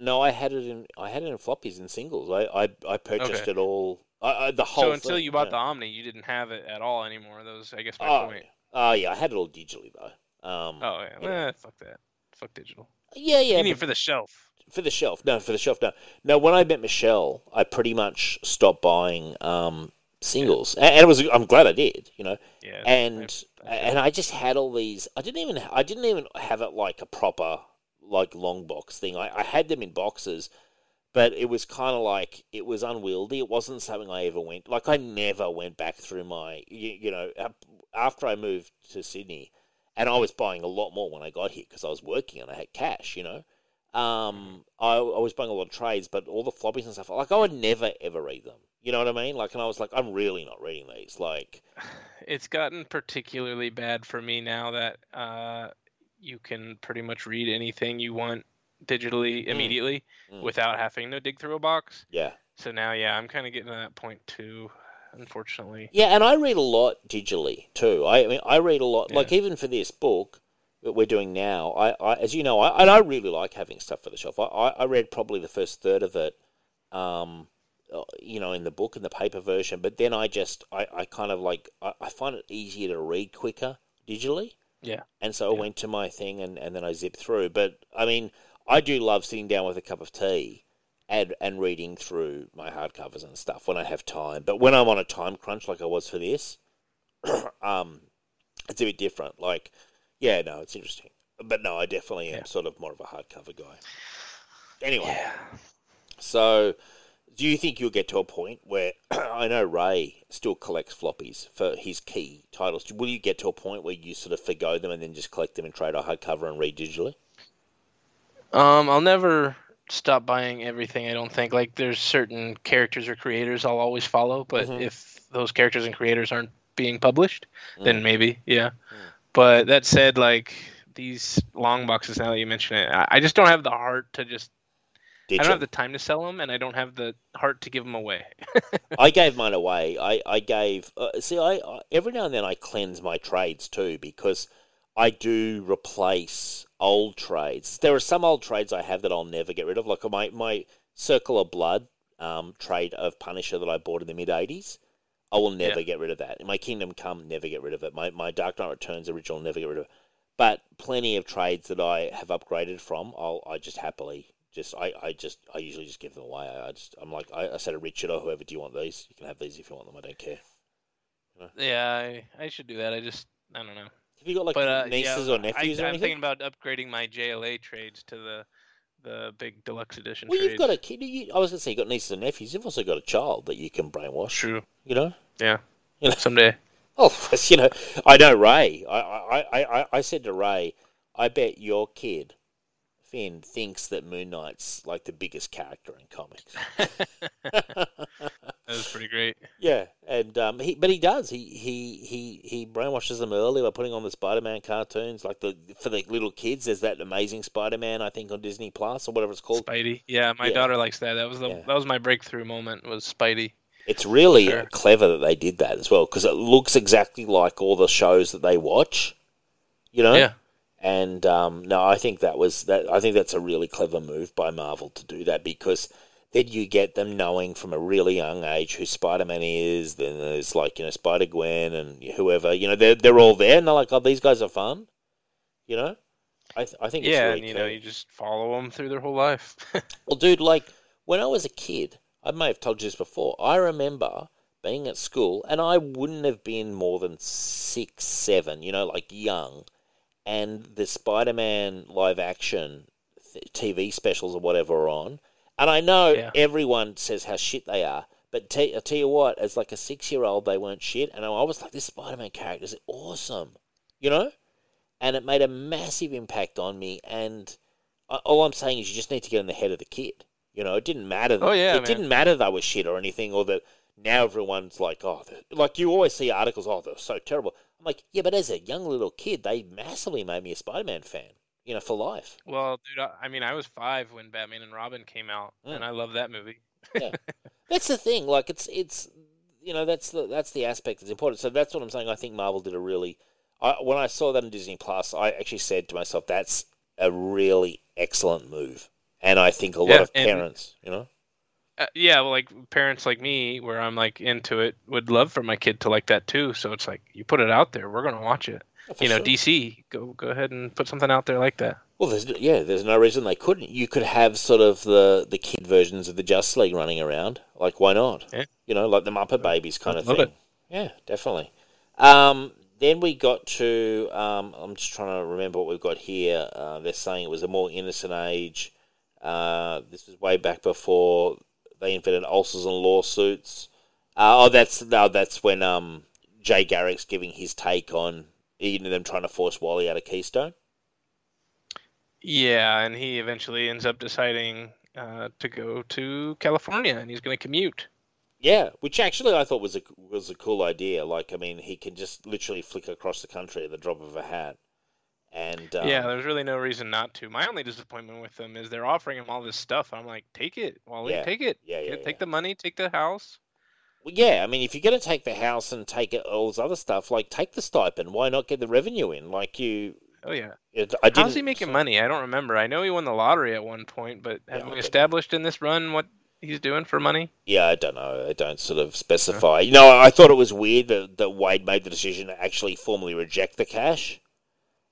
No, I had it in I had it in floppies and singles. I I, I purchased Okay. it all. I, I, the whole. so until thing, you bought yeah. the Omni, you didn't have it at all anymore. Those, I guess, my Oh, point. oh yeah, I had it all digitally though. Um, Oh yeah, yeah. Eh, fuck that. Fuck digital. yeah, yeah. you need for the shelf. for the shelf. No, for the shelf. No, no. When I met Michelle, I pretty much stopped buying um, singles, and, and it was. I'm glad I did. You know, Yeah. and I- I- and I just had all these. I didn't even. I didn't even have it like a proper like long box thing. I, I had them in boxes, but it was kind of like it was unwieldy. It wasn't something I ever went. Like I never went back through my. You, you know, after I moved to Sydney, and I was buying a lot more when I got here because I was working and I had cash. You know. Um, I, I was buying a lot of trades, but all the floppies and stuff, like I would never ever read them. You know what I mean? Like, and I was like, I'm really not reading these. Like, it's gotten particularly bad for me now that uh, you can pretty much read anything you want digitally Mm. immediately Mm. without having to dig through a box. yeah. So now, yeah, I'm kind of getting to that point too, unfortunately. Yeah, and I read a lot digitally too. I, I mean, I read a lot. Like even for this book that we're doing now, I, I as you know, I and I really like having stuff for the shelf. I, I, I read probably the first third of it, um, uh, you know, in the book in the paper version. But then I just, I, I kind of like, I, I find it easier to read quicker digitally. Yeah. And so I went to my thing and, and then I zipped through. But I mean, I do love sitting down with a cup of tea and and reading through my hardcovers and stuff when I have time. But when I'm on a time crunch like I was for this, um, it's a bit different. Like, yeah, no, it's interesting. But no, I definitely am Yeah. sort of more of a hardcover guy. Anyway, Yeah. so do you think you'll get to a point where I know Ray still collects floppies for his key titles? Will you get to a point where you sort of forgo them and then just collect them and trade a hardcover and read digitally? Um, I'll never stop buying everything. I don't think like there's certain characters or creators I'll always follow, but Mhm. if those characters and creators aren't being published, then Mm. maybe, yeah. Mm. But that said, like these long boxes, now that you mention it, I, I just don't have the heart to just. I don't have the time to sell them, and I don't have the heart to give them away. I gave mine away. I I gave. Uh, see, I, I every now and then I cleanse my trades too because I do replace old trades. There are some old trades I have that I'll never get rid of. Like my my Circle of Blood um, trade of Punisher that I bought in the mid '80s. I will never Yeah. get rid of that. My Kingdom Come, never get rid of it. My my Dark Knight Returns original, never get rid of it. But plenty of trades that I have upgraded from, I'll I just happily just I, I just I usually just give them away. I, just I'm like I, I say to Richard or whoever, do you want these? You can have these if you want them. I don't care. yeah, I, I should do that. I just I don't know. Have you got like but uh, nieces yeah, or nephews I, or I'm anything? thinking about upgrading my JLA trades to the the big deluxe edition. well, you've got a kid. You, I was gonna say you got nieces and nephews. You've also got a child that you can brainwash. true. You know. Yeah. You know. Someday. Oh, you know, I know Ray. I, I, I, I said to Ray, I bet your kid, Finn, thinks that Moon Knight's like the biggest character in comics. That was pretty great. yeah, and um, he, but he does. He, he, he, he brainwashes them early by putting on the Spider-Man cartoons, like the for the little kids. There's that amazing Spider-Man, I think, on Disney Plus or whatever it's called. Spidey. Yeah, my Yeah. daughter likes that. That was the Yeah. that was my breakthrough moment. Was Spidey. It's really Sure. clever that they did that as well because it looks exactly like all the shows that they watch. You know. Yeah. And um, no, I think that was that. I think that's a really clever move by Marvel to do that because then you get them knowing from a really young age who Spider Man is. Then there's like you know Spider Gwen and whoever. You know they're they're all there and they're like, oh, these guys are fun. You know, I th- I think it's yeah, really and you know, you just follow them through their whole life. Well, dude, like when I was a kid, I may have told you this before. I remember being at school, and I wouldn't have been more than six, seven. You know, like young, and the Spider-Man live-action TV specials or whatever are on, and I know Yeah. everyone says how shit they are. But t- I tell you what, as like a six-year-old, they weren't shit, and I was like, "This Spider-Man character is awesome," you know, and it made a massive impact on me. And I- all I'm saying is, you just need to get in the head of the kid. You know, it didn't matter. That, Oh, yeah, it man. didn't matter they were shit or anything, or that now everyone's like, oh, like you always see articles, oh, they're so terrible. I'm like, yeah, but as a young little kid, they massively made me a Spider-Man fan. You know, for life. well, dude, I, I mean, I was five when Batman and Robin came out, Mm. and I love that movie. Yeah, that's the thing. Like, it's it's you know that's the that's the aspect that's important. So that's what I'm saying. I think Marvel did a really. I, when I saw that in Disney Plus, I actually said to myself, "That's a really excellent move." And I think a lot Yeah, of and- parents, you know, Uh, yeah, well, like parents like me, where I'm like into it, would love for my kid to like that too. So it's like you put it out there, we're gonna watch it. you know, sure. DC, go go ahead and put something out there like that. Well, there's yeah, there's no reason they couldn't. You could have sort of the the kid versions of the Justice League running around. Like, why not? Yeah. You know, like the Muppet Babies kind of thing. It. Yeah, definitely. Um, then we got to. Um, I'm just trying to remember what we've got here. Uh, they're saying it was a more innocent age. Uh, this was way back before they invented ulcers and lawsuits. Uh, oh, that's no, that's when um, Jay Garrick's giving his take on know, them trying to force Wally out of Keystone. Yeah, and he eventually ends up deciding uh, to go to California, and he's going to commute. Yeah, which actually I thought was a was a cool idea. Like, I mean, he can just literally flick across the country at the drop of a hat. And um, yeah, there's really no reason not to. My only disappointment with them is they're offering him all this stuff. I'm like, take it, Wally, yeah, take it. Yeah, yeah, Take yeah. the money, take the house. Well, yeah, I mean, if you're going to take the house and take it, all this other stuff, like take the stipend. Why not get the revenue in? Like you. Oh yeah. It, I How's he making so... money? I don't remember. I know he won the lottery at one point, but have we established in this run what he's doing for money? Yeah, I don't know. I don't sort of specify. You know, I thought it was weird that, that Waid made the decision to actually formally reject the cash,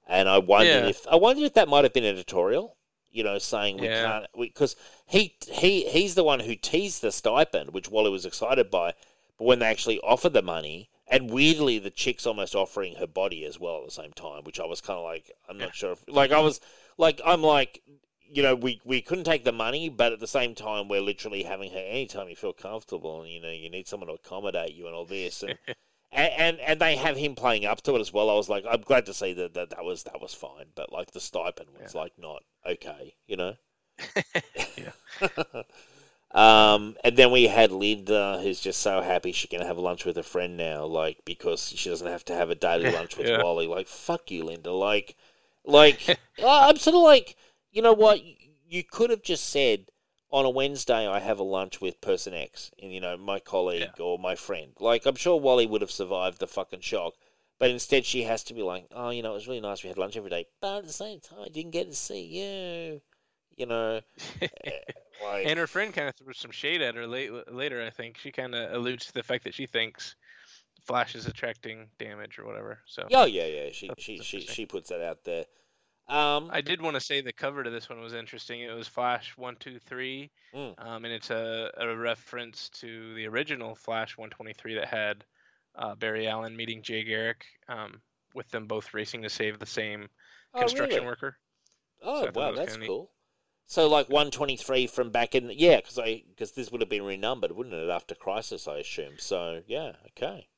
and I wondered yeah. if I wondered if that might have been editorial. You know, saying we yeah. can't because he he he's the one who teased the stipend, which Wally was excited by, but when they actually offered the money. And weirdly, the chick's almost offering her body as well at the same time, which I was kind of like, I'm not sure. If, like, I was like, I'm like, you know, we, we couldn't take the money, but at the same time, we're literally having her anytime you feel comfortable and, you know, you need someone to accommodate you and all this. And, and, and, and, they have him playing up to it as well. I was like, I'm glad to see that that, that was that was fine, but like the stipend was yeah. like not okay, you know? um, and then we had Linda, who's just so happy she can have lunch with a friend now, like, because she doesn't have to have a daily lunch with yeah. Wally. Like, fuck you, Linda. Like, like, I'm sort of like, you know what? You could have just said on a Wednesday I have a lunch with person X, and you know my colleague yeah. or my friend. Like I'm sure Wally would have survived the fucking shock, but instead she has to be like, oh, you know, it was really nice we had lunch every day, but at the same time I didn't get to see you. You know, eh, like... and her friend kind of threw some shade at her late, later. I think she kind of alludes to the fact that she thinks Flash is attracting damage or whatever. So oh yeah, yeah, she she she she puts that out there. Um, I did want to say the cover to this one was interesting. It was Flash One Two Three, mm. um, and it's a, a reference to the original Flash One Twenty Three that had uh, Barry Allen meeting Jay Garrick, um, with them both racing to save the same oh, construction really? worker. Oh so wow, that's cool. So like 123 from back in, yeah, because I because this would have been renumbered, wouldn't it, after Crisis, I assume. So yeah, okay.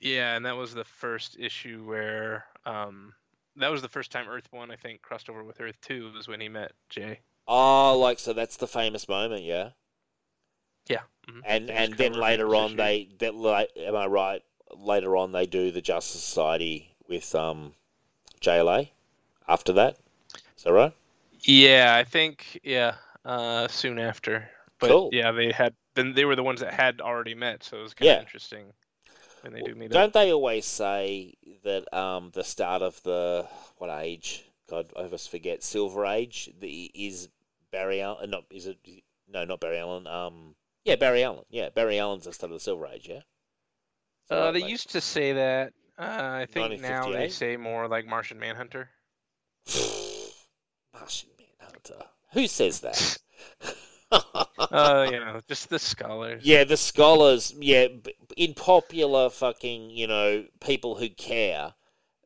Yeah, and that was the first issue where um, that was the first time Earth One, I think, crossed over with Earth Two was when he met Jay. Oh, like so that's the famous moment, yeah. Yeah. Mm-hmm. And and then later on they that like am I right? Later on they do the Justice Society with um JLA after that. Is that right? Yeah, I think yeah, uh soon after. But cool. yeah, they had then they were the ones that had already met, so it was kind of yeah. interesting when they do meet Don't up. they always say that um, the start of the what age? God, I always forget. Silver Age. The is Barry Allen. Not is it? No, not Barry Allen. Um, yeah, Barry Allen. Yeah, Barry Allen's the start of the Silver Age. Yeah. Uh, they like, used to say that. Uh, I think now they say more like Martian Manhunter. Martian Manhunter. Who says that? Oh, uh, you know, just the scholars. Yeah, the scholars. Yeah, in popular fucking, you know, people who care.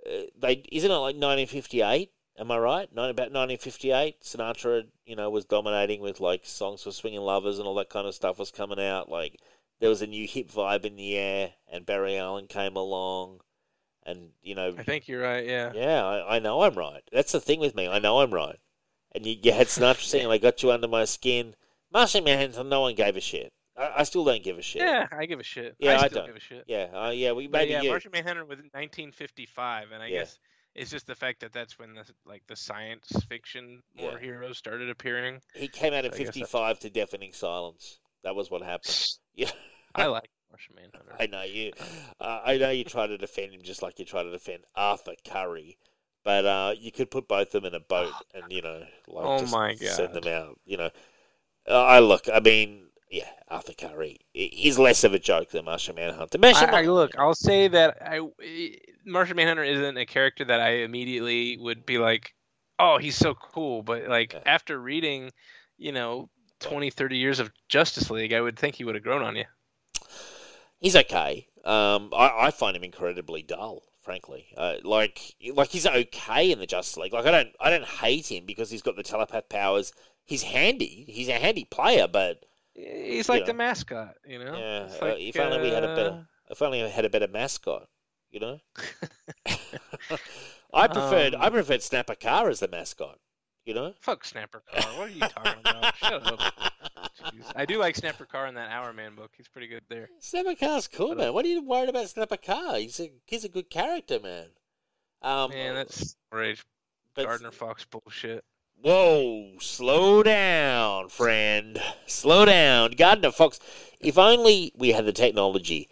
Uh, they isn't it like 1958? Am I right? Nine, about 1958, Sinatra, you know, was dominating with like songs for swinging lovers and all that kind of stuff was coming out. Like there was a new hip vibe in the air, and Barry Allen came along, and you know. I think you're right. Yeah. Yeah, I, I know I'm right. That's the thing with me. I know I'm right. And you, you had Sinatra saying, "I got you under my skin." Martian Manhunter, no one gave a shit. I, I, still don't give a shit. Yeah, I give a shit. Yeah, I, I don't give a shit. Yeah, uh, yeah, we maybe yeah. You. Martian Manhunter was 1955, and I yeah. guess it's just the fact that that's when the like the science fiction more yeah. heroes started appearing. He came out so 55 to deafening silence. That was what happened. Yeah, I like Martian Manhunter. I know you. Uh, I know you try to defend him just like you try to defend Arthur Curry. But uh, you could put both of them in a boat and you know, like oh just my God. send them out. You know, uh, I look. I mean, yeah, Arthur Curry is less of a joke than Martian Manhunter. Martian I, I, look, I'll say that I Martian Manhunter isn't a character that I immediately would be like, oh, he's so cool. But like Yeah. after reading, you know, 20, 30 years of Justice League, I would think he would have grown on you. He's okay. Um, I, I find him incredibly dull, frankly. Uh, like, like he's okay in the Justice League. Like, I don't, I don't hate him because he's got the telepath powers. He's handy. He's a handy player, but He's like know. the mascot, you know. yeah, It's uh, like, if only we had a uh, better, if only we had a better mascot, you know. I preferred, I Um, preferred Snapper Carr as the mascot, you know. Fuck Snapper Carr. What are you talking about? Shut up. Jeez. I do like Snapper Carr in that Hour Man book. He's pretty good there. Snapper Carr's cool, But, uh, man. What are you worried about Snapper Carr? He's a, he's a good character, man. Um, Man, that's rage Gardner Fox bullshit. Whoa, slow down, friend. Slow down. Gardner Fox. If only we had the technology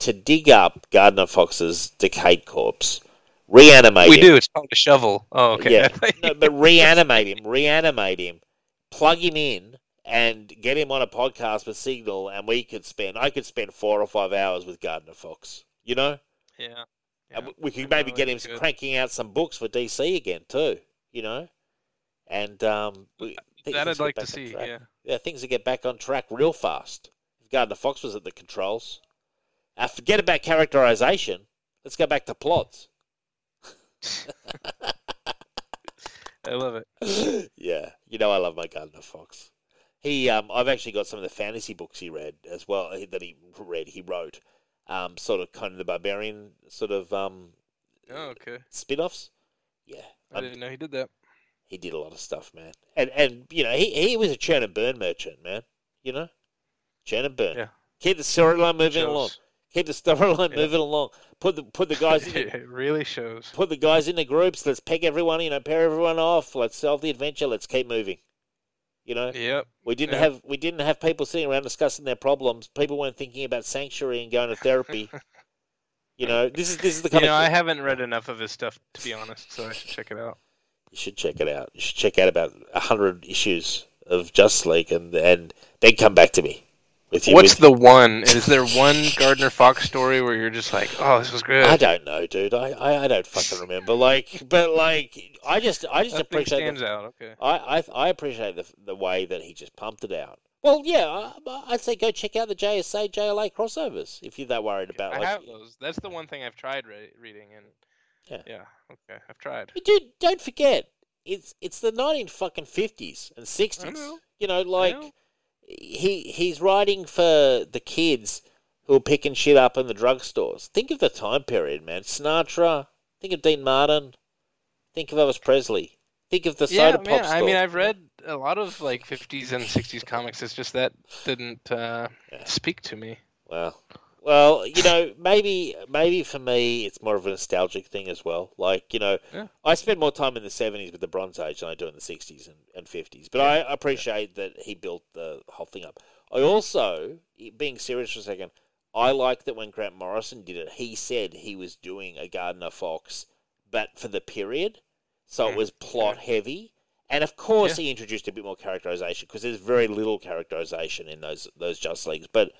to dig up Gardner Fox's decayed corpse, reanimate him. We him. do. It's called a shovel. Oh, okay. Yeah. No, but reanimate him, reanimate him, plug him in, and get him on a podcast with Signal, and we could spend, I could spend four or five hours with Gardner Fox. You know? yeah. And yeah. we could maybe get him good. cranking out some books for DC again, too. You know? And, um, we, That I'd like to see. Yeah. yeah, things will get back on track real fast. If Gardner Fox was at the controls. Uh, forget about characterization. Let's go back to plots. I love it. yeah, you know I love my Gardner Fox. He, um, I've actually got some of the fantasy books he read as well that he read. He wrote, um, sort of Conan the Barbarian sort of um, Oh, okay. spin-offs. Yeah, I didn't know he did that. He did a lot of stuff, man. And and you know he he was a churn and burn merchant, man. You know, churn and burn. Yeah. Keep the storyline moving along. Keep the storyline Yeah. moving along. Put the put the guys in the, it really shows. put the guys in the groups. Let's peg everyone. You know, pair everyone off. Let's solve the adventure. Let's keep moving. You know, Yep. we didn't Yeah. have we didn't have people sitting around discussing their problems. People weren't thinking about sanctuary and going to therapy. you know, this is this is the You know, of I haven't read enough of his stuff to be honest, so I should check it out. You should check it out. You should check out about a hundred issues of Just League and and then come back to me with you. What's with, the one? Is there one Gardner Fox story where you're just like, oh, this was good? I don't know, dude. I, I, I don't fucking remember. Like, but like, I just I just Nothing appreciate the stands out. Okay. I, I I appreciate the the way that he just pumped it out. Well, yeah, I, I'd say go check out the JSA JLA crossovers if you're that worried about. I like, have those. That's the one thing I've tried re- reading, and Yeah. yeah, okay, I've tried. But dude, don't forget, it's it's the nineteen fucking fifties and sixties. You know, like know. he he's writing for the kids who are picking shit up in the drugstores. Think of the time period, man. Sinatra. Think of Dean Martin. Think of Elvis Presley. Think of the Yeah, soda pop man. store. I mean, I've read a lot of like 50s and 60s comics. It's just that didn't uh, Yeah. speak to me. Well, well, you know, maybe maybe for me it's more of a nostalgic thing as well. Like, you know, Yeah. I spend more time in the seventies with the Bronze Age than I do in the sixties and, fifties. But I appreciate that he built the whole thing up. I also, being serious for a second, I like that when Grant Morrison did it, he said he was doing a Gardner Fox, but for the period, so it Mm, was plot heavy. And of course, Yeah. he introduced a bit more characterization because there's very little characterization in those those Just Leagues. But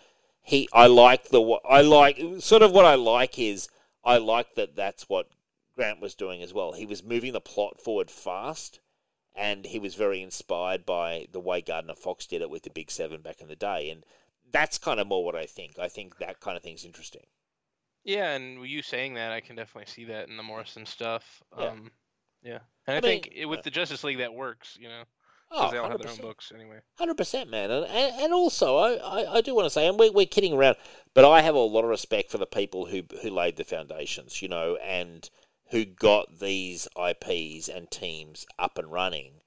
he, I like the I like sort of what I like is I like that that's what Grant was doing as well. He was moving the plot forward fast, and he was very inspired by the way Gardner Fox did it with the Big Seven back in the day. And that's kind of more what I think. I think that kind of thing's interesting. Yeah, and you saying that, I can definitely see that in the Morrison stuff. Yeah. Um, yeah, and I, I think mean, it, with yeah. the Justice League that works, you know, Oh, they all have their own 100%. books anyway. Hundred percent, man, and, and and also I, I, I do want to say, and we're we're kidding around, but I have a lot of respect for the people who who laid the foundations, you know, and who got these IPs and teams up and running.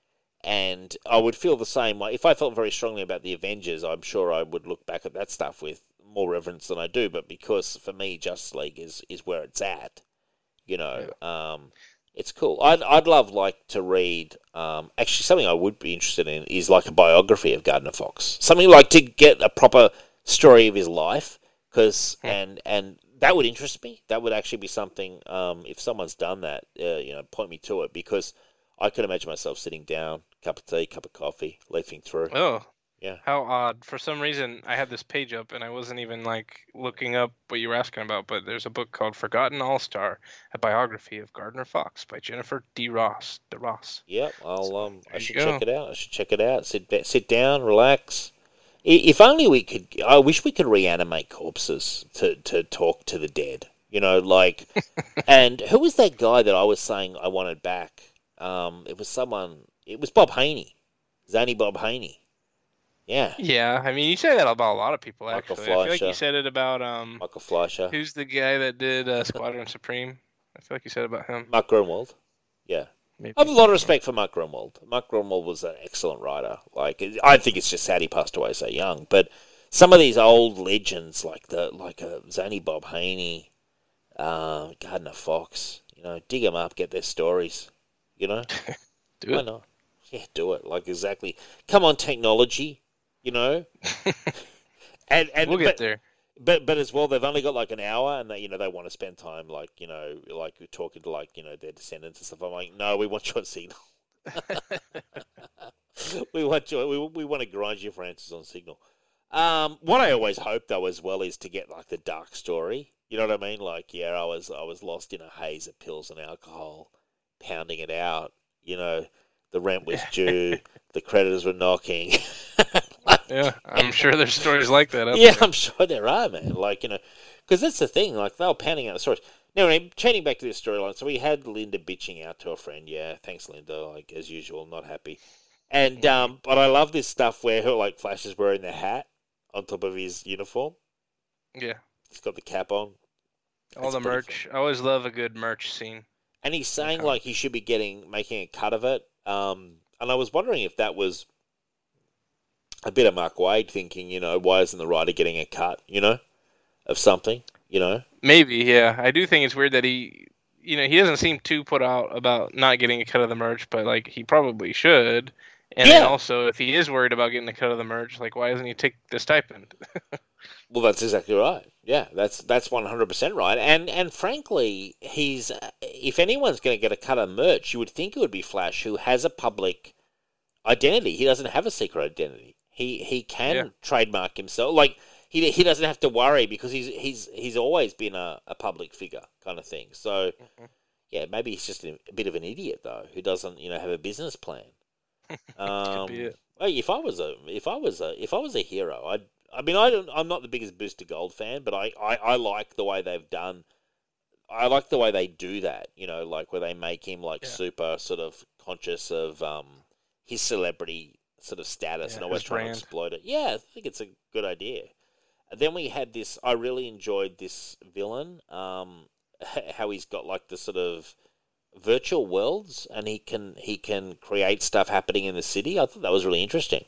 And I would feel the same way if I felt very strongly about the Avengers. I'm sure I would look back at that stuff with more reverence than I do. But because for me, Justice League is is where it's at, you know. Um, it's cool. I'd I'd love like to read. Um, actually, something I would be interested in is like a biography of Gardner Fox. Something like to get a proper story of his life, because Hmm. and and that would interest me. That would actually be something. Um, if someone's done that, uh, you know, point me to it because I could imagine myself sitting down, cup of tea, cup of coffee, leafing through. Oh, Yeah. How odd. For some reason, I had this page up and I wasn't even like looking up what you were asking about, but there's a book called Forgotten All Star, a biography of Gardner Fox by Jennifer D. Ross. De Ross. Yep, I'll So, um, I should check it out. I should check it out. Sit sit down, relax. If only we could. I wish we could reanimate corpses to to talk to the dead. You know, like. and who was that guy that I was saying I wanted back? Um, it was someone. It was Bob Haney, Zany Bob Haney. Yeah, Yeah, I mean, you say that about a lot of people, Michael actually. I feel like you said it about um, Michael Fleisher, who's the guy that did uh, Squadron Supreme? I feel like you said about him. Mark Gruenwald. Yeah. Maybe. I have a lot of respect for Mark Gruenwald. Mark Gruenwald was an excellent writer. Like I think it's just sad he passed away so young. But some of these old legends, like the like a Zany Bob Haney, uh, Gardner Fox, you know, dig them up, get their stories. You know, Do it why it. not? Yeah, do it. Like exactly. Come on, technology. You know, and and we'll but, get there. but but as well, they've only got like an hour, and they you know they want to spend time like you know like we're talking to like you know their descendants and stuff. I'm like, no, we want you on Signal. we want you. We, we want to grind you for answers on Signal. Um, what I always hope though as well is to get like the dark story. You know what I mean? Like, yeah, I was I was lost in a haze of pills and alcohol, pounding it out. You know, the rent was due, the creditors were knocking. Yeah, I'm sure there's stories like that. Yeah, there. I'm sure there are, man. Like, you know, because that's the thing. Like, they were pounding out the stories. Now, anyway, chaining back to this storyline, so we had Linda bitching out to a friend. Yeah, thanks, Linda. Like, as usual, not happy. And, um, but I love this stuff where her, like, Flash is wearing the hat on top of his uniform. Yeah, He's got the cap on. all That's the merch. I always love a good merch scene. And he's saying, Okay. like, he should be getting, making a cut of it. Um, and I was wondering if that was a bit of Mark Waid thinking, you know, why isn't the writer getting a cut, you know, of something, you know? Maybe, yeah. I do think it's weird that he, you know, he doesn't seem too put out about not getting a cut of the merch, but like he probably should. And then Yeah. also, if he is worried about getting a cut of the merch, like why doesn't he take the stipend? Well, that's exactly right. Yeah, that's that's one hundred percent right. And and frankly, he's if anyone's going to get a cut of merch, you would think it would be Flash, who has a public identity. He doesn't have a secret identity. He he can Yeah. trademark himself. Like he he doesn't have to worry because he's he's he's always been a, a public figure kind of thing. So Mhm. yeah, maybe he's just a, a bit of an idiot though, who doesn't you know have a business plan. Um, if I was a if I was a if I was a hero, I'd I mean I don't I'm not the biggest Booster Gold fan, but I, I, I like the way they've done. I like the way they do that. You know, like where they make him like Yeah. super sort of conscious of um his celebrity sort of status Yeah, and always trying brand. to exploit it. Yeah, I think it's a good idea. And then we had this. I really enjoyed this villain. Um, how he's got like the sort of virtual worlds and he can he can create stuff happening in the city. I thought that was really interesting.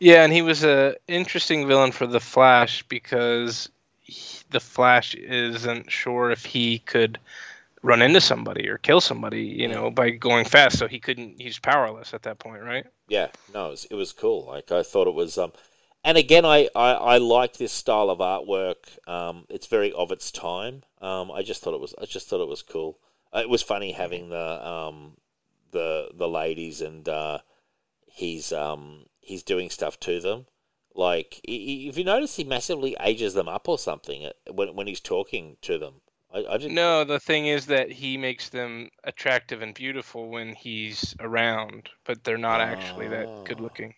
Yeah, and he was a interesting villain for the Flash because he, the Flash isn't sure if he could run into somebody or kill somebody, you know, by going fast. So he couldn't. He's powerless at that point, right? Yeah, no, it was, it was cool. Like I thought it was um and again I, I, I like this style of artwork. Um it's very of its time. Um I just thought it was I just thought it was cool. Uh, It was funny having the um the the ladies and uh he's um he's doing stuff to them. Like if you notice he massively ages them up or something uh, when when he's talking to them. I, I didn't No, the thing is that he makes them attractive and beautiful when he's around, but they're not actually that good Oh. looking.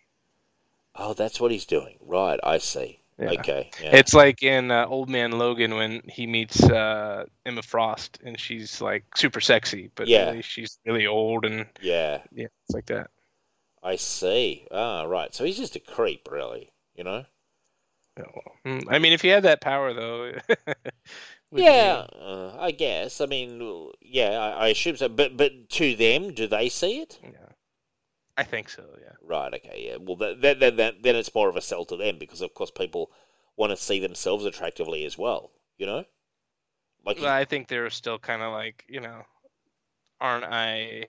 Oh, that's what he's doing. Right, I see. Yeah. Okay. Yeah. It's like in uh, Old Man Logan when he meets uh, Emma Frost and she's like super sexy, but Yeah. really she's really old and yeah. yeah, it's like that. I see. Ah, right. So he's just a creep, really. You know? Well, mm, I mean, if he had that power though, yeah, uh, I guess. I mean, yeah, I, I assume so. But but to them, do they see it? yeah, I think so. Yeah. Right. Okay. Yeah. Well, that, that, that, that, then it's more of a sell to them because, of course, people want to see themselves attractively as well. You know? Like, Well, I think they're still kind of like, you know, aren't I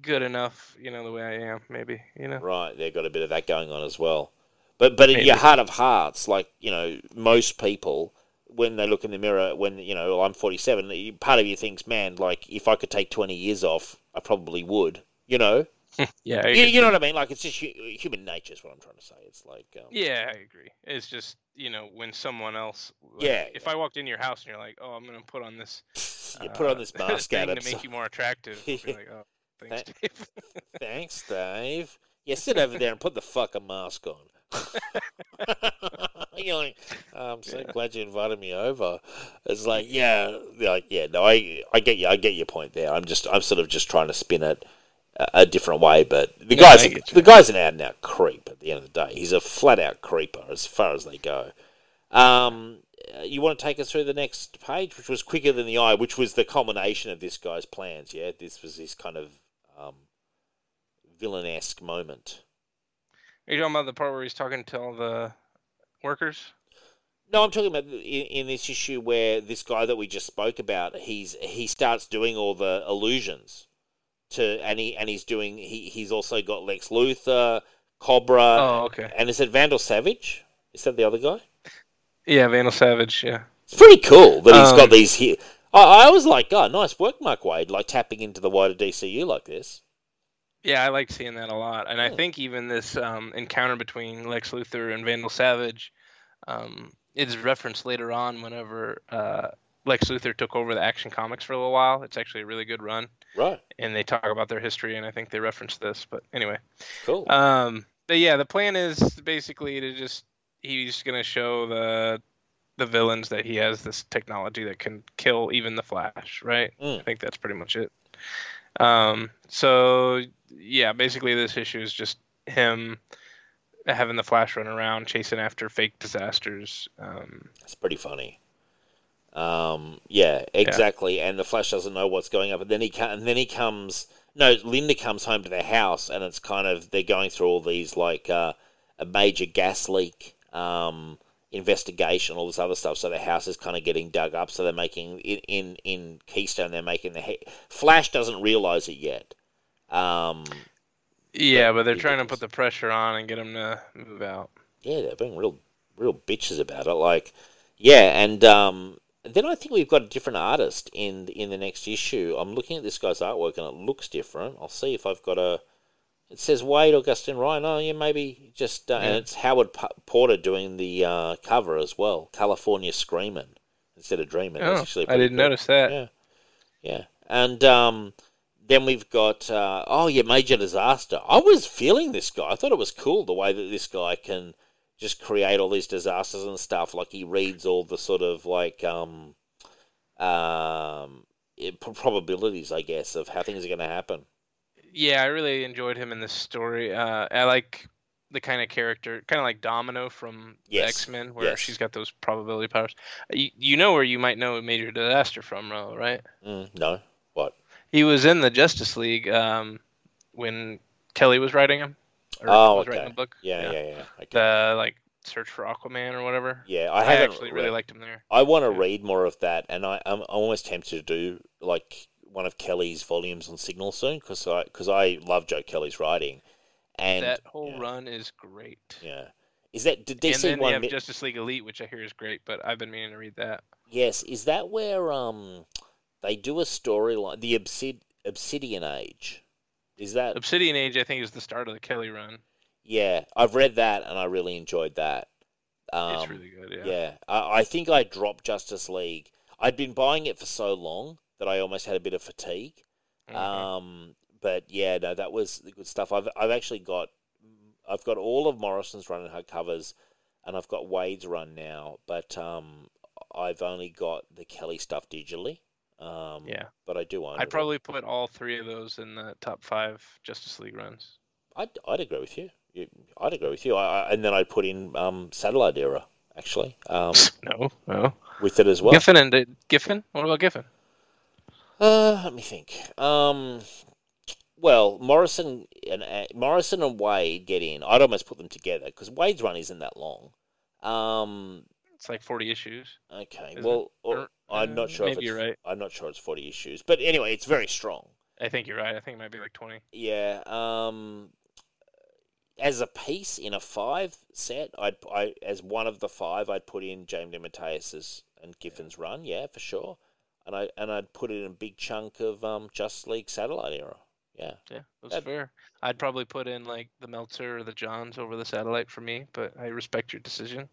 good enough? You know, the way I am, maybe. You know. Right, they've got a bit of that going on as well. But but in Maybe. your heart of hearts, like you know, most people when they look in the mirror, when you know I'm 47, part of you thinks, man, like if I could take 20 years off, I probably would. You know, yeah, You, you know what I mean? Like it's just human nature is what I'm trying to say. It's like um, Yeah, I agree. It's just you know when someone else. like, Yeah, If I walked in your house and you're like, "Oh, I'm gonna put on this," you put on uh, this mask thing to make you more attractive, be like, "Oh, thanks, Thank- Dave." Thanks, Dave. Yeah, sit over there and put the fucking mask on. You're like, I'm so Yeah. glad you invited me over. It's like, yeah, like, yeah, no, I, I get you, I get your point there. I'm just, I'm sort of just trying to spin it a, a different way. But the No, guy's, you. the guy's an out and out creep. At the end of the day, he's a flat out creeper as far as they go. Um, you want to take us through the next page, which was quicker than the eye, which was the culmination of this guy's plans. Yeah, this was his kind of um, villain-esque moment. Are you talking about the part where he's talking to all the workers? No, I'm talking about in, in this issue where this guy that we just spoke about, he's he starts doing all the illusions to, and he and he's doing he he's also got Lex Luthor, Cobra, oh, okay. and is it Vandal Savage? Is that the other guy? Yeah, Vandal Savage. Yeah. It's pretty cool that he's Um, got these here. I, I was like, oh, nice work, Mark Waid, like tapping into the wider DCU like this. Yeah, I like seeing that a lot, and I think even this um, encounter between Lex Luthor and Vandal Savage um, is referenced later on whenever uh, Lex Luthor took over the Action Comics for a little while. It's actually a really good run, Right. and they talk about their history, and I think they reference this. But anyway, Cool. um, but yeah, the plan is basically to just he's gonna show the the villains that he has this technology that can kill even the Flash, right? Mm. I think that's pretty much it. Um, so yeah, basically this issue is just him having the Flash run around chasing after fake disasters. Um, It's pretty funny. Um, yeah, exactly. And the Flash doesn't know what's going on, but then he can and then he comes. No, Linda comes home to their house, and it's kind of they're going through all these like uh, a major gas leak um, investigation, all this other stuff. So the house is kind of getting dug up. So they're making in in, in Keystone, they're making the he- Flash doesn't realize it yet. Um, yeah, but they're he trying to put the pressure on and get him to move out. yeah, they're being real, real bitches about it. Like, yeah, and um, then I think we've got a different artist in in the next issue. I'm looking at this guy's artwork and it looks different. I'll see if I've got a. It says Waid Augustyn Ryan. Oh yeah, maybe just uh, and it's Howard P- Porter doing the uh, cover as well. California Screaming instead of Dreaming. Oh, actually I didn't cool. notice that. Yeah, yeah, and um, then we've got uh, oh yeah, Major Disaster. I was feeling this guy. I thought it was cool the way that this guy can just create all these disasters and stuff. Like he reads all the sort of like um, um, probabilities, I guess, of how things are going to happen. Yeah, I really enjoyed him in this story. Uh, I like the kind of character, kind of like Domino from Yes, X Men, where yes. she's got those probability powers. You, you know where you might know Major Disaster from, Ro, right? Mm, no, what? He was in the Justice League um, when Kelly was writing him. Or Oh, was writing the book. Yeah, yeah, yeah. Okay. The like Search for Aquaman or whatever. yeah, I I, actually really liked him there. I want to Yeah. read more of that, and I, I'm almost tempted to do like one of Kelly's volumes on Signal soon because I because I love Joe Kelly's writing, and that whole yeah. run is great. yeah, is that did and DC then one? you have mi- Justice League Elite, which I hear is great, but I've been meaning to read that. yes, is that where um they do a storyline the Obsid- Obsidian Age? Is that Obsidian Age, I think, is the start of the Kelly run. yeah? I've read that and I really enjoyed that. Um, it's really good. Yeah. Yeah, I, I think I dropped Justice League. I'd been buying it for so long that I almost had a bit of fatigue. Mhm. Um, but yeah, no, that was the good stuff. I've I've actually got I've got all of Morrison's run and her hardcovers, and I've got Waid's run now. But um, I've only got the Kelly stuff digitally. Um, yeah. but I do own. I'd all. probably put all three of those in the top five Justice League runs. I'd, I'd agree with you. You- I'd agree with you. I, I, and then I'd put in um, Satellite Era actually um, No, no. with it as well. Giffen and uh, Giffen. What about Giffen? Uh, let me think. Um, well, Morrison and uh, Morrison and Waid get in. I'd almost put them together because Waid's run isn't that long. Um, It's like forty issues. okay. Is it? well, or- I'm uh, not sure. if maybe it's, you're right. I'm not sure it's forty issues, but anyway, it's very strong. I think you're right. I think it might be like twenty. Yeah. Um, as a piece in a five set, I'd I as one of the five, I'd put in James DeMatteis's and Giffen's run. Yeah, for sure. And I and I'd put it in a big chunk of um, Just League Satellite Era. Yeah. Yeah, that's That- fair. I'd probably put in like the Meltzer or the Johns over the satellite for me, but I respect your decision.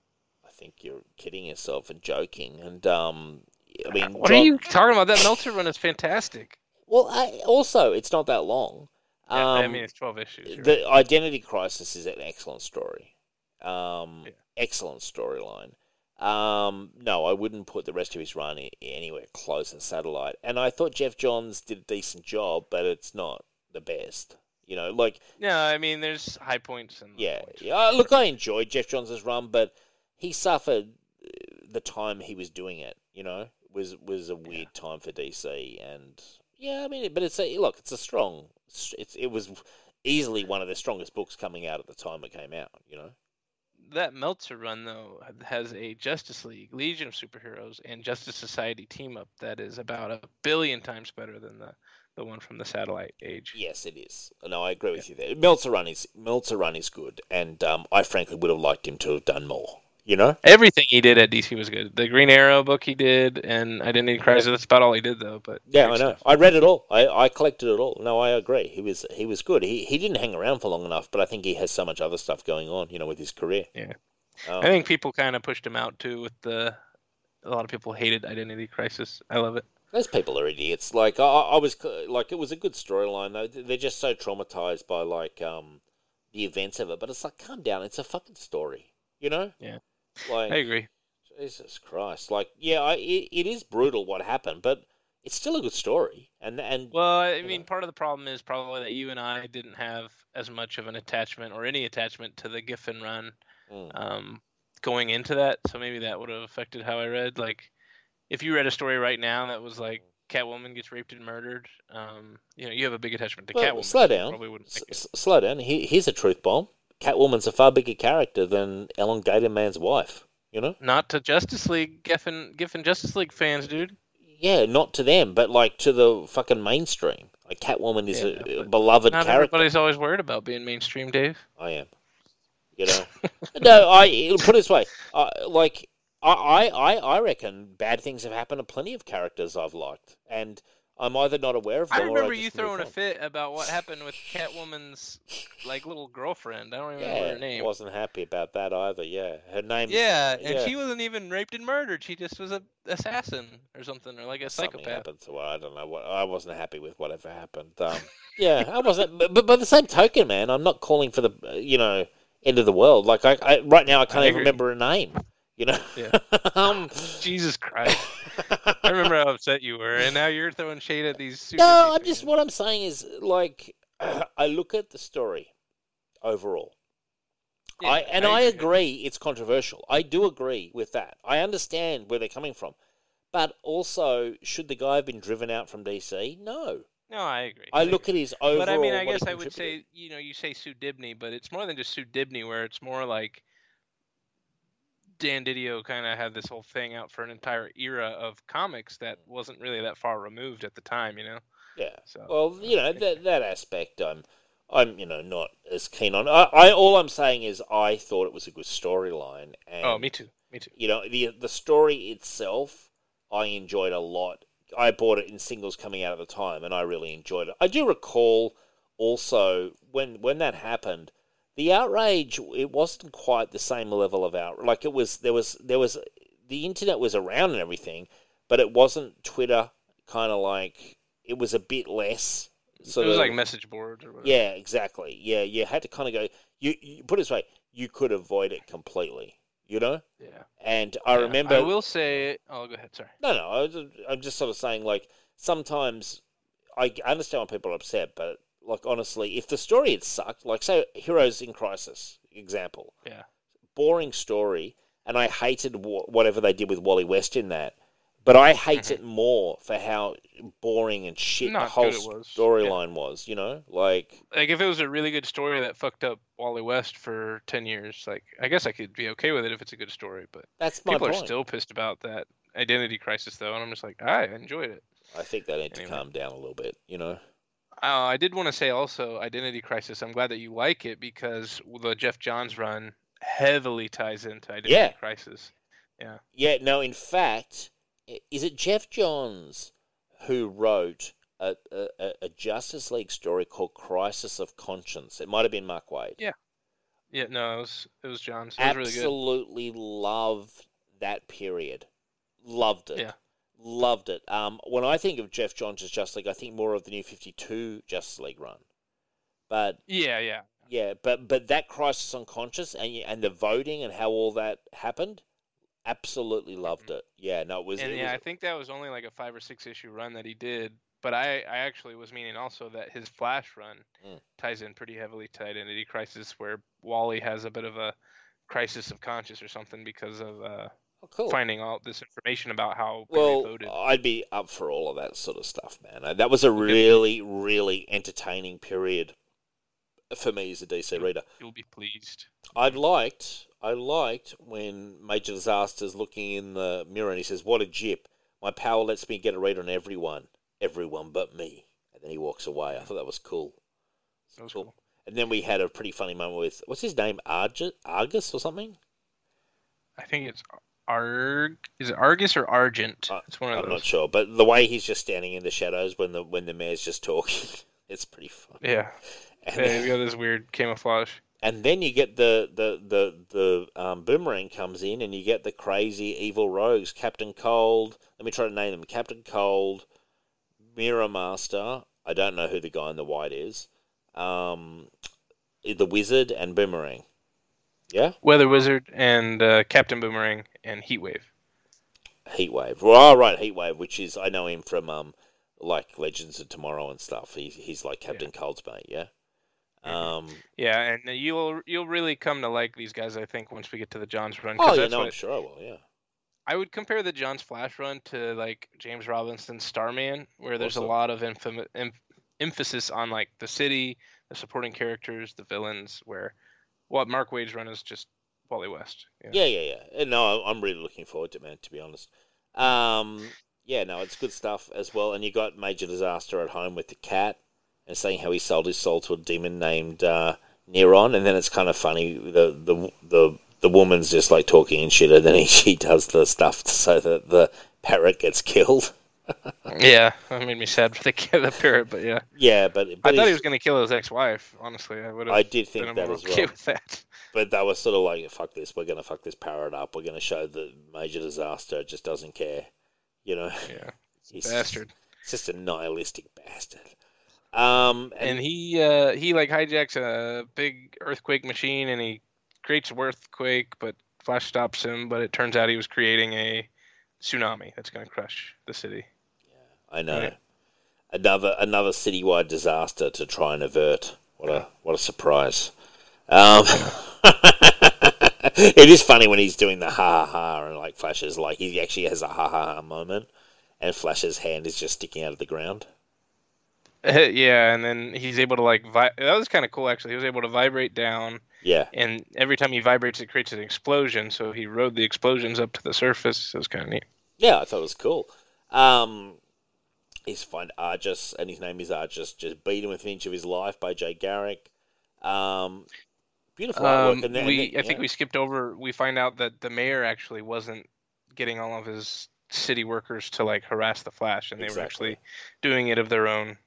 I think you're kidding yourself and joking. And um, I mean, what John- are you talking about? That Meltzer run is fantastic. Well, I, also, it's not that long. Yeah, Um, I mean, it's twelve issues. you're the Identity Crisis is an excellent story. Um, Yeah. Excellent storyline. Um, no, I wouldn't put the rest of his run anywhere close to Satellite. And I thought Geoff Johns did a decent job, but it's not the best. You know, like No, I mean, there's high points and yeah, points. yeah. uh, Look, I enjoyed Geoff Johns' run, but he suffered uh, the time he was doing it. You know, was was a weird time for DC, and yeah, I mean, but it's a look, it's a strong. It's it was easily one of the strongest books coming out at the time it came out. You know, That Meltzer run though has a Justice League, Legion of Superheroes, and Justice Society team up that is about a billion times better than the the one from the Satellite Age. yes, it is. No, I agree with you there. Meltzer run is Meltzer run is good, and um, I frankly would have liked him to have done more. You know, Everything he did at DC was good. The Green Arrow book he did, and Identity Crisis. That's about all he did though. But Yeah, I know. I read it all. I, I collected it all. No, I agree. He was he was good. He he didn't hang around for long enough, but I think he has so much other stuff going on, you know, with his career. Yeah. Um, I think people kind of pushed him out too. With the a lot of people hated Identity Crisis. I love it. those people are idiots. Like I, I was like, it was a good storyline though. They're just so traumatized by like um the events of it. But it's like, calm down. It's a fucking story. You know? Yeah. Like I agree. Jesus Christ. Like, yeah, I, it, it is brutal what happened, but it's still a good story. And and Well, I mean, know. part of the problem is probably that you and I didn't have as much of an attachment or any attachment to the Giffen run mm, um, going into that. So maybe that would have affected how I read. Like, if you read a story right now that was like Catwoman gets raped and murdered, um, you know, you have a big attachment to Well, Catwoman. slow down. Probably wouldn't S- s- slow down. He, here's a truth bomb. Catwoman's a far bigger character than Elongated Man's wife. You know? Not to Justice League, Giffen, Giffen Justice League fans, dude. Yeah, not to them, but like to the fucking mainstream. Like Catwoman is Yeah, a, a beloved Not character. everybody's always worried about being mainstream, Dave. I am. You know? no, I put it this way. I like I, I I reckon bad things have happened to plenty of characters I've liked, and I'm either not aware of them. I remember I you throwing a fit about what happened with Catwoman's like little girlfriend. I don't even remember her name. I wasn't happy about that either. Yeah, her name. Yeah, and she wasn't even raped and murdered. She just was a assassin or something, or like a Something psychopath. happened to her. I don't know what. I wasn't happy with whatever happened. Um, yeah, I wasn't. But, but by the same token, man, I'm not calling for the uh, you know end of the world. Like I, I right now, I can't I even remember her name. You know. Yeah. um, Jesus Christ! I remember how upset you were, and now you're throwing shade at these. No, I'm just what I'm saying is like I look at the story overall. Yeah, I and I, agree. agree it's controversial. I do agree with that. I understand where they're coming from. But also, should the guy have been driven out from DC? No. No, I agree. I look at his overall. But I mean, I guess I would say, you know, you say Sue Dibney, but it's more than just Sue Dibney, where it's more like Dan Didio kind of had this whole thing out for an entire era of comics that mm. wasn't really that far removed at the time, you know. Yeah. So Well, you know that that aspect, I'm, I'm, you know, not as keen on. I, I all I'm saying is I thought it was a good storyline, oh, me too, me too. you know the the story itself, I enjoyed a lot. I bought it in singles coming out at the time, and I really enjoyed it. I do recall also when when that happened, the outrage it wasn't quite the same level of outrage. Like it was there was there was the internet was around and everything, but it wasn't Twitter. Kind of like it was a bit less. So it was like message boards or whatever. Yeah, exactly. Yeah, you had to kind of go. You, you put it this way, you could avoid it completely. You know, Yeah. and I Yeah. remember. I will say. Oh, go ahead. Sorry. No, no. I was, I'm just sort of saying, like, sometimes I understand why people are upset, but like honestly, if the story had sucked, like say Heroes in Crisis example, Yeah. boring story, and I hated wh- whatever they did with Wally West in that. But I hate mm-hmm. it more for how boring and shit the whole good it was. storyline was. You know, like Like if it was a really good story that fucked up Wally West for ten years, like I guess I could be okay with it if it's a good story. But that's people point. are still pissed about that identity crisis though, and I'm just like, I enjoyed it. I think they need to calm down a little bit. You know. Uh, I did want to say also Identity Crisis. I'm glad that you like it because the Geoff Johns run heavily ties into Identity Crisis. Yeah. Crisis. Yeah, no, in fact, is it Geoff Johns who wrote a, a, a Justice League story called Crisis of Conscience. It might have been Mark Waid. Yeah. Yeah, no, it was it was Johns'. It was really good. Absolutely loved that period. Loved it. Yeah. Loved it. Um, when I think of Geoff Johns' as Justice League, I think more of the New Fifty Two Justice League run. But Yeah, yeah. yeah, but but that Crisis on Conscience and and the voting and how all that happened, absolutely loved it. Yeah, no, it was. And it yeah, was I think that was only like a five or six issue run that he did. But I, I actually was meaning also that his Flash run Mm. ties in pretty heavily to Identity Crisis, where Wally has a bit of a crisis of conscience or something because of uh, oh, cool. finding out this information about how Well, voted. I'd be up for all of that sort of stuff, man. Uh, That was a really, really entertaining period for me as a DC reader. You'll be pleased. I liked, I liked when Major Disaster's looking in the mirror and he says, "What a jip! My power lets me get a read on everyone, everyone but me." And then he walks away. I thought that was cool. That was Cool. cool. And then we had a pretty funny moment with what's his name, Argus, Argus or something. I think it's Arg. Is it Argus or Argent? Uh, it's one of I'm not sure, but the way he's just standing in the shadows when the when the mayor's just talking, it's pretty fun. Yeah. And Yeah, he's got this weird camouflage. and then you get the the the the um, boomerang comes in, and you get the crazy evil rogues, Captain Cold. Let me try to name them: Captain Cold, Mirror Master. I don't know who the guy in the white is. Um, the Wizard and Boomerang. Yeah, Weather Wizard and uh, Captain Boomerang and Heatwave. Heatwave. Well, oh, right, Heatwave, which is I know him from um like Legends of Tomorrow and stuff. He's he's like Captain Cold's mate. Yeah. Mhm. Um. Yeah, and you'll you'll really come to like these guys. I think once we get to the Johns run. Oh yeah, no, I'm sure I will. Yeah. I would compare the Johns Flash run to like James Robinson's Starman, where there's Awesome. a lot of emph- em- emphasis on like the city, the supporting characters, the villains. Where what Mark Waid's run is just Wally West. Yeah. Yeah, yeah, yeah. No, I'm really looking forward to it, man. To be honest. Um. Yeah, no, it's good stuff as well. And you got Major Disaster at home with the cat, and saying how he sold his soul to a demon named uh, Neron, and then it's kind of funny. The the the the woman's just like talking and shit, and then he, she does the stuff so that the parrot gets killed. Yeah, that made me sad for the kid, the parrot, but yeah, Yeah, but, I thought he was gonna kill his ex-wife. Honestly, I would have. I did think that as okay well. with that. But they were sort of like, fuck this, we're going to fuck this parrot up. We're going to show the major disaster just doesn't care. You know, Yeah, he's bastard. It's just a nihilistic bastard. Um, and, and he uh, he like hijacks a big earthquake machine and he creates an earthquake, but Flash stops him. But it turns out he was creating a tsunami that's going to crush the city. I know Right. another another citywide disaster to try and avert. What a what a surprise! Um, it is funny when he's doing the ha ha ha and like Flash's like he actually has a ha ha ha moment, and Flash's hand is just sticking out of the ground. yeah, and then he's able to like vi- that was kind of cool actually. He was able to vibrate down, Yeah, and every time he vibrates, it creates an explosion. So he rode the explosions up to the surface. It was kind of neat. Yeah, I thought it was cool. Um, he's find Argus, and his name is Argus, just beat him within an inch of his life by Jay Garrick. Um, beautiful. Um, and then, we then- I think yeah. we skipped over. We find out that the mayor actually wasn't getting all of his city workers to like harass the Flash, and they were actually doing it of their own.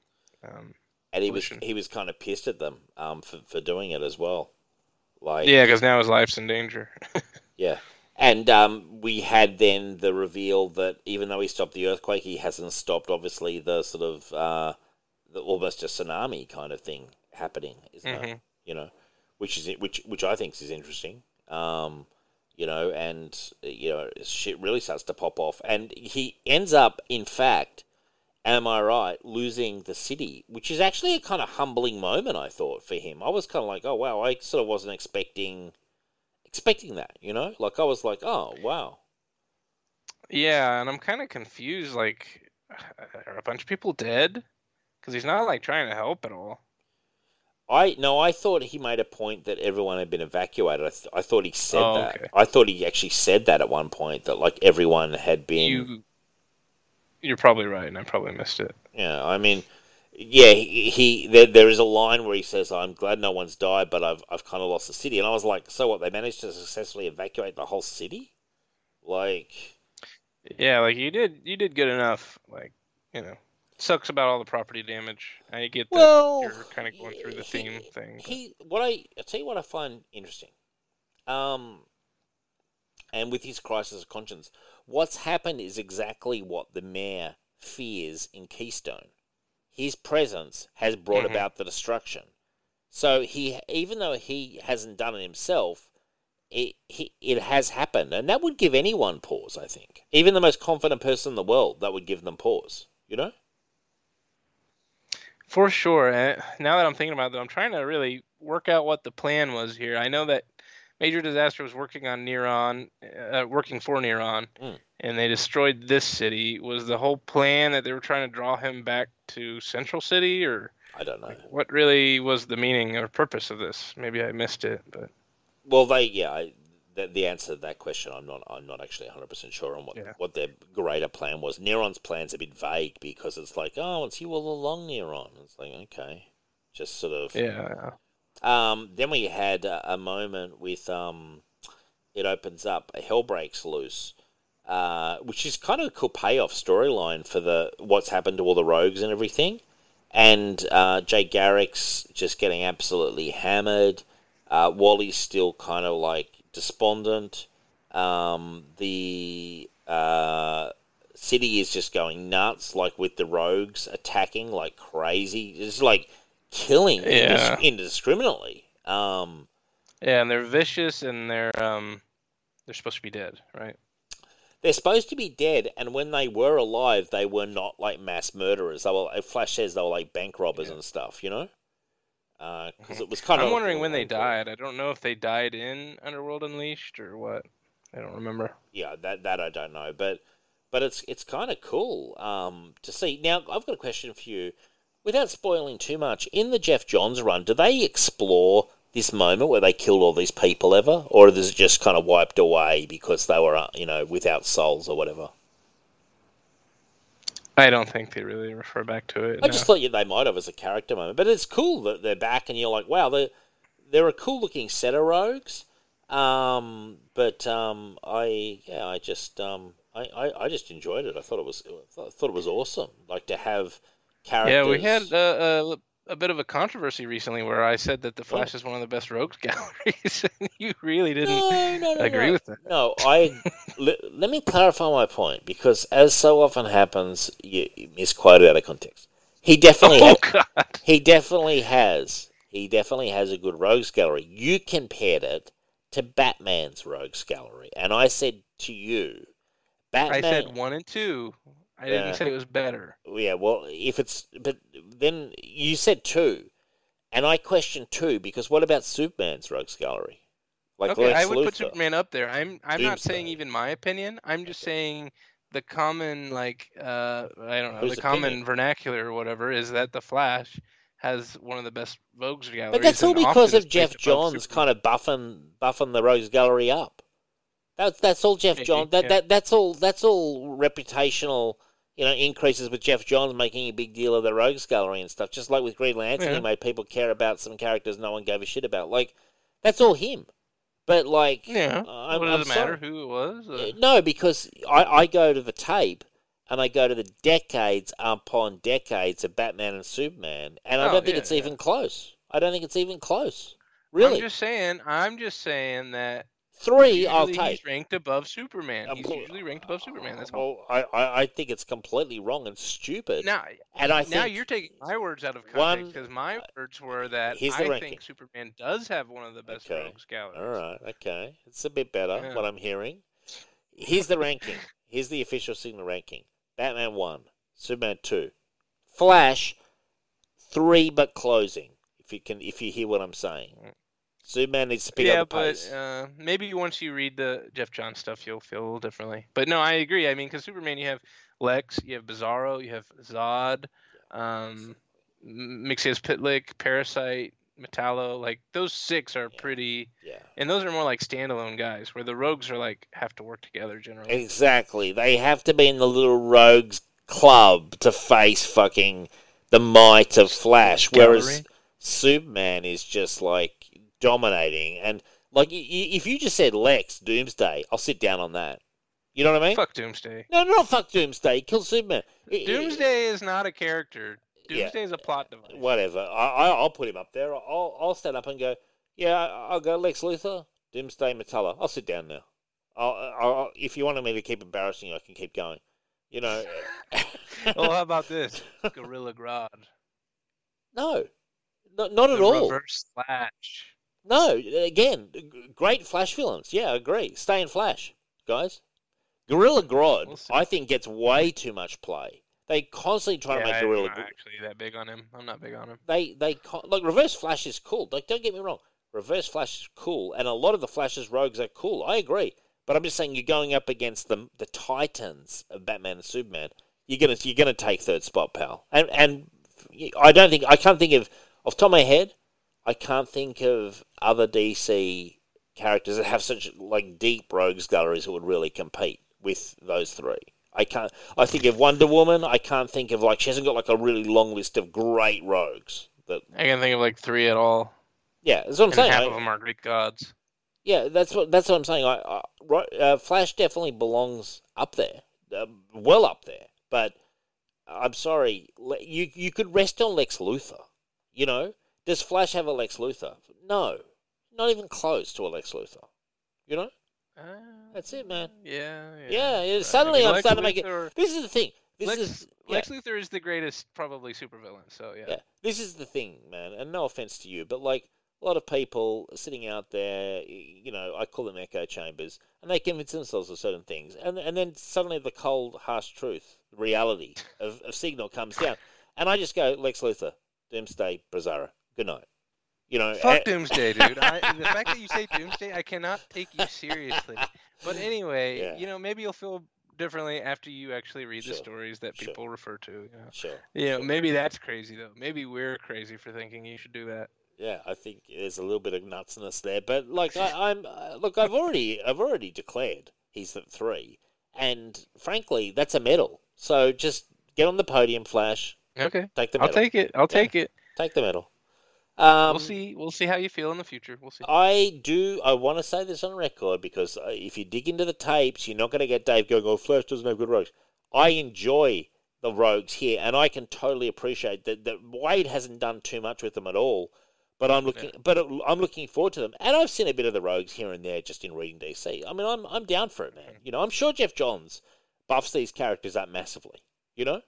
Um, and he was he was kind of pissed at them um, for for doing it as well. Like yeah, because now his life's in danger. yeah. And um, we had then the reveal that even though he stopped the earthquake, he hasn't stopped obviously the sort of uh, the, almost a tsunami kind of thing happening, isn't it? Mhm. You know, which is which which I think is interesting. Um, you know, and you know, shit really starts to pop off, and he ends up, in fact, am I right, losing the city, which is actually a kind of humbling moment. I thought for him, I was kind of like, oh wow, I sort of wasn't expecting expecting that, you know, like I was like, oh wow, yeah, and I'm kind of confused. Like, are a bunch of people dead? Because he's not like trying to help at all. I no, I thought he made a point that everyone had been evacuated. I, th- I thought he said Oh, that. okay. I thought he actually said that at one point that like everyone had been. You, you're probably right, and I probably missed it. Yeah, I mean, yeah, he, he there, there is a line where he says, "I'm glad no one's died, but I've I've kind of lost the city." And I was like, "So what? They managed to successfully evacuate the whole city? Like, Yeah, like you did, you did good enough. Like, you know, sucks about all the property damage. I get that Well, you're kind of going through the he- theme thing. but- He, what I, I tell you what I find interesting, um, and with his crisis of conscience, what's happened is exactly what the mayor fears in Keystone. His presence has brought Mhm. about the destruction. So he, even though he hasn't done it himself, it he, it has happened, and that would give anyone pause. I think, even the most confident person in the world, that would give them pause. You know? For sure. Now that I'm thinking about it, I'm trying to really work out what the plan was here. I know that Major Disaster was working on Neron, uh, working for Neron, Mm. and they destroyed this city. Was the whole plan that they were trying to draw him back to Central City, or I don't know. like, what really was the meaning or purpose of this? Maybe I missed it, but Well, they yeah, I, the, the answer to that question, I'm not I'm not actually 100 percent sure on what Yeah. what their greater plan was. Neron's plan's a bit vague because it's like, oh, it's you all along, Neron. It's like okay, just sort of. yeah, Um, then we had a, moment with um, it opens up, a hell breaks loose. Uh, which is kind of a cool payoff storyline for the what's happened to all the rogues and everything, and uh, Jay Garrick's just getting absolutely hammered. Uh, Wally's still kind of like despondent. Um, the uh, city is just going nuts, like with the rogues attacking like crazy. It's like killing Yeah. indis- indiscriminately. Um, yeah, and they're vicious and they're um, they're supposed to be dead, right? they're supposed to be dead, and when they were alive, they were not like mass murderers. They were. like- Flash says they were like bank robbers Yeah. and stuff. You know, because it was kind of. I'm wondering when they died. I don't know if they died in Underworld Unleashed or what. I don't remember. Yeah, that that I don't know, but but it's it's kind of cool um, to see. Now I've got a question for you, without spoiling too much. In the Geoff Johns run, do they explore this moment where they killed all these people ever, or is it just kind of wiped away because they were uh, you know without souls or whatever? I don't think they really refer back to it. I no. just thought yeah, they might have as a character moment, but it's cool that they're back, and you're like, wow, they're they're a cool looking set of rogues. Um, but um, I yeah, I just um, I, I, I just enjoyed it. I thought it was I thought it was awesome. Like to have characters. Yeah, we had uh, a, a bit of a controversy recently where I said that the Flash Oh. is one of the best rogues galleries, and you really didn't no, no, no, agree with that. No, I let, let me clarify my point because, as so often happens, you, you misquote it out of context. He definitely Oh ha- God! He definitely has. He definitely has a good rogues gallery. You compared it to Batman's rogues gallery, and I said to you, Batman. I said one and two. I didn't Yeah. say it was better. Yeah, well, if it's but then you said two, and I question two because what about Superman's rogues gallery? Like okay, Lex I would put Superman up there. I'm I'm not saying even my opinion. I'm just saying the common like uh I don't know Whose the common opinion? vernacular or whatever is that the Flash has one of the best rogues galleries. But that's all because of Geoff Johns kind of buffing buffing the Rogues Gallery up. That's that's all Geoff Johns. That, yeah. that that's all that's all reputational, you know, increases with Geoff Johns making a big deal of the Rogues Gallery and stuff. Just like with Green Lantern, Yeah. he made people care about some characters no one gave a shit about. Like that's all him. But like, Yeah. I'm, what I'm does it matter sorry. who it was? Uh, Uh, No, because I, I go to the tape and I go to the decades upon decades of Batman and Superman, and I Oh, don't think yeah, it's yeah. even close. I don't think it's even close. Really, I'm just saying. I'm just saying that three I'll take. he's ranked above Superman. Um, He's usually ranked above Superman. That's all. Well, I, I, think it's completely wrong and stupid. Now, and I now you're taking my words out of context because my words were that I ranking. think Superman does have one of the best Okay. rogues galleries. all right, okay, it's a bit better Yeah. what I'm hearing. Here's the ranking. Here's the official signal ranking. Batman one, Superman two, Flash three, but closing. If you can, if you hear what I'm saying, Superman needs to pick yeah, up the but pace. uh, maybe once you read the Geoff John stuff, you'll feel a little differently. But no, I agree. I mean, because Superman, you have Lex, you have Bizarro, you have Zod, um, Mxyzptlk, Parasite, Metallo. Like those six are Yeah. pretty, yeah. and those are more like standalone guys. Where the rogues are like have to work together generally. Exactly. They have to be in the little rogues club to face fucking the might of Flash, whereas Superman is just like dominating. And like, y- y- if you just said Lex Doomsday, I'll sit down on that. You know what I mean? Fuck Doomsday. No, no, fuck Doomsday. Kill Superman. Doomsday is not a character. Yeah. Doomsday is a plot device. Whatever. I, I, I'll put him up there. I'll, I'll stand up and go. Yeah, I'll go Lex Luthor, Doomsday, Metallo. I'll sit down now. I'll, I'll, if you wanted me to keep embarrassing you, I can keep going. You know. well, how about this? Gorilla Grodd. no, no, not at The all. Reverse Flash. No, again, great Flash villains. Yeah, I agree. Stay in Flash, guys. Gorilla Grodd, We'll. I think, gets way too much play. They constantly try to Yeah, make I'm Gorilla. not actually that big on him. I'm not big on him. they they con- like Reverse Flash is cool. Like, don't get me wrong, Reverse Flash is cool, and a lot of the Flash's rogues are cool. I agree, but I'm just saying you're going up against the the titans of Batman and Superman. You're gonna you're gonna take third spot, pal. And and I don't think I can't think of off the top of my head. I can't think of other DC characters that have such like deep rogues galleries that would really compete with those three. I can't. I think of Wonder Woman. I can't think of like she hasn't got like a really long list of great rogues. That I can think of like three at all, yeah, that's what I'm and saying. half I- of them are Greek gods. yeah, that's what that's what I'm saying. I, I uh, Flash definitely belongs up there, uh, well up there. But I'm sorry, you you could rest on Lex Luthor. You know, does Flash have a Lex Luthor? No, not even close to a Lex Luthor. You know, Uh, That's it, man. Yeah, yeah. yeah. Right. Suddenly, I mean, I'm Lex starting to make it. This is the thing. This Lex, is yeah. Lex Luthor is the greatest, probably supervillain. So yeah. Yeah, this is the thing, man, and no offense to you, but like a lot of people sitting out there, you know, I call them echo chambers, and they convince themselves of certain things, and and then suddenly the cold, harsh truth, reality of, of Signal comes down, and I just go, Lex Luthor, Doomsday, Bizarro, good night. You know, Fuck eh, Doomsday, dude. I, the fact that you say Doomsday, I cannot take you seriously. But anyway, Yeah. you know, maybe you'll feel differently after you actually read the stories that Sure. people refer to. You know, sure. you know sure. maybe that's crazy though. Maybe we're crazy for thinking you should do that. Yeah, I think there's a little bit of nutsiness there, but like I, I'm uh, look, I've already I've already declared he's at three, and frankly, that's a medal. So just get on the podium, Flash. Okay, Take the medal. I'll take it. I'll take it. Take the medal. Um, we'll see. We'll see how you feel in the future. We'll see. I do. I want to say this on record because uh, if you dig into the tapes, you're not going to get Dave going, "Oh, Flash doesn't have good rogues." I enjoy the rogues here, and I can totally appreciate that. That Waid hasn't done too much with them at all, but I'm looking. But uh, I'm looking forward to them, and I've seen a bit of the rogues here and there just in reading DC. I mean, I'm I'm down for it, man. You know, I'm sure Geoff Johns buffs these characters up massively. You know.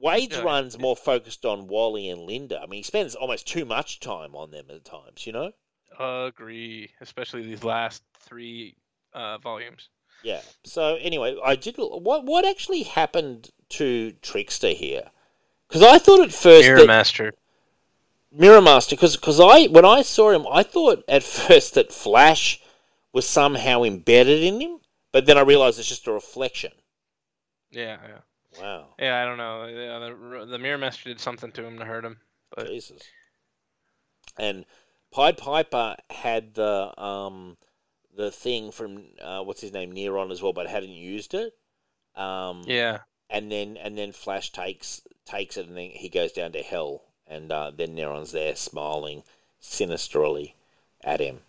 Waid's Yeah, run's more focused on Wally and Linda. I mean, he spends almost too much time on them at times, you know? Agree, especially these last three uh, volumes. Yeah. So anyway, I did. What what actually happened to Trickster here? Because I thought at first Mirror that Master. Mirror Master, because I when I saw him, I thought at first that Flash was somehow embedded in him, but then I realized it's just a reflection. Yeah, yeah, Wow, yeah. I don't know. Yeah, the, the Mirror Master did something to him to hurt him. But Jesus. And Pied Piper had the um the thing from uh, what's his name Neron as well, but hadn't used it. Um, yeah, and then and then Flash takes takes it, and then he goes down to hell, and uh, then Neron's there smiling sinisterly at him.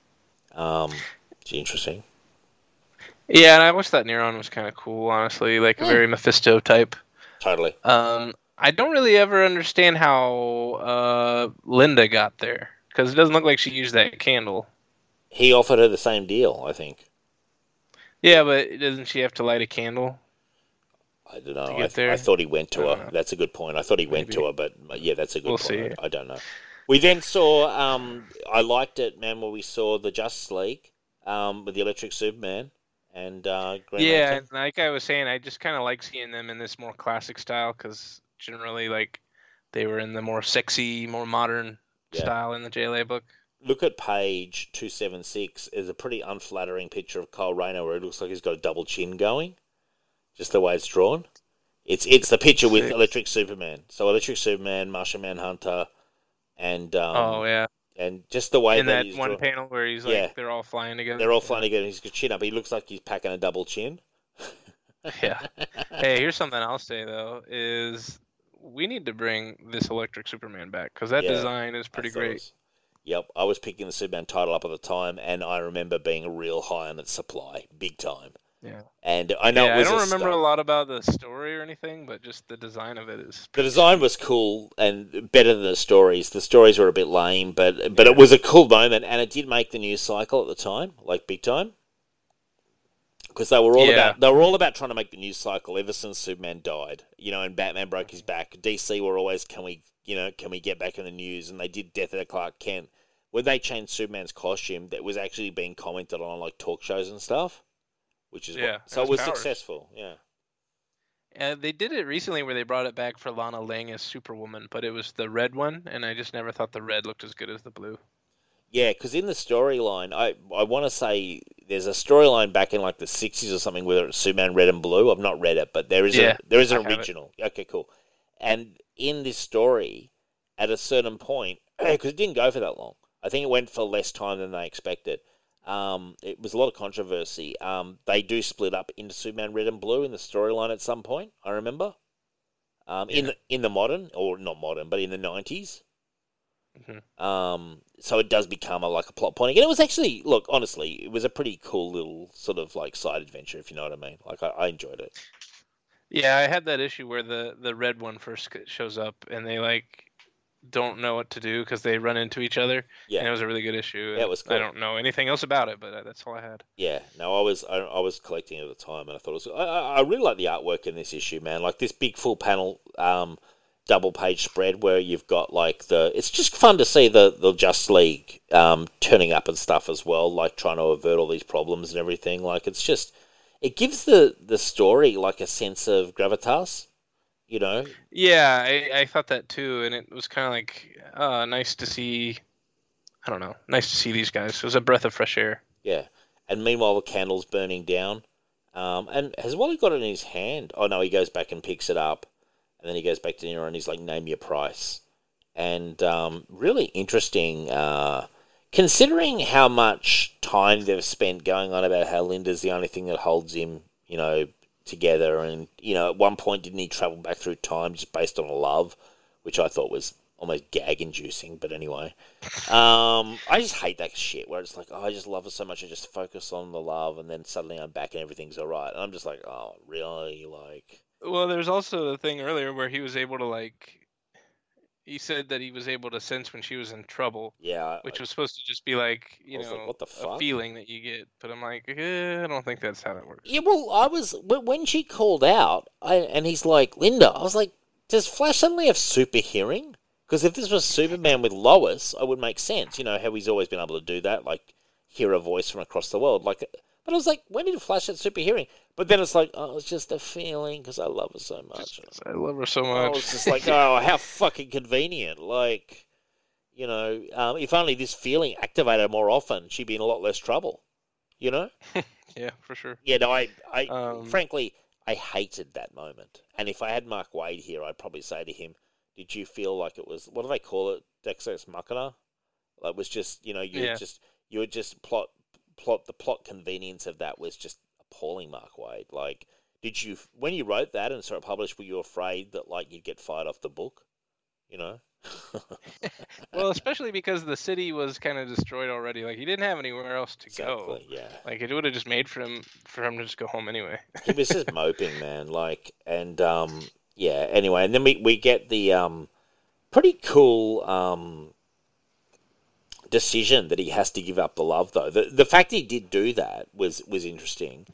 Um, it's interesting. Yeah. And I wish that Neron was kind of cool, honestly, like a very Mephisto type. Totally. Um, I don't really ever understand how uh, Linda got there because it doesn't look like she used that candle. He offered her the same deal, I think. Yeah, but doesn't she have to light a candle? I don't know. To I, th- there? I thought he went to I her. know. That's a good point. I thought he went to Maybe. her, but yeah, that's a good We'll point. see. I, I don't know. We then saw. Um, I liked it, man. Where we saw the Justice League um, with the Electric Superman and uh, yeah, Lantern. like I was saying, I just kind of like seeing them in this more classic style because generally, like, they were in the more sexy, more modern Yeah. style in the JLA book. Look at page two seven six. Is a pretty unflattering picture of Kyle Rayner where it looks like he's got a double chin going, just the way it's drawn. It's it's the picture with Electric Superman. So Electric Superman, Martian Manhunter, and um, oh yeah, and just the way in that, that he's one drawn- panel where he's like, Yeah. they're all flying together. They're all flying together. He's got chin up. He looks like he's packing a double chin. Yeah. hey, here's something I'll say though: is we need to bring this Electric Superman back because that Yeah, design is pretty great. was- Yep, I was picking the Superman title up at the time, and I remember being real high on its supply, big time. Yeah. And I know yeah, it was I don't remember stunt. a lot about the story or anything, but just the design of it is. The design was cool and better than the stories. The stories were a bit lame, but but Yeah. it was a cool moment, and it did make the news cycle at the time, like big time, because they were all Yeah. about they were all about trying to make the news cycle ever since Superman died, you know, and Batman broke his back. DC were always can we you know can we get back in the news, and they did Death of Clark Kent. When they changed Superman's costume, that was actually being commented on like talk shows and stuff, which is Yeah, what, so it it was was powers. successful. Yeah. Uh, they did it recently where they brought it back for Lana Lang as Superwoman, but it was the red one, and I just never thought the red looked as good as the blue. Yeah, because in the storyline, I I want to say there's a storyline back in like the '60s or something, whether it's Superman Red and Blue. I've not read it, but there is Yeah, a there is an have it. original. Okay, cool. And in this story, at a certain point, because it didn't go for that long, I think it went for less time than they expected. Um, it was a lot of controversy. Um, they do split up into Superman Red and Blue in the storyline at some point. I remember. Um, in the in the modern or not modern, but in the 90s. Mhm. Um, so it does become a, like a plot point again. It was actually, look, honestly, it was a pretty cool little sort of like side adventure, if you know what I mean. Like I, I enjoyed it. Yeah, I had that issue where the the red one first shows up, and they like don't know what to do because they run into each other. Yeah. and it was a really good issue. And was I don't know anything else about it, but uh, that's all I had. Yeah, no, I was I, I was collecting at the time, and I thought it was. I, I I really like the artwork in this issue, man. Like this big full panel, um, double page spread where you've got like the. It's just fun to see the the Just League um turning up and stuff as well, like trying to avert all these problems and everything. Like it's just, it gives the the story like a sense of gravitas, you know. Yeah, I, I thought that too, and it was kind of like uh, nice to see. I don't know, nice to see these guys. It was a breath of fresh air. Yeah. And meanwhile, the candle's burning down. Um, and has Wally got it in his hand? Oh, no, he goes back and picks it up. And then he goes back to Neron and he's like, name your price. And um, really interesting, uh, considering how much time they've spent going on about how Linda's the only thing that holds him, you know, together. And, you know, at one point, didn't he travel back through time just based on love, which I thought was almost gag inducing. But anyway. Um, I just hate that shit where it's like, oh, I just love her so much, I just focus on the love, and then suddenly I'm back and everything's all right. And I'm just like, oh, really? Like, Well, there's also the thing earlier where he was able to like. He said that he was able to sense when she was in trouble, yeah, I- which was supposed to just be like you know like, what the a feeling that you get. But I'm like, eh, I don't think that's how it works. yeah. Well, I was when she called out, I, and he's like, Linda. I was like, does Flash suddenly have super hearing? Because if this was Superman with Lois, I would make sense. You know how he's always been able to do that, like hear a voice from across the world. Like, but I was like, when did Flash have super hearing? But then it's like, oh, it's just a feeling because I love her so much. I love her so much. I was just like, oh, how fucking convenient. Like, you know, um, if only this feeling activated more often, she'd be in a lot less trouble. You know? yeah, for sure. Yeah, no, I, I Um, frankly, I hated that moment. And if I had Mark Waid here, I'd probably say to him, did you feel like it was, what do they call it? Deus ex Machina? Like, it was just, you know, you Yeah. just, you were just plot, plot, the plot convenience of that was just appalling, Mark Waid. Like, did you, when you wrote that and saw it published, were you afraid that, like, you'd get fired off the book? You know? Well, especially because the city was kind of destroyed already. Like he didn't have anywhere else to go. yeah. Like it would have just made for him for him to just go home anyway. he was just moping, man. Like, and um, yeah. Anyway, and then we we get the um, pretty cool um decision that he has to give up the love, though. The the fact he did do that was was interesting.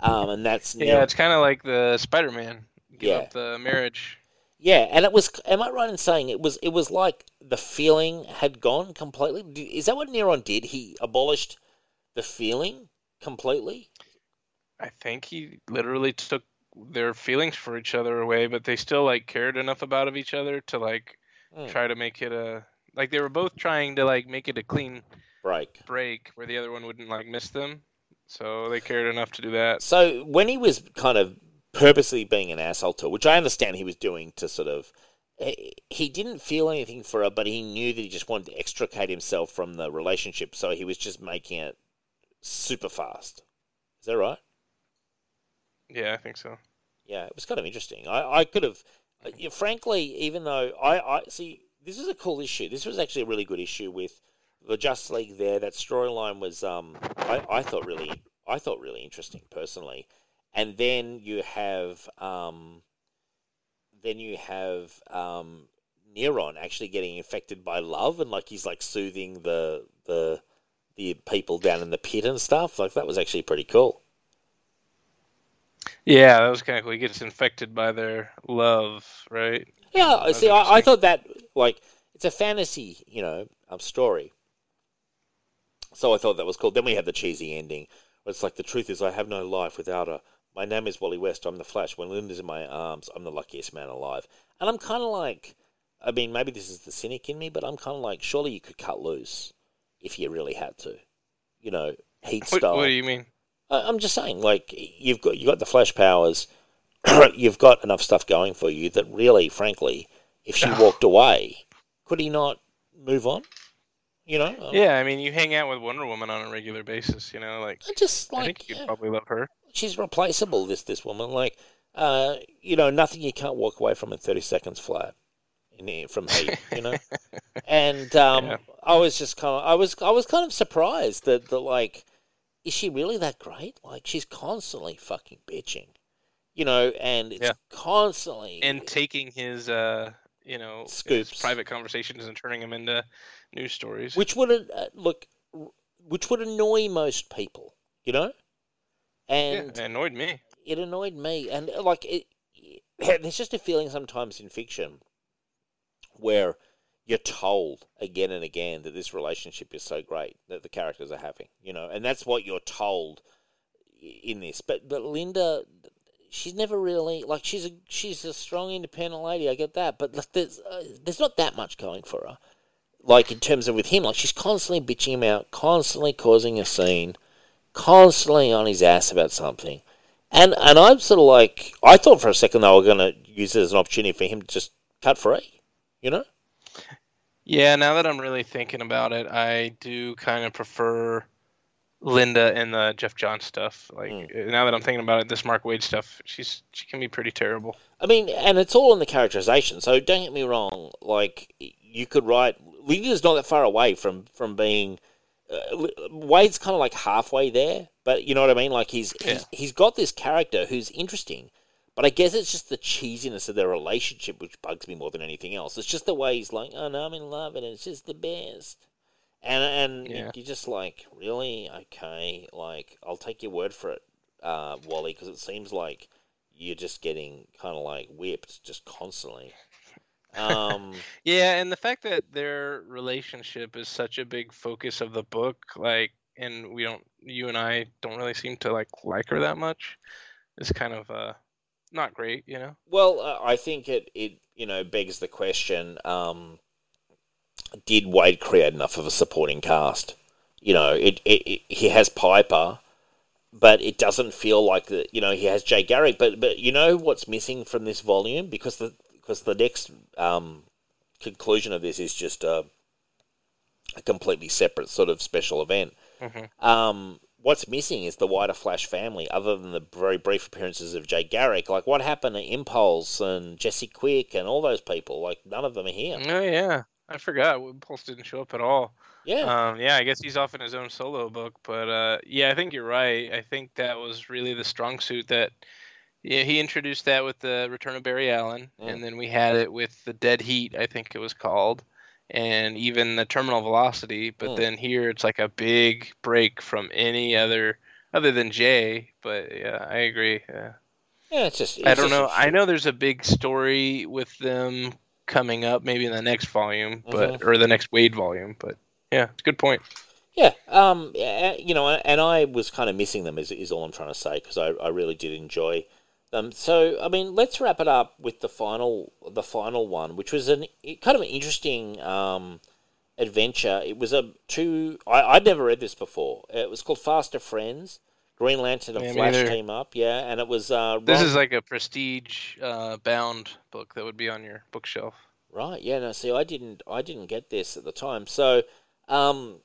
Um, and that's Yeah, it's kind of like the Spider-Man. Give Yeah. up the marriage. yeah, and it was. Am I right in saying it was? It was like the feeling had gone completely. Is that what Neron did? He abolished the feeling completely. I think he literally took their feelings for each other away, but they still like cared enough about of each other to like Hmm. try to make it a like they were both trying to like make it a clean Break. break where the other one wouldn't like miss them. So they cared enough to do that. So when he was kind of purposely being an asshole to, her, which I understand he was doing to sort of, he- didn't feel anything for her, but he knew that he just wanted to extricate himself from the relationship, so he was just making it super fast. Is that right? Yeah, I think so. Yeah, it was kind of interesting. I, I could have, uh, frankly, even though I, I see this is a cool issue. This was actually a really good issue with the Justice League. There, that storyline was, um, I, I thought really I thought really interesting personally. And then you have um, then you have um, Neron actually getting infected by love, and like he's like soothing the the the people down in the pit and stuff. Like that was actually pretty cool. Yeah, that was kind of cool. He gets infected by their love, right? Yeah, see, I, I thought that like it's a fantasy, you know, um, story. So I thought that was cool. Then we have the cheesy ending. Where it's like the truth is, I have no life without her. My name is Wally West. I'm the Flash. When Linda's in my arms, I'm the luckiest man alive. And I'm kind of like, I mean, maybe this is the cynic in me, but I'm kind of like, surely you could cut loose if you really had to, you know, heat What, style. what do you mean? I- I'm just saying, like you've got you got the flash powers, you've got enough stuff going for you that really, frankly, if she walked away, could he not move on? You know, Um, Yeah, I mean, you hang out with Wonder Woman on a regular basis. You know, like I just I like think you'd yeah, probably love her. she's replaceable. This this woman, like, uh, you know, nothing you can't walk away from in thirty seconds flat. In from heat, you know, and um, Yeah. I was just kind of, I was, I was kind of surprised that, that like, is she really that great? Like, she's constantly fucking bitching, you know, and it's Yeah. constantly And taking his, uh, you know, Scoops. private conversations and turning them into news stories. which would uh, look, which would annoy most people, you know, yeah, and it annoyed me. it annoyed me, and uh, like it, there's just a feeling sometimes in fiction where you're told again and again that this relationship is so great that the characters are having, you know, and that's what you're told in this. But but Linda, she's never really like she's a she's a strong independent lady. I get that, but like, there's uh, there's not that much going for her. Like in terms of with him, like she's constantly bitching him out, constantly causing a scene, constantly on his ass about something. And and I'm sort of like I thought for a second they were going to use it as an opportunity for him to just cut free, you know? Yeah, now that I'm really thinking about it, I do kind of prefer Linda and the Geoff Johns stuff. Like Mm. now that I'm thinking about it, this Mark Waid stuff, she's she can be pretty terrible. I mean, and it's all in the characterization. So don't get me wrong. Like you could write Linda's not that far away from from being. Uh, Waid's kind of like halfway there, but you know what I mean. Like he's Yeah. he's, he's got this character who's interesting, but I guess it's just the cheesiness of their relationship which bugs me more than anything else. It's just the way he's like, "Oh no, I'm in love, and it's just the best." And and Yeah. you're just like, really, okay, like I'll take your word for it, uh, Wally, because it seems like you're just getting kind of like whipped just constantly. Um, Yeah, and the fact that their relationship is such a big focus of the book, like, and we don't, you and I don't really seem to like like her that much, is kind of uh not great, you know. well, uh, I think it, it you know begs the question: um, Did Waid create enough of a supporting cast? You know, it, it, it he has Piper, but it doesn't feel like that. You know, he has Jay Garrick, but but you know what's missing from this volume because the because the next um, conclusion of this is just a, a completely separate sort of special event. Mhm. Um, what's missing is the wider Flash family, other than the very brief appearances of Jay Garrick. Like, what happened to Impulse and Jesse Quick and all those people? Like, none of them are here. Oh yeah, I forgot. Impulse didn't show up at all. Yeah, Um, yeah, I guess he's off in his own solo book, but uh, yeah, I think you're right. I think that was really the strong suit that. Yeah, he introduced that with the Return of Barry Allen, Mm. and then we had it with the Dead Heat, I think it was called, and even the Terminal Velocity. But Mm. then here it's like a big break from any other other than Jay. But yeah, I agree. Yeah. yeah. It's just. I don't just know. I know there's a big story with them coming up, maybe in the next volume, but Mm-hmm. or the next Waid volume. But yeah, it's a good point. Yeah, um, you know, and I was kind of missing them. Is, is all I'm trying to say because I, I really did enjoy them. So I mean, let's wrap it up with the final the final one, which was an kind of an interesting um, adventure. It was a two. I I'd never read this before. It was called Faster Friends. Green Lantern and Yeah, Flash neither. team up, yeah, and it was uh, This is like a prestige uh, bound book that would be on your bookshelf. Right. Yeah. No. See, I didn't. I didn't get this at the time. So, um,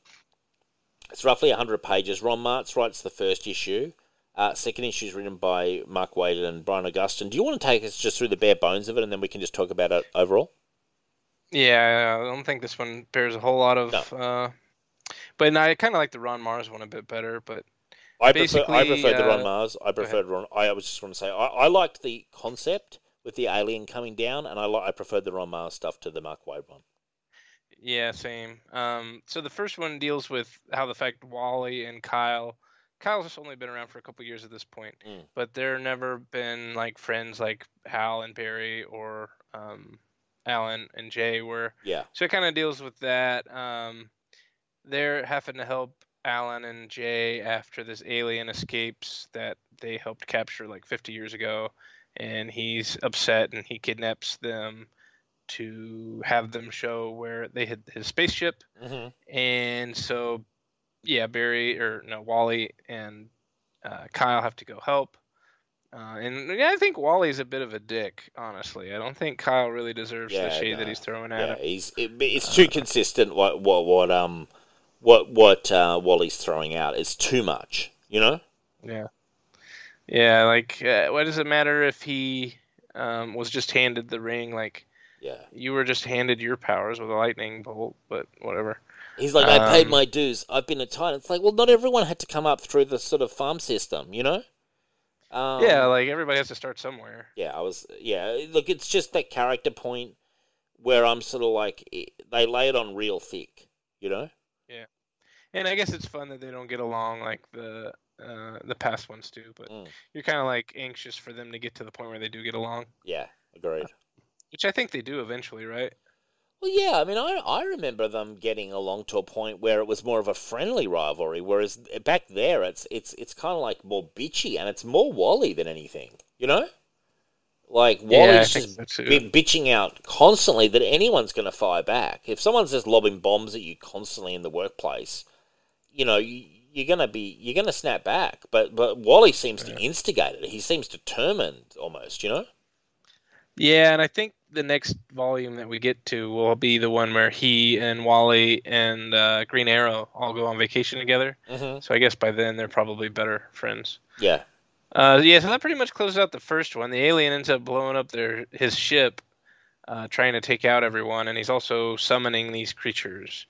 it's roughly hundred pages. Ron Marz writes the first issue. Uh, second issue is written by Mark Waid and Brian Augustyn. Do you want to take us just through the bare bones of it, and then we can just talk about it overall? Yeah, I don't think this one bears a whole lot of. Uh, but no, I kind of like the Ron Marz one a bit better. But I prefer I preferred the Ron uh, Marz. I preferred Ron. I was just want to say I, I liked the concept with the alien coming down, and I li- I preferred the Ron Marz stuff to the Mark Waid one. Yeah, same. Um, so the first one deals with how the fact Wally and Kyle. Kyle's just only been around for a couple years at this point, Mm. but they're never been like friends like Hal and Barry or um, Alan and Jay were. Yeah, So it kind of deals with that. Um, they're having to help Alan and Jay after this alien escapes that they helped capture like 50 years ago, and he's upset and he kidnaps them to have them show where they hid his spaceship. hmm And so, yeah, Barry or no Wally and uh, Kyle have to go help. Uh, and yeah, I think Wally's a bit of a dick, honestly. I don't think Kyle really deserves Yeah, the shade no. that he's throwing at yeah. him. He's it, it's too consistent. What what what um what what uh, Wally's throwing out is too much. You know. Yeah. Yeah, like, uh, what does it matter if he um, was just handed the ring? Like, Yeah. you were just handed your powers with a lightning bolt, but whatever. He's like, I paid Um, my dues. I've been a titan. It's like, well, not everyone had to come up through the sort of farm system, you know? Um, yeah, like, everybody has to start somewhere. yeah. I was. Yeah. Look, it's just that character point where I'm sort of like, they lay it on real thick, you know? And I guess it's fun that they don't get along like the uh, the past ones do, but Mm. you're kind of like anxious for them to get to the point where they do get along, Yeah. Agreed. which I think they do eventually, right? Well, yeah. I mean, I I remember them getting along to a point where it was more of a friendly rivalry, whereas back there, it's it's it's kind of like more bitchy, and it's more Wally than anything, you know? Like Wally's think just so bitching out constantly that anyone's going to fire back. If someone's just lobbing bombs at you constantly in the workplace, you know, you, you're going to be you're to snap back. But but Wally seems to instigate it. He seems determined almost, you know. Yeah, and I think the next volume that we get to will be the one where he and Wally and uh, Green Arrow all go on vacation together. Mm-hmm. So I guess by then they're probably better friends. Yeah. Uh, yeah, so that pretty much closes out the first one. The alien ends up blowing up their his ship, uh, trying to take out everyone, and he's also summoning these creatures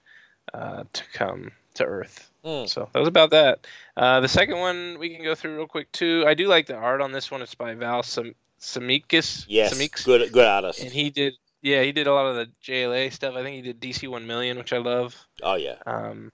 uh, to come to Earth. Mm. So that was about that. Uh, the second one we can go through real quick too. I do like the art on this one. It's by Val Sam- Semeiks. Yes. Semeiks. Good good artist. And he did, yeah, he did a lot of the JLA stuff. I think he did DC One Million, which I love. oh yeah. Um,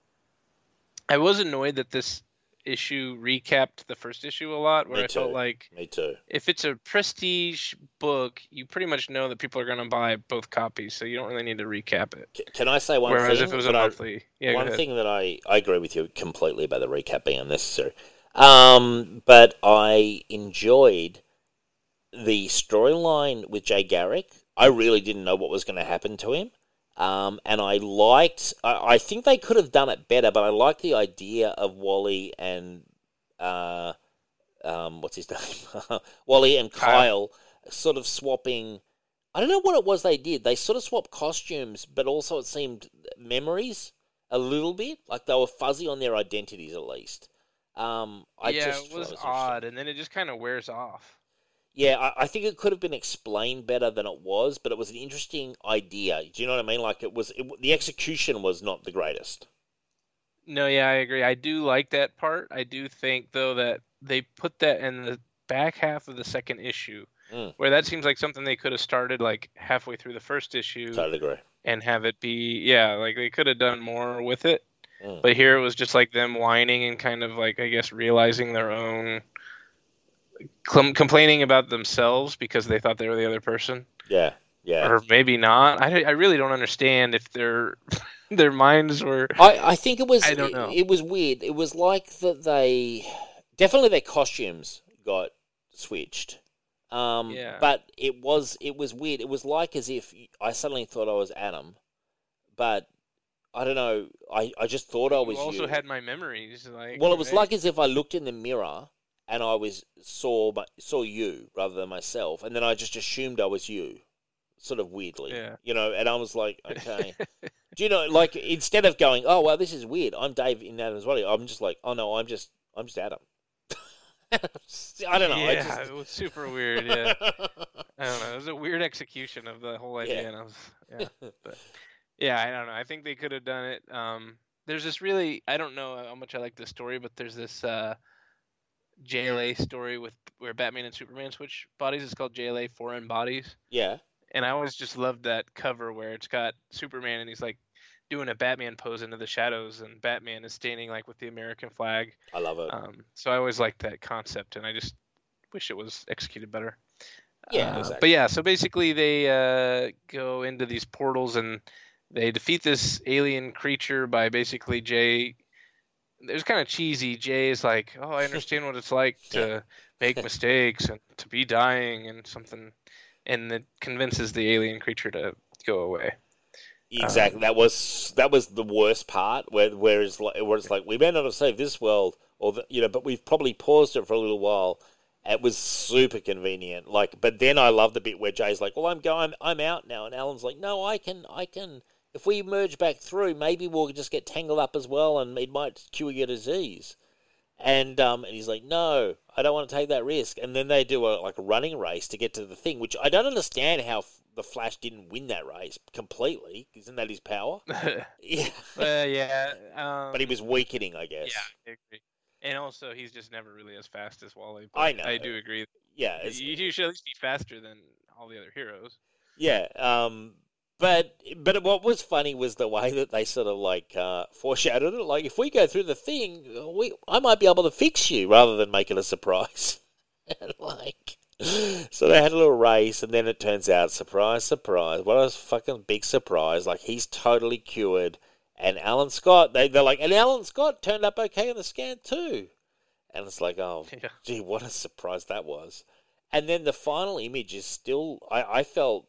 I was annoyed that this issue recapped the first issue a lot, where Me I felt like Me too. if it's a prestige book, you pretty much know that people are going to buy both copies, so you don't really need to recap it. C- Can I say one Whereas thing? if it was a I- monthly, yeah, One thing that I, I agree with you completely about the recap being unnecessary. Um, but I enjoyed the storyline with Jay Garrick. I really didn't know what was going to happen to him. Um, and I liked, I, I think they could have done it better, but I liked the idea of Wally and, uh, um, what's his name? Wally and Kyle. Kyle sort of swapping. I don't know what it was they did. They sort of swapped costumes, but also it seemed memories a little bit. Like they were fuzzy on their identities, at least. Um, I yeah, just it thought was odd, and then it just kind of wears off. Yeah, I, I think it could have been explained better than it was, but it was an interesting idea. Do you know what I mean? Like it was, it, the execution was not the greatest. No, yeah, I agree. I do like that part. I do think though that they put that in the back half of the second issue, Mm. where that seems like something they could have started like halfway through the first issue Totally agree. and have it be yeah, like they could have done more with it. Mm. But here it was just like them whining and kind of like I guess realizing their own com- complaining about themselves because they thought they were the other person Yeah, yeah. or maybe not. I, I really don't understand if their their minds were I, I think it was. I don't know. It, it was weird. It was like that they definitely their costumes got switched. Um, Yeah. But it was it was weird. It was like as if I suddenly thought I was Adam, but I don't know. I, I just thought I you was also you. had my memories like well, it was right? like as if I looked in the mirror and I was saw my, saw you rather than myself, and then I just assumed I was you, sort of weirdly. Yeah. You know, and I was like, okay. Do you know, like instead of going, oh well, this is weird. I'm Dave in Adam's body. I'm just like, oh no, I'm just, I'm just Adam. I don't know. I Yeah, just... it was super weird. Yeah, I don't know. It was a weird execution of the whole idea, Yeah. and I was, yeah, but yeah, I don't know. I think they could have done it. Um, there's this really, I don't know how much I like this story, but there's this uh, JLA story with where Batman and Superman switch bodies. It's called JLA Foreign Bodies. Yeah. And I always just loved that cover where it's got Superman and he's like doing a Batman pose into the shadows, and Batman is standing like with the American flag. I love it. Um, so I always liked that concept, and I just wish it was executed better. Yeah, Uh, exactly. But yeah, so basically they uh, go into these portals and they defeat this alien creature by basically Jay. It was kind of cheesy. Jay is like, "Oh, I understand what it's like to make mistakes and to be dying and something," and it convinces the alien creature to go away. Um, exactly. that was that was the worst part. Where where it's like where it's like we may not have saved this world, or the, you know, but we've probably paused it for a little while. It was super convenient. Like, but then I love the bit where Jay's like, "Well, I'm going, I'm out now," and Alan's like, "No, I can, I can. If we merge back through, maybe we'll just get tangled up as well, and it might cure your disease." And um, and he's like, "No, I don't want to take that risk." And then they do a like a running race to get to the thing, which I don't understand how f- the Flash didn't win that race completely. Isn't that his power? Yeah, uh, yeah. Um, but he was weakening, I guess. Yeah, I agree. And also, he's just never really as fast as Wally. I know. I do agree. yeah, it's- You, you should at least be faster than all the other heroes. yeah. Um, but but what was funny was the way that they sort of like uh, foreshadowed it. Like, if we go through the thing, we I might be able to fix you rather than make it a surprise. and like, so they had a little race, and then it turns out, surprise, surprise, what a fucking big surprise! Like he's totally cured, and Alan Scott, they they're like, and Alan Scott turned up okay on the scan too, and it's like, oh, Yeah. gee, what a surprise that was! And then the final image is still, I I felt,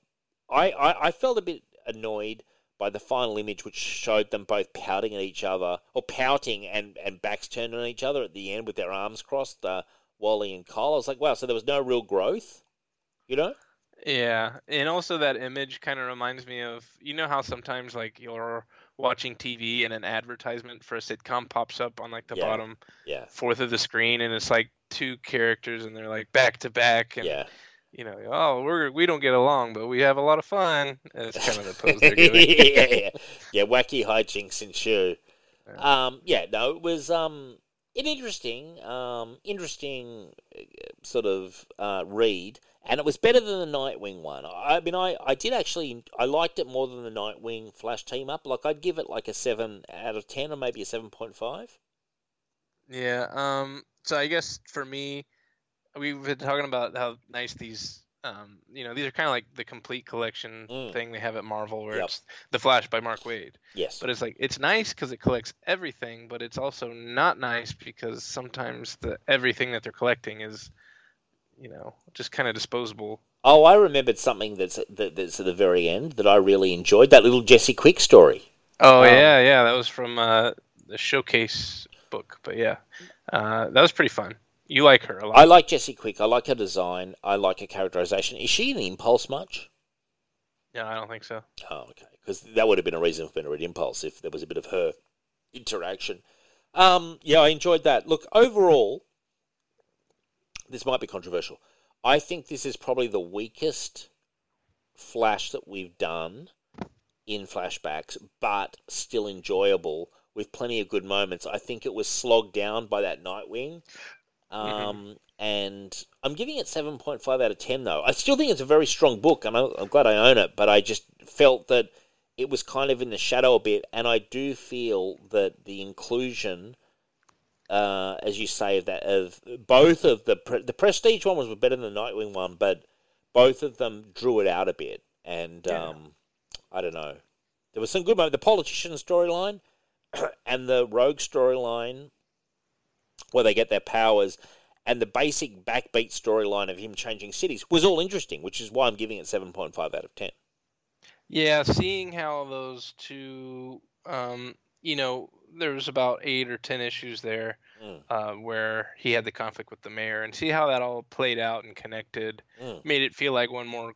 I I, I felt a bit annoyed by the final image, which showed them both pouting at each other, or pouting and, and backs turned on each other at the end with their arms crossed, uh, Wally and Kyle. I was like, wow, so there was no real growth, you know? Yeah, and also that image kind of reminds me of you know how sometimes like you're watching TV and an advertisement for a sitcom pops up on like the Yeah. bottom Yeah, fourth of the screen and it's like two characters and they're like back to back and yeah. You know oh we're we don't get along but we have a lot of fun. And it's kind of the pose they're yeah, giving. yeah, yeah. Wacky hijinks ensue. Yeah. Um, yeah, no, it was um, an interesting, um, interesting uh, sort of uh, read, and it was better than the Nightwing one. I, I mean, I, I did actually, I liked it more than the Nightwing Flash team up. Like, I'd give it like a seven out of ten, or maybe a seven point five. Yeah. Um. So I guess for me, we've been talking about how nice these. Um. You know, these are kind of like the complete collection Mm. thing they have at Marvel, where Yep. it's the Flash by Mark Waid. Yes. But it's like it's nice because it collects everything, but it's also not nice because sometimes the everything that they're collecting is, you know, just kind of disposable. Oh, I remembered something that's that, that's at the very end that I really enjoyed. That little Jesse Quick story. Oh Um, yeah, yeah, that was from uh, the showcase book. But yeah, uh, that was pretty fun. You like her a lot. I like Jesse Quick. I like her design. I like her characterization. Is she an impulse much? yeah, I don't think so. Oh, okay. Because that would have been a reason for read Impulse if there was a bit of her interaction. Um, yeah, I enjoyed that. Look, overall, this might be controversial. I think this is probably the weakest Flash that we've done in flashbacks, but still enjoyable with plenty of good moments. I think it was slogged down by that Nightwing. Um, And I'm giving it 7.5 out of 10, though. I still think it's a very strong book, and I'm, I'm glad I own it, but I just felt that it was kind of in the shadow a bit, and I do feel that the inclusion, uh, as you say, of that of both of the pre- the Prestige one was better than the Nightwing one, but both of them drew it out a bit, and Yeah. um, I don't know. There was some good moment. The politician storyline and the rogue storyline, where they get their powers, and the basic backbeat storyline of him changing cities was all interesting, which is why I'm giving it 7.5 out of 10. Yeah, seeing how those two, um, you know, there was about eight or ten issues there Mm. uh, where he had the conflict with the mayor, and see how that all played out and connected, Mm. made it feel like one more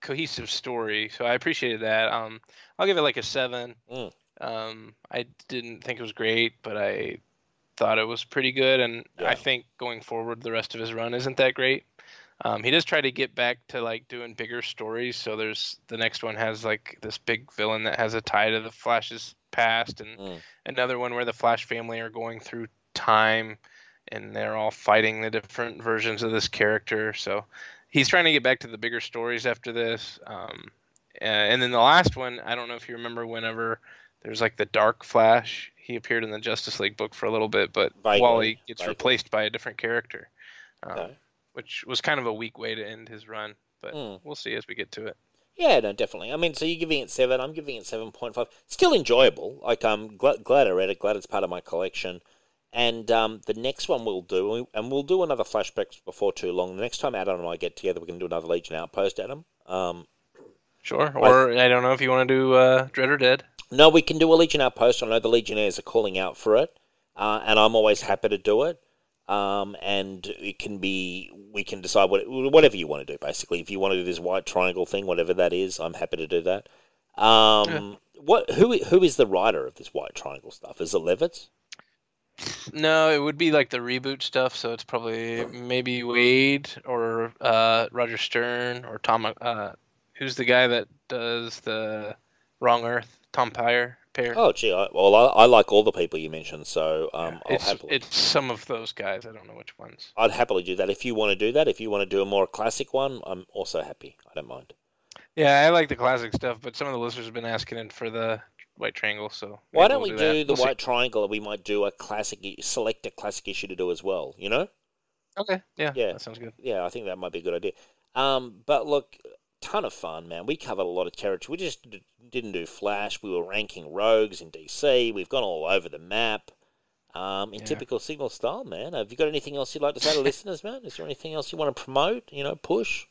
cohesive story. So I appreciated that. Um, I'll give it like a seven. Mm. Um, I didn't think it was great, but I thought it was pretty good, and Yeah. I think going forward, the rest of his run isn't that great. Um, he does try to get back to like doing bigger stories. So there's the next one has like this big villain that has a tie to the Flash's past, and Mm. another one where the Flash family are going through time and they're all fighting the different versions of this character. So he's trying to get back to the bigger stories after this. Um, and then the last one, I don't know if you remember whenever there's like the Dark Flash. He appeared in the Justice League book for a little bit, but Vaguely, Wally gets replaced by a different character, um, which was kind of a weak way to end his run. But Hmm. we'll see as we get to it. Yeah, no, definitely. I mean, so you're giving it seven. I'm giving it seven point five. Still enjoyable. Like I'm glad, glad I read it. Glad it's part of my collection. And um, the next one we'll do, and we'll do another flashback before too long. The next time Adam and I get together, we can do another Legion Outpost, Adam. Um, Sure. Or I don't know if you want to do uh, Dread or Dead. No, we can do a Legion Outpost. I know the Legionnaires are calling out for it, uh, and I'm always happy to do it. Um, and it can be, we can decide what, whatever you want to do. Basically, if you want to do this white triangle thing, whatever that is, I'm happy to do that. Um, what? Who? Who is the writer of this white triangle stuff? Is it Levitz? No, it would be like the reboot stuff. So it's probably maybe Waid or uh, Roger Stern or Tom. Uh, who's the guy that does the Wrong Earth? Tom Peyer. Pear. Oh, gee. I, well, I, I like all the people you mentioned, so um, I'll it's happily. it's some of those guys. I don't know which ones. I'd happily do that if you want to do that. If you want to do a more classic one, I'm also happy. I don't mind. Yeah, I like the classic stuff, but some of the listeners have been asking for the White Triangle. So Why don't we'll we do, do the We'll see. white triangle? We might do a classic, select a classic issue to do as well. You know? Okay. Yeah. Yeah. That sounds good. Yeah, I think that might be a good idea. Um, but look, ton of fun, man. We covered a lot of territory. We just d- didn't do Flash. We were ranking rogues in DC. We've gone all over the map. Um, in Yeah. typical Signal style, man. Have you got anything else you'd like to say to listeners, man? Is there anything else you want to promote? You know, push.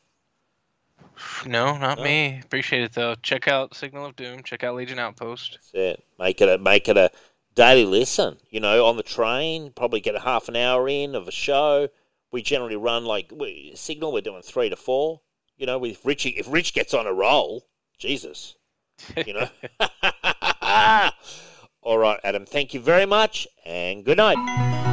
No, not No. me. Appreciate it though. Check out Signal of Doom. Check out Legion Outpost. That's it. Make it a make it a daily listen. You know, on the train, probably get a half an hour in of a show. We generally run like we, Signal. We're doing three to four. You know, with Richie, if Rich gets on a roll, Jesus, you know. All right, Adam. Thank you very much, and good night.